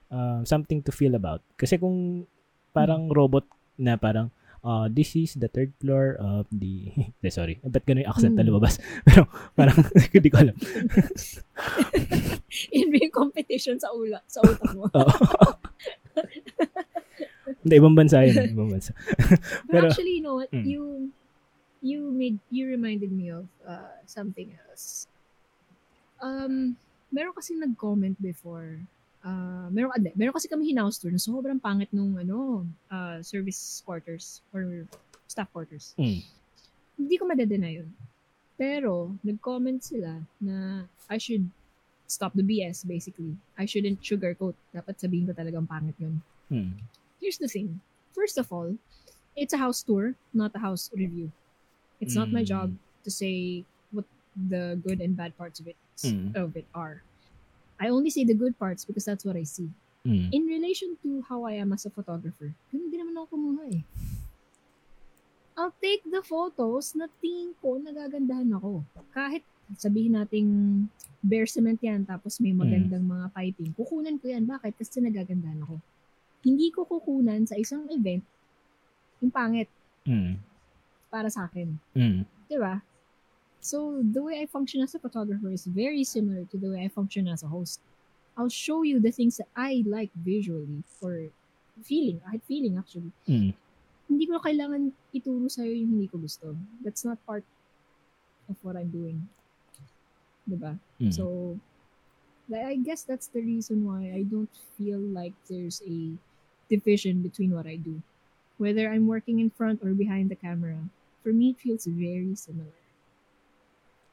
uh, something to feel about. Kasi kung parang robot na parang uh, this is the third floor of the eh, sorry, ba't ganun yung accent na Mm. lumabas? Pero parang hindi ko alam. In yung competition sa ula, sa utak mo. Hindi, ibang bansa yun. Ibang bansa. But Pero- actually, you know what? Mm. You you made you reminded me of uh, something else. Um, meron kasi nag-comment before. Uh, meron, ade, meron kasi kami hinaus tour na sobrang pangit nung ano, uh, service quarters or staff quarters. Mm. Hindi ko madadena yun. Pero, nag-comment sila na I should stop the BS, basically. I shouldn't sugarcoat. Dapat sabihin ko talagang pangit yun Mm. here's the thing. First of all, it's a house tour, not a house review. It's not my Mm. job to say the good and bad parts of it Mm. of it are. I only say the good parts because that's what I see. Mm. In relation to how I am as a photographer, din naman ako kumuha eh. I'll take the photos na tingin ko nagagandahan ako. Kahit sabihin nating bare cement yan tapos may magandang mga piping, kukunan ko yan. Bakit? Kasi nagagandahan ako. Hindi ko kukunan sa isang event yung pangit Mm. para sa akin. Mm. Di ba? So, the way I function as a photographer is very similar to the way I function as a host. I'll show you the things that I like visually or feeling, I had feeling actually. Mm. Hindi ko kailangan ituro sa'yo yung hindi ko gusto. That's not part of what I'm doing. Diba? Mm. So, I guess that's the reason why I don't feel like there's a division between what I do. Whether I'm working in front or behind the camera, for me, it feels very similar.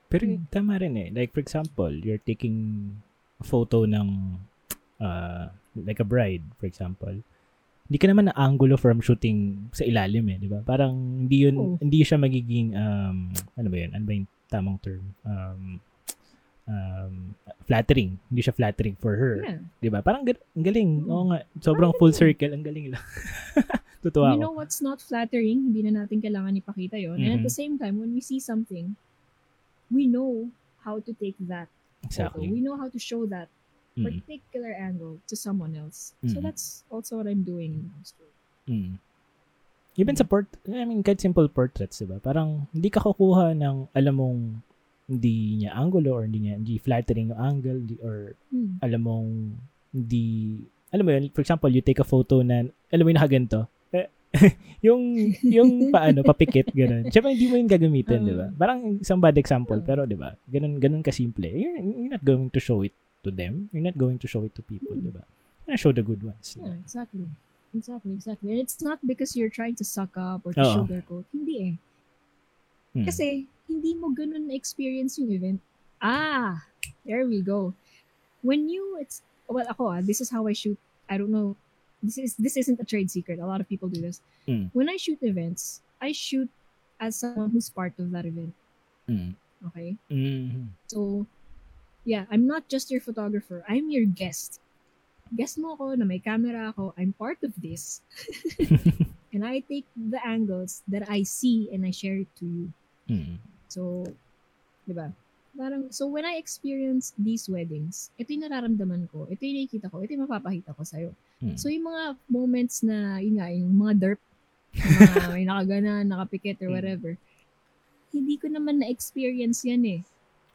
Pero Mm. tama rin eh. Like for example, you're taking a photo ng uh, like a bride, for example. Hindi ka naman na angulo from shooting sa ilalim eh, di ba? Parang hindi yun, Oo. hindi siya magiging, um, ano ba yun? Ano ba yung tamang term? Um, um, flattering. Hindi siya flattering for her. Yeah. Di ba? Parang ang galing. Mm. Oo nga. Sobrang full circle. Ang galing lang. You ako. know what's not flattering? Hindi na natin kailangan ipakita yon. And at the same time, when we see something, we know how to take that photo. Exactly. We know how to show that Mm. particular angle to someone else. So Mhm. that's also what I'm doing. Mm. Even sa port, I mean, kahit simple portraits, diba? Parang hindi ka kukuha ng, alam mong, hindi niya angulo or hindi niya, hindi flattering yung angle or Hmm. alam mong hindi, alam mo yun, for example, you take a photo na, alam mo yung nakaganto, yung, yung paano, papikit, ganun. Siyempre, hindi mo yun gagamitin, Uh. di ba? Parang isang bad example, Uh. pero di ba? Ganun, ganun kasimple. You're, you're not going to show it to them. You're not going to show it to people, di ba? You're gonna show the good ones. Yeah, exactly. Exactly, exactly. And it's not because you're trying to suck up or to Oo. sugarcoat. Hindi eh. Mm. Kasi, hindi mo ganun na-experience yung event. Ah, there we go. When you, it's, well, ako ah, this is how I shoot. I don't know. This is this isn't a trade secret. A lot of people do this. Mm. When I shoot events, I shoot as someone who's part of that event. Mm. Okay? Mm. So, yeah, I'm not just your photographer. I'm your guest. Guest mo ako na may camera ako. I'm part of this. and I take the angles that I see and I share it to you. Mm. So, di ba? Parang, so when I experience these weddings, ito yung nararamdaman ko, ito yung nakikita ko, ito yung mapapakita ko sa'yo. Mm. So yung mga moments na, yun nga, yung mga derp, na may nakagana, nakapikit or Mm. whatever, hindi ko naman na-experience yan eh.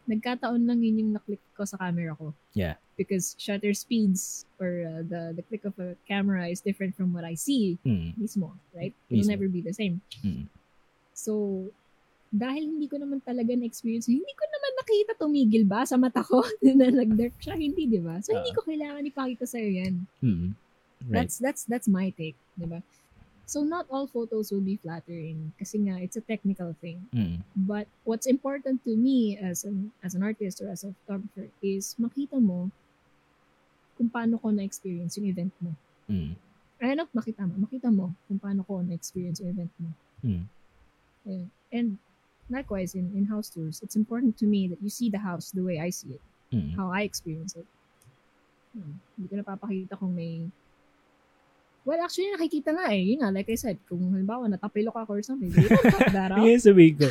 Nagkataon lang yun yung naklik ko sa camera ko. Yeah. Because shutter speeds or uh, the the click of a camera is different from what I see Mm. mismo, right? It will never be the same. Mm. So, dahil hindi ko naman talaga na-experience, hindi ko naman nakita tumigil ba sa mata ko na nag-derp siya? Hindi, di ba? So, hindi Ah. ko kailangan ipakita sa'yo yan. Mm. Right. That's, that's, that's my take, di ba? So, not all photos will be flattering kasi nga, it's a technical thing. Mm. But what's important to me as an, as an artist or as a photographer is makita mo kung paano ko na-experience yung event mo. Mm. Ay, ano, makita mo. Makita mo kung paano ko na-experience yung event mo. Mm. Yeah. And likewise, in, in house tours, it's important to me that you see the house the way I see it, Mm. how I experience it. Hmm. Hindi ko napapakita kung may... Well, actually, nakikita nga eh. Yun nga, like I said, kung halimbawa natapilok ako or something, they don't cut that out. Yan sabihin ko.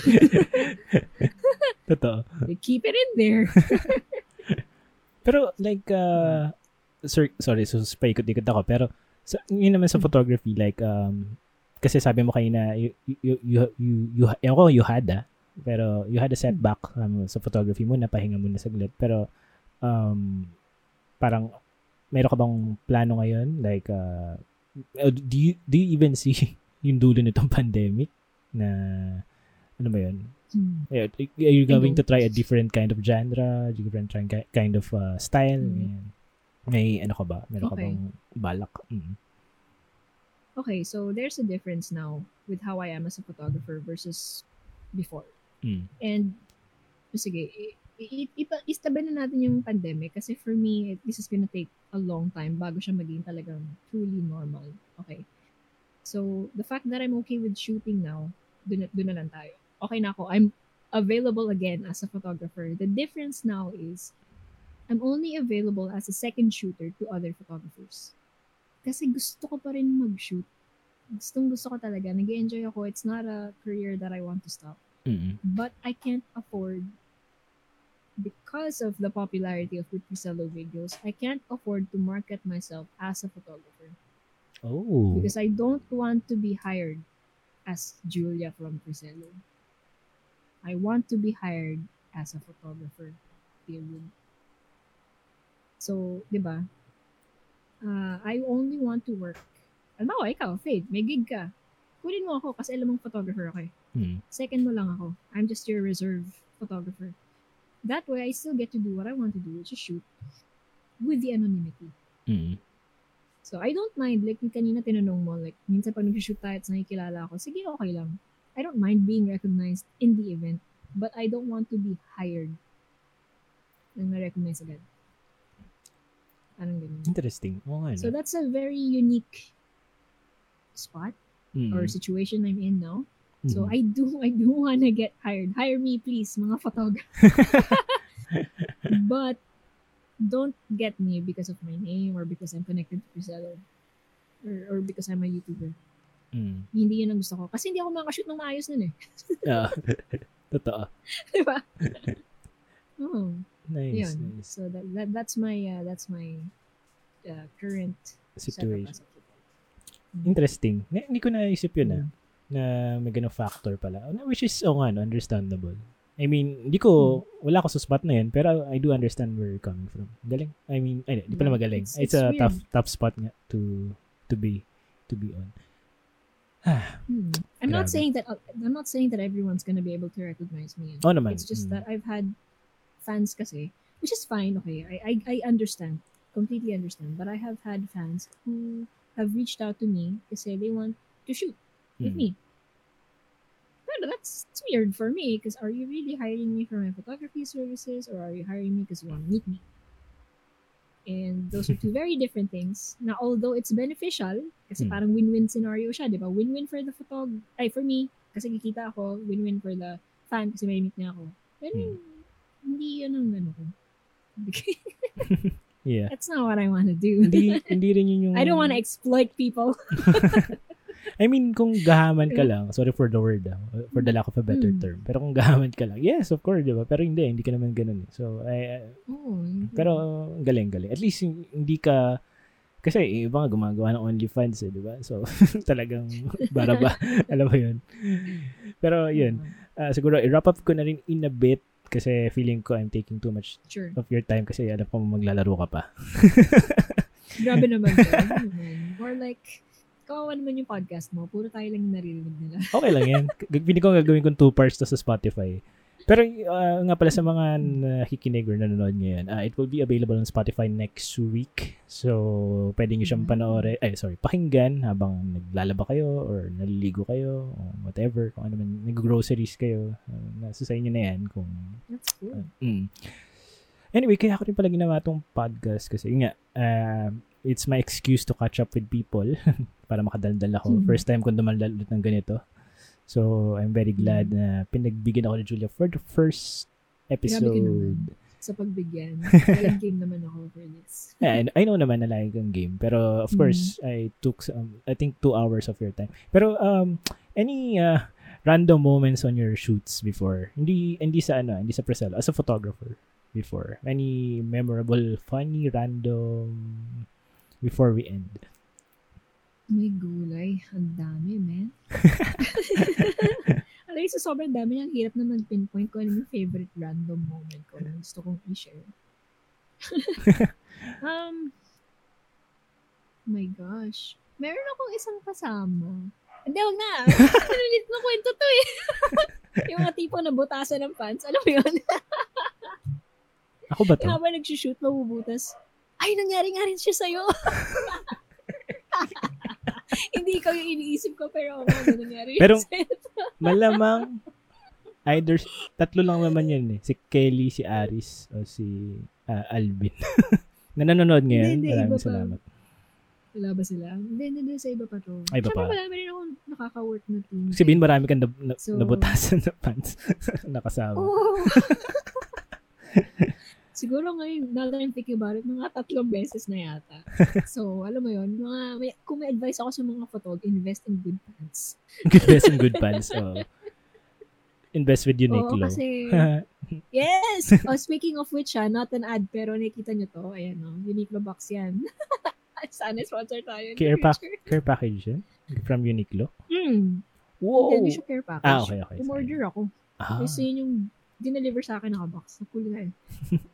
Totoo. They keep it in there. Pero like, uh, sir, sorry, so paikot-ikot ako. Pero sa, yun naman sa photography, like, um, kasi sabi mo kayo na you, you, you, you, you, ko, you had ah. Pero you had a setback um, sa photography mo, napahinga mo na saglit. Pero, um, parang, meron ka bang plano ngayon? Like, uh, do you, do you even see yung dulo nitong pandemic? Na, ano ba yun? Hmm. Yeah, Are you going to try a different kind of genre? Different try- kind of uh, style? Mm. Ganyan. May ano ka ba? Meron ka Okay. bang balak? Mm. Okay, so there's a difference now with how I am as a photographer versus before. Mm. And, sige, ipa, istabi na natin yung pandemic kasi for me, this is gonna take a long time bago siya maging talagang truly normal. Okay. So, the fact that I'm okay with shooting now, dun, dun na lang tayo. Okay na ako. I'm available again as a photographer. The difference now is, I'm only available as a second shooter to other photographers. Kasi gusto ko pa rin mag-shoot. Gustong gusto ko talaga. nag enjoy ako. It's not a career that I want to stop Mm. but I can't afford because of the popularity of Priscilla videos, I can't afford to market myself as a photographer Oh. because I don't want to be hired as Julia from Priscilla. I want to be hired as a photographer. Period. So, di ba? Uh, I only want to work. Alam mo, ikaw, Fade, may gig ka. Kunin mo ako kasi alam mong photographer ako eh. Mm. Second mo lang ako. I'm just your reserve photographer. That way, I still get to do what I want to do, which is shoot with the anonymity. Mm. So, I don't mind, like, kanina tinanong mo, like, minsan pag nag-shoot tayo at nakikilala ako, sige, okay lang. I don't mind being recognized in the event, but I don't want to be hired nang na-recognize agad. Parang ganun. Interesting. Oo nga. So, that's a very unique spot Mm. or situation I'm in now. So Mm. I do I do wanna get hired. Hire me please, mga photographer. but don't get me because of my name or because I'm connected to Priscilla. Or, or because I'm a YouTuber. Mm. Hindi yun ang gusto ko. Kasi hindi ako makashoot ng maayos nun eh. Ah. Totoo. Di ba? oh, Nice. yun. nice. So that, that that's my uh, that's my uh, current Situation. Interesting. Hindi ko naisip yun ah. Na may ganung factor pala. Which is, oh nga, no, understandable. I mean, hindi ko, wala ako sa spot na yun, pero I do understand where you're coming from. Galing. I mean, ay, di pala Yeah, magaling. it's- It's, it's a weird. tough tough spot nga to to be to be on. Hmm. I'm not Grabe. saying that uh, I'm not saying that everyone's gonna be able to recognize me. Oh naman. It's just Mm. that I've had fans kasi, which is fine, okay. I, I, I understand. Completely understand. But I have had fans who have reached out to me kasi they want to shoot with Mm. me. That's, that's weird for me because are you really hiring me for my photography services or are you hiring me because you want to meet me? And those are two very different things. Now, although it's beneficial, kasi Hmm. parang win-win scenario siya, di ba? Win-win for the photog, ay, for me, Kasi kikita ako, win-win for the fan kasi may meet niya ako. Pero, Hmm. hindi yun ang ano ko. Yeah. That's not what I wanna do. hindi, hindi rin yun yung... I don't wanna exploit people. I mean, kung gahaman ka lang, sorry for the word, ah, for the lack of a better Mm. term. Pero kung gahaman ka lang, yes, of course, di ba? Pero hindi, hindi ka naman ganun. eh. So, I, Oo. pero galing, galing. At least hindi ka, kasi iba nga gumagawa ng OnlyFans eh, di ba? So, talagang baraba. Alam mo yun. Pero yun, ah, siguro i-wrap up ko na rin in a bit kasi feeling ko I'm taking too much Sure. of your time kasi alam ko maglalaro ka pa. Grabe naman. Or like, kawawa naman yung podcast mo. Puro tayo lang yung naririnig nila. Okay lang yan. Pili ko gagawin kong two parts to sa Spotify. Pero uh, nga pala sa mga nakikinig or nanonood ngayon, uh, it will be available on Spotify next week. So, pwede nyo siyang Mm. panoorin, ay sorry, pakinggan habang naglalaba kayo or naliligo kayo or whatever, kung ano man, nag-groceries kayo. Uh, nasa sa inyo na yan kung That's cool. Mm. Anyway, kaya ako rin pala ginawa tong podcast kasi yun nga, uh, it's my excuse to catch up with people para makadaldal ako. Mhm. First time kong dumaldal ulit ng ganito. So, I'm very glad Mhm. na pinagbigyan ako ni Julia for the first episode. Sa pagbigyan. Walang game naman ako for this. Yeah, and I know naman na like ang game. Pero, of Mhm. course, I took, some, I think, two hours of your time. Pero, um, any uh, random moments on your shoots before? Hindi, hindi sa ano, hindi sa Preselo, as a photographer before. Any memorable, funny, random before we end? May gulay. Ang dami, man. Alam mo, sa sobrang dami niya, ang hirap na mag-pinpoint ko ano yung favorite random moment ko na gusto kong i-share. um, my gosh. Meron akong isang kasama. Hindi, wag na. Nalit na kwento to eh. yung mga tipo na butasan ng pants. Alam mo yun? Ako ba to? Yung habang nagsushoot, mabubutas. Ay, nangyari nga rin siya sa'yo. Hindi ikaw yung iniisip ko, pero ako na nangyari Pero-. Malamang, either, tatlo lang naman yun eh. Si Kelly, si Aris, o si ah, Alvin. na nanonood ngayon. Hindi, hindi, Maraming iba pa. salamat. Wala ba sila? Hindi, hindi, hindi, sa iba pa to. Ay, iba Siyempre, pa. marami rin ako nakaka-work na team. Sabihin, marami kang nab- na- So- nabutasan na pants nakasama. Oo. Siguro ngayon, now that I'm thinking about it, mga tatlong beses na yata. So, alam mo yun, mga, may, kung may advice ako sa mga photog, invest in good pants. best and good pants. Oh. Invest with Oo, Uniqlo. kasi, yes! oh, speaking of which, ah, not an ad, pero nakita nyo to, ayan o, Uniqlo box yan. Sana sponsor tayo. in Care pack-. Care package yun? From Uniqlo? Hmm. Wow! Hindi, hindi siya care package. Ah, okay, okay. Umorder ako. Ah, Kasi yun yung dineliver sa akin naka-box. Na cool na eh.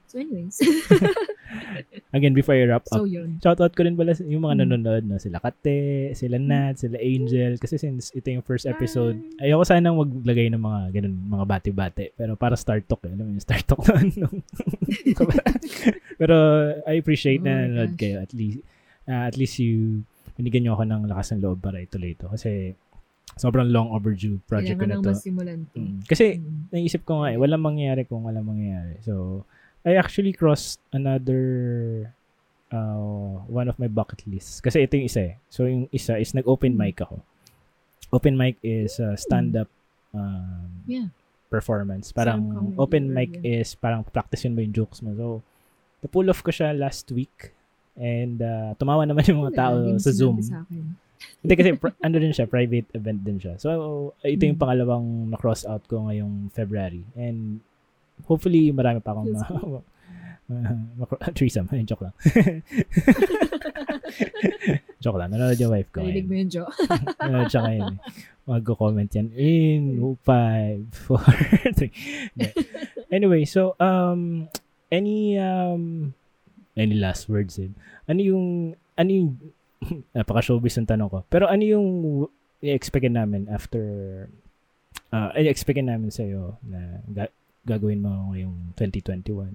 So anyways. again, before I wrap up, so yun. shoutout ko rin pala yung mga Mm. nanonood na sila Kate, sila Nat, sila Angel. Kasi since ito yung first episode, Hi. ayoko sanang maglagay ng mga ganun, mga bati-bati. Pero para start talk, eh. alam mo yung start talk nung- Pero I appreciate Oh na nanonood gosh. kayo. At least, ah, at least you, binigyan nyo ako ng lakas ng loob para ituloy ito. Kasi sobrang long overdue project ko na Kailangan to. masimulan to. Mm. Kasi Mm. naisip ko nga eh, walang mangyayari kung walang mangyayari. So, I actually crossed another uh, one of my bucket lists. Kasi ito yung isa eh. So, yung isa is nag-open Mm. mic ako. Open mic is uh, stand-up um, Yeah. performance. Parang open mic yun. is parang practicein mo yung jokes mo. So, na-pull off ko siya last week. And uh, tumawa naman yung mga tao sa Zoom. Sa akin. Hindi kasi pr- ano din siya, private event din siya. So ito yung Mm. pangalawang na-cross out ko ngayong February. And hopefully marami pa akong ma- ma- threesome. Ayun, joke lang. joke lang. Nanonood yung wife ko. Narinig mo ngayon. yun, Jo. Nanonood siya ngayon. eh. Mag-comment yan. In 5, 4, 3. Anyway, so um any um any last words in? Ano yung ano yung napaka showbiz ng tanong ko. Pero ano yung i-expectin namin after uh, i-expectin namin sa na ga- gagawin mo ngayong 2021?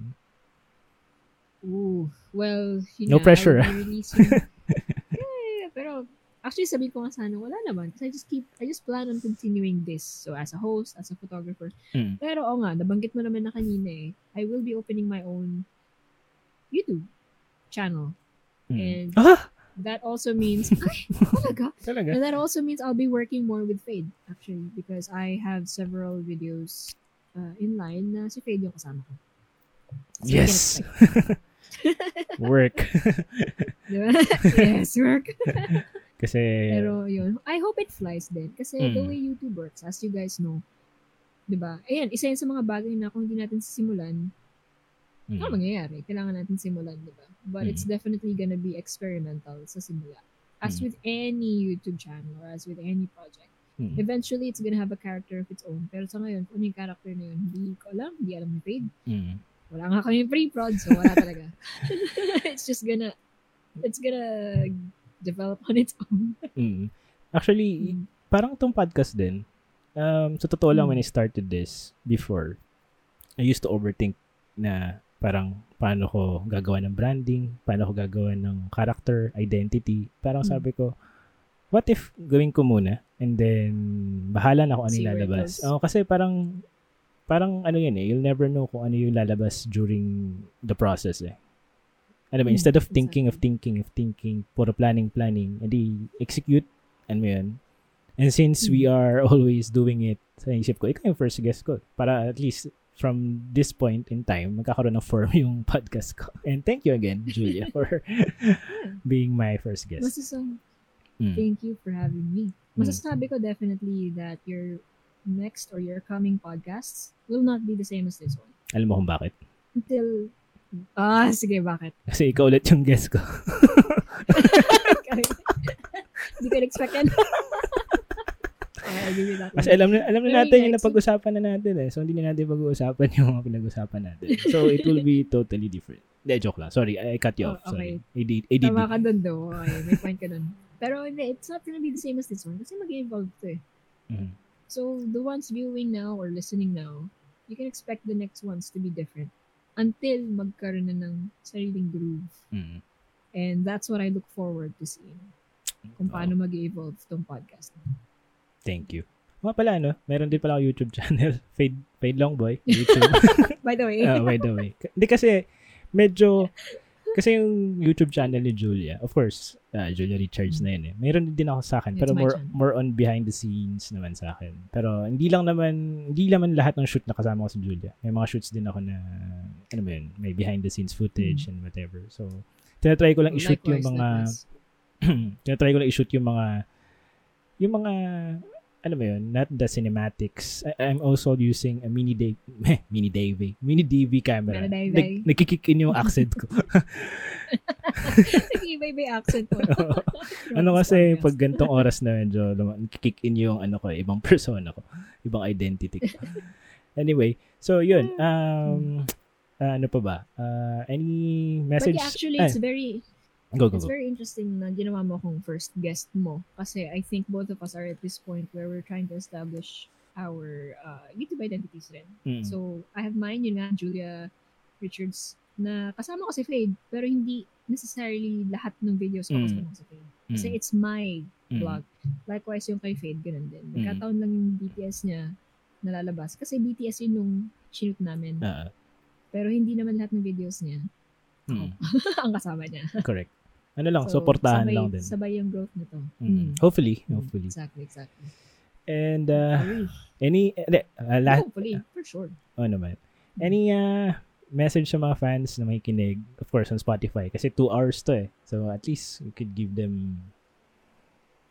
Ooh. Well, yun No nga, pressure, yeah, pero actually sabi ko nga sana wala naman kasi I just keep I just plan on continuing this so as a host as a photographer Mm. pero oo nga nabanggit mo naman na kanina eh I will be opening my own YouTube channel Mm. and Ah! That also means, ay, talaga? Talaga? And that also means I'll be working more with Fade, actually, because I have several videos uh, in line na si Fade yung kasama ko. So Yes. Work. yes, work. Kasi, Pero yun, I hope it flies din. Kasi the Mm. way YouTube works, as you guys know, di ba? Ayan, isa yan sa mga bagay na kung hindi natin sisimulan, mm, ano mangyayari? Kailangan natin simulan, di ba? But it's definitely gonna be experimental sa simula. As Mm. with any YouTube channel or as with any project, mm, eventually it's gonna have a character of its own. Pero sa ngayon, kung ano yung character na yun, hindi ko alam, hindi alam ni Fade. mm, Wala nga kami pre-prod, so wala talaga. it's just gonna, it's gonna develop on its own. mm. Actually, parang tong podcast din, um, sa totoo lang Mm. when I started this before, I used to overthink na parang paano ko gagawa ng branding, paano ko gagawa ng character, identity. Parang Mm. sabi ko, what if gawin ko muna and then bahala na kung ano yung lalabas. Oh, kasi parang parang ano yun eh, you'll never know kung ano yung lalabas during the process eh. Alam mo, Mm, instead of thinking of exactly. thinking of thinking, puro planning, planning, edi execute, ano mo yun. And since we Mm. are always doing it, sa isip ko, ikaw yung first guest ko. Para at least from this point in time, magkakaroon ng form yung podcast ko. And thank you again, Julia, for being my first guest. Masasang, Mm. thank you for having me. Mm. Masasabi ko definitely that your next or your coming podcasts will not be the same as this one. Alam mo kung bakit? Until, ah, sige, bakit? Kasi ikaw ulit yung guest ko. Hindi ko expect yan. Okay, I'll give you that Kasi alam na, alam na natin yung napag-usapan na natin eh. So, hindi na natin pag-uusapan yung mga pinag-usapan natin. So, it will be totally different. Hindi, joke lang. Sorry, I cut you Oh, off. Sorry. okay. AD, ADD. Tama ka dun, though. Okay, may point ka dun. Pero hindi, it's not gonna be the same as this one kasi mag-evolve to eh. Mhm. So, the ones viewing now or listening now, you can expect the next ones to be different until magkaroon na ng sariling groove. Mhm. And that's what I look forward to seeing. Kung Oh, paano mag-evolve tong podcast. Thank you. Mga pala, no? Meron din pala ako YouTube channel. Fade, Fade Longboy. YouTube. By the way, Ah, by the way. Hindi kasi, medyo, kasi yung YouTube channel ni Julia, of course, ah, Julia Richards na yun eh. Meron din ako sa akin, It's pero more channel. more on behind the scenes naman sa akin. Pero hindi lang naman, hindi naman lahat ng shoot na kasama ko si Julia. May mga shoots din ako na, ano ba yun, may behind the scenes footage and whatever. So, tinatry ko lang i-shoot yung mga, tinatry ko lang i-shoot yung mga, yung mga, ano ba yun, not the cinematics. I, I'm also using a mini Dave, mini Dave, mini DV camera. Mini Dave. Nag, nagkikick in yung accent ko. Nag-iba-iba yung accent ko. ano kasi, pag gantong oras na medyo nagkikick in yung ano ko, eh, ibang persona ko, ibang identity ko. anyway, so yun, um, ah, ano pa ba? Uh, any But message? yeah, actually, it's very go, go, It's go. very interesting na ginawa mo akong first guest mo. Kasi I think both of us are at this point where we're trying to establish our uh, YouTube identities rin. Mm. So, I have mine, yun nga, Julia Richards, na kasama ko si Fade, pero hindi necessarily lahat ng videos ko Mm. kasama ko si Fade. Kasi Mm. it's my Mm. vlog. Likewise, yung kay Fade, ganun din. Mm. Nagkataon lang yung BTS niya nalalabas. Kasi BTS yun nung shoot namin. Ah, Pero hindi naman lahat ng videos niya mm. ang kasama niya. correct. Ano lang, So, supportahan sabay, lang din. Sabay yung growth nito. Mm. Hopefully, Mm, hopefully. Exactly, exactly. And uh, any uh, uh, last Hopefully, for sure. oh naman. Any uh, message sa mga fans na may kinig, of course on Spotify kasi two hours to eh. So at least we could give them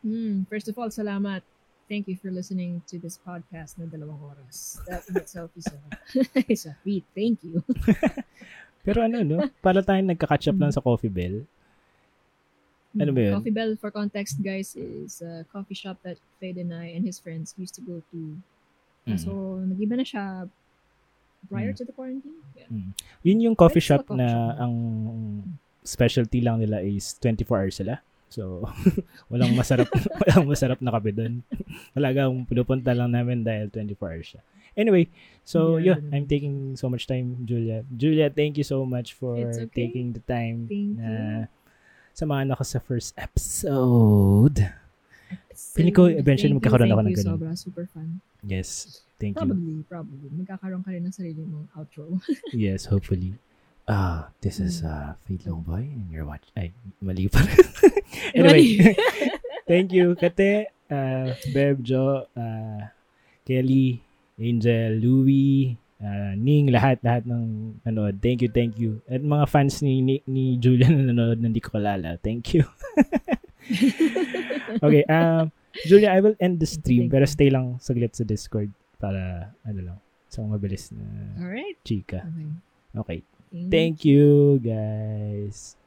Mm, first of all, salamat. Thank you for listening to this podcast na dalawang oras. That in itself is a, is a feat. Thank you. Pero ano no, para tayong nagka-catch up lang sa Coffee Bell. Ano ba yun? Coffee Bell, for context, guys, is a coffee shop that Fade and I and his friends used to go to. Mm. So, nag-iba na siya prior Mm. to the quarantine. Yeah. Yun yung coffee shop coffee na shop. ang specialty lang nila is 24 hours sila. So, walang masarap walang masarap na kape doon. Talagang pinupunta lang namin dahil 24 hours siya. Anyway, so Yeah, ganun. I'm taking so much time, Julia. Julia, thank you so much for okay. taking the time Thank na you. Samahan ako sa first episode. Feeling ko eventually Thank you, magkakaroon thank ako ng you, ganun. Sobra, super fun. Yes, thank you. Probably, probably. Magkakaroon ka rin ng sarili mong outro. Yes, hopefully. Ah, this is uh, Fate Low Boy and you're watch Ay, mali pa rin. anyway, thank you, Kate, uh, Beb, Jo, uh, Kelly, Angel, Louie, uh, Ning, lahat, lahat ng nanood. Thank you, thank you. At mga fans ni, ni, ni Julian na nanood na hindi ko kalala. Thank you. okay, um, Julia, I will end the stream pero stay lang saglit sa Discord para, ano lang, isang mabilis na Alright. chika. Okay. Okay. Thank you, guys.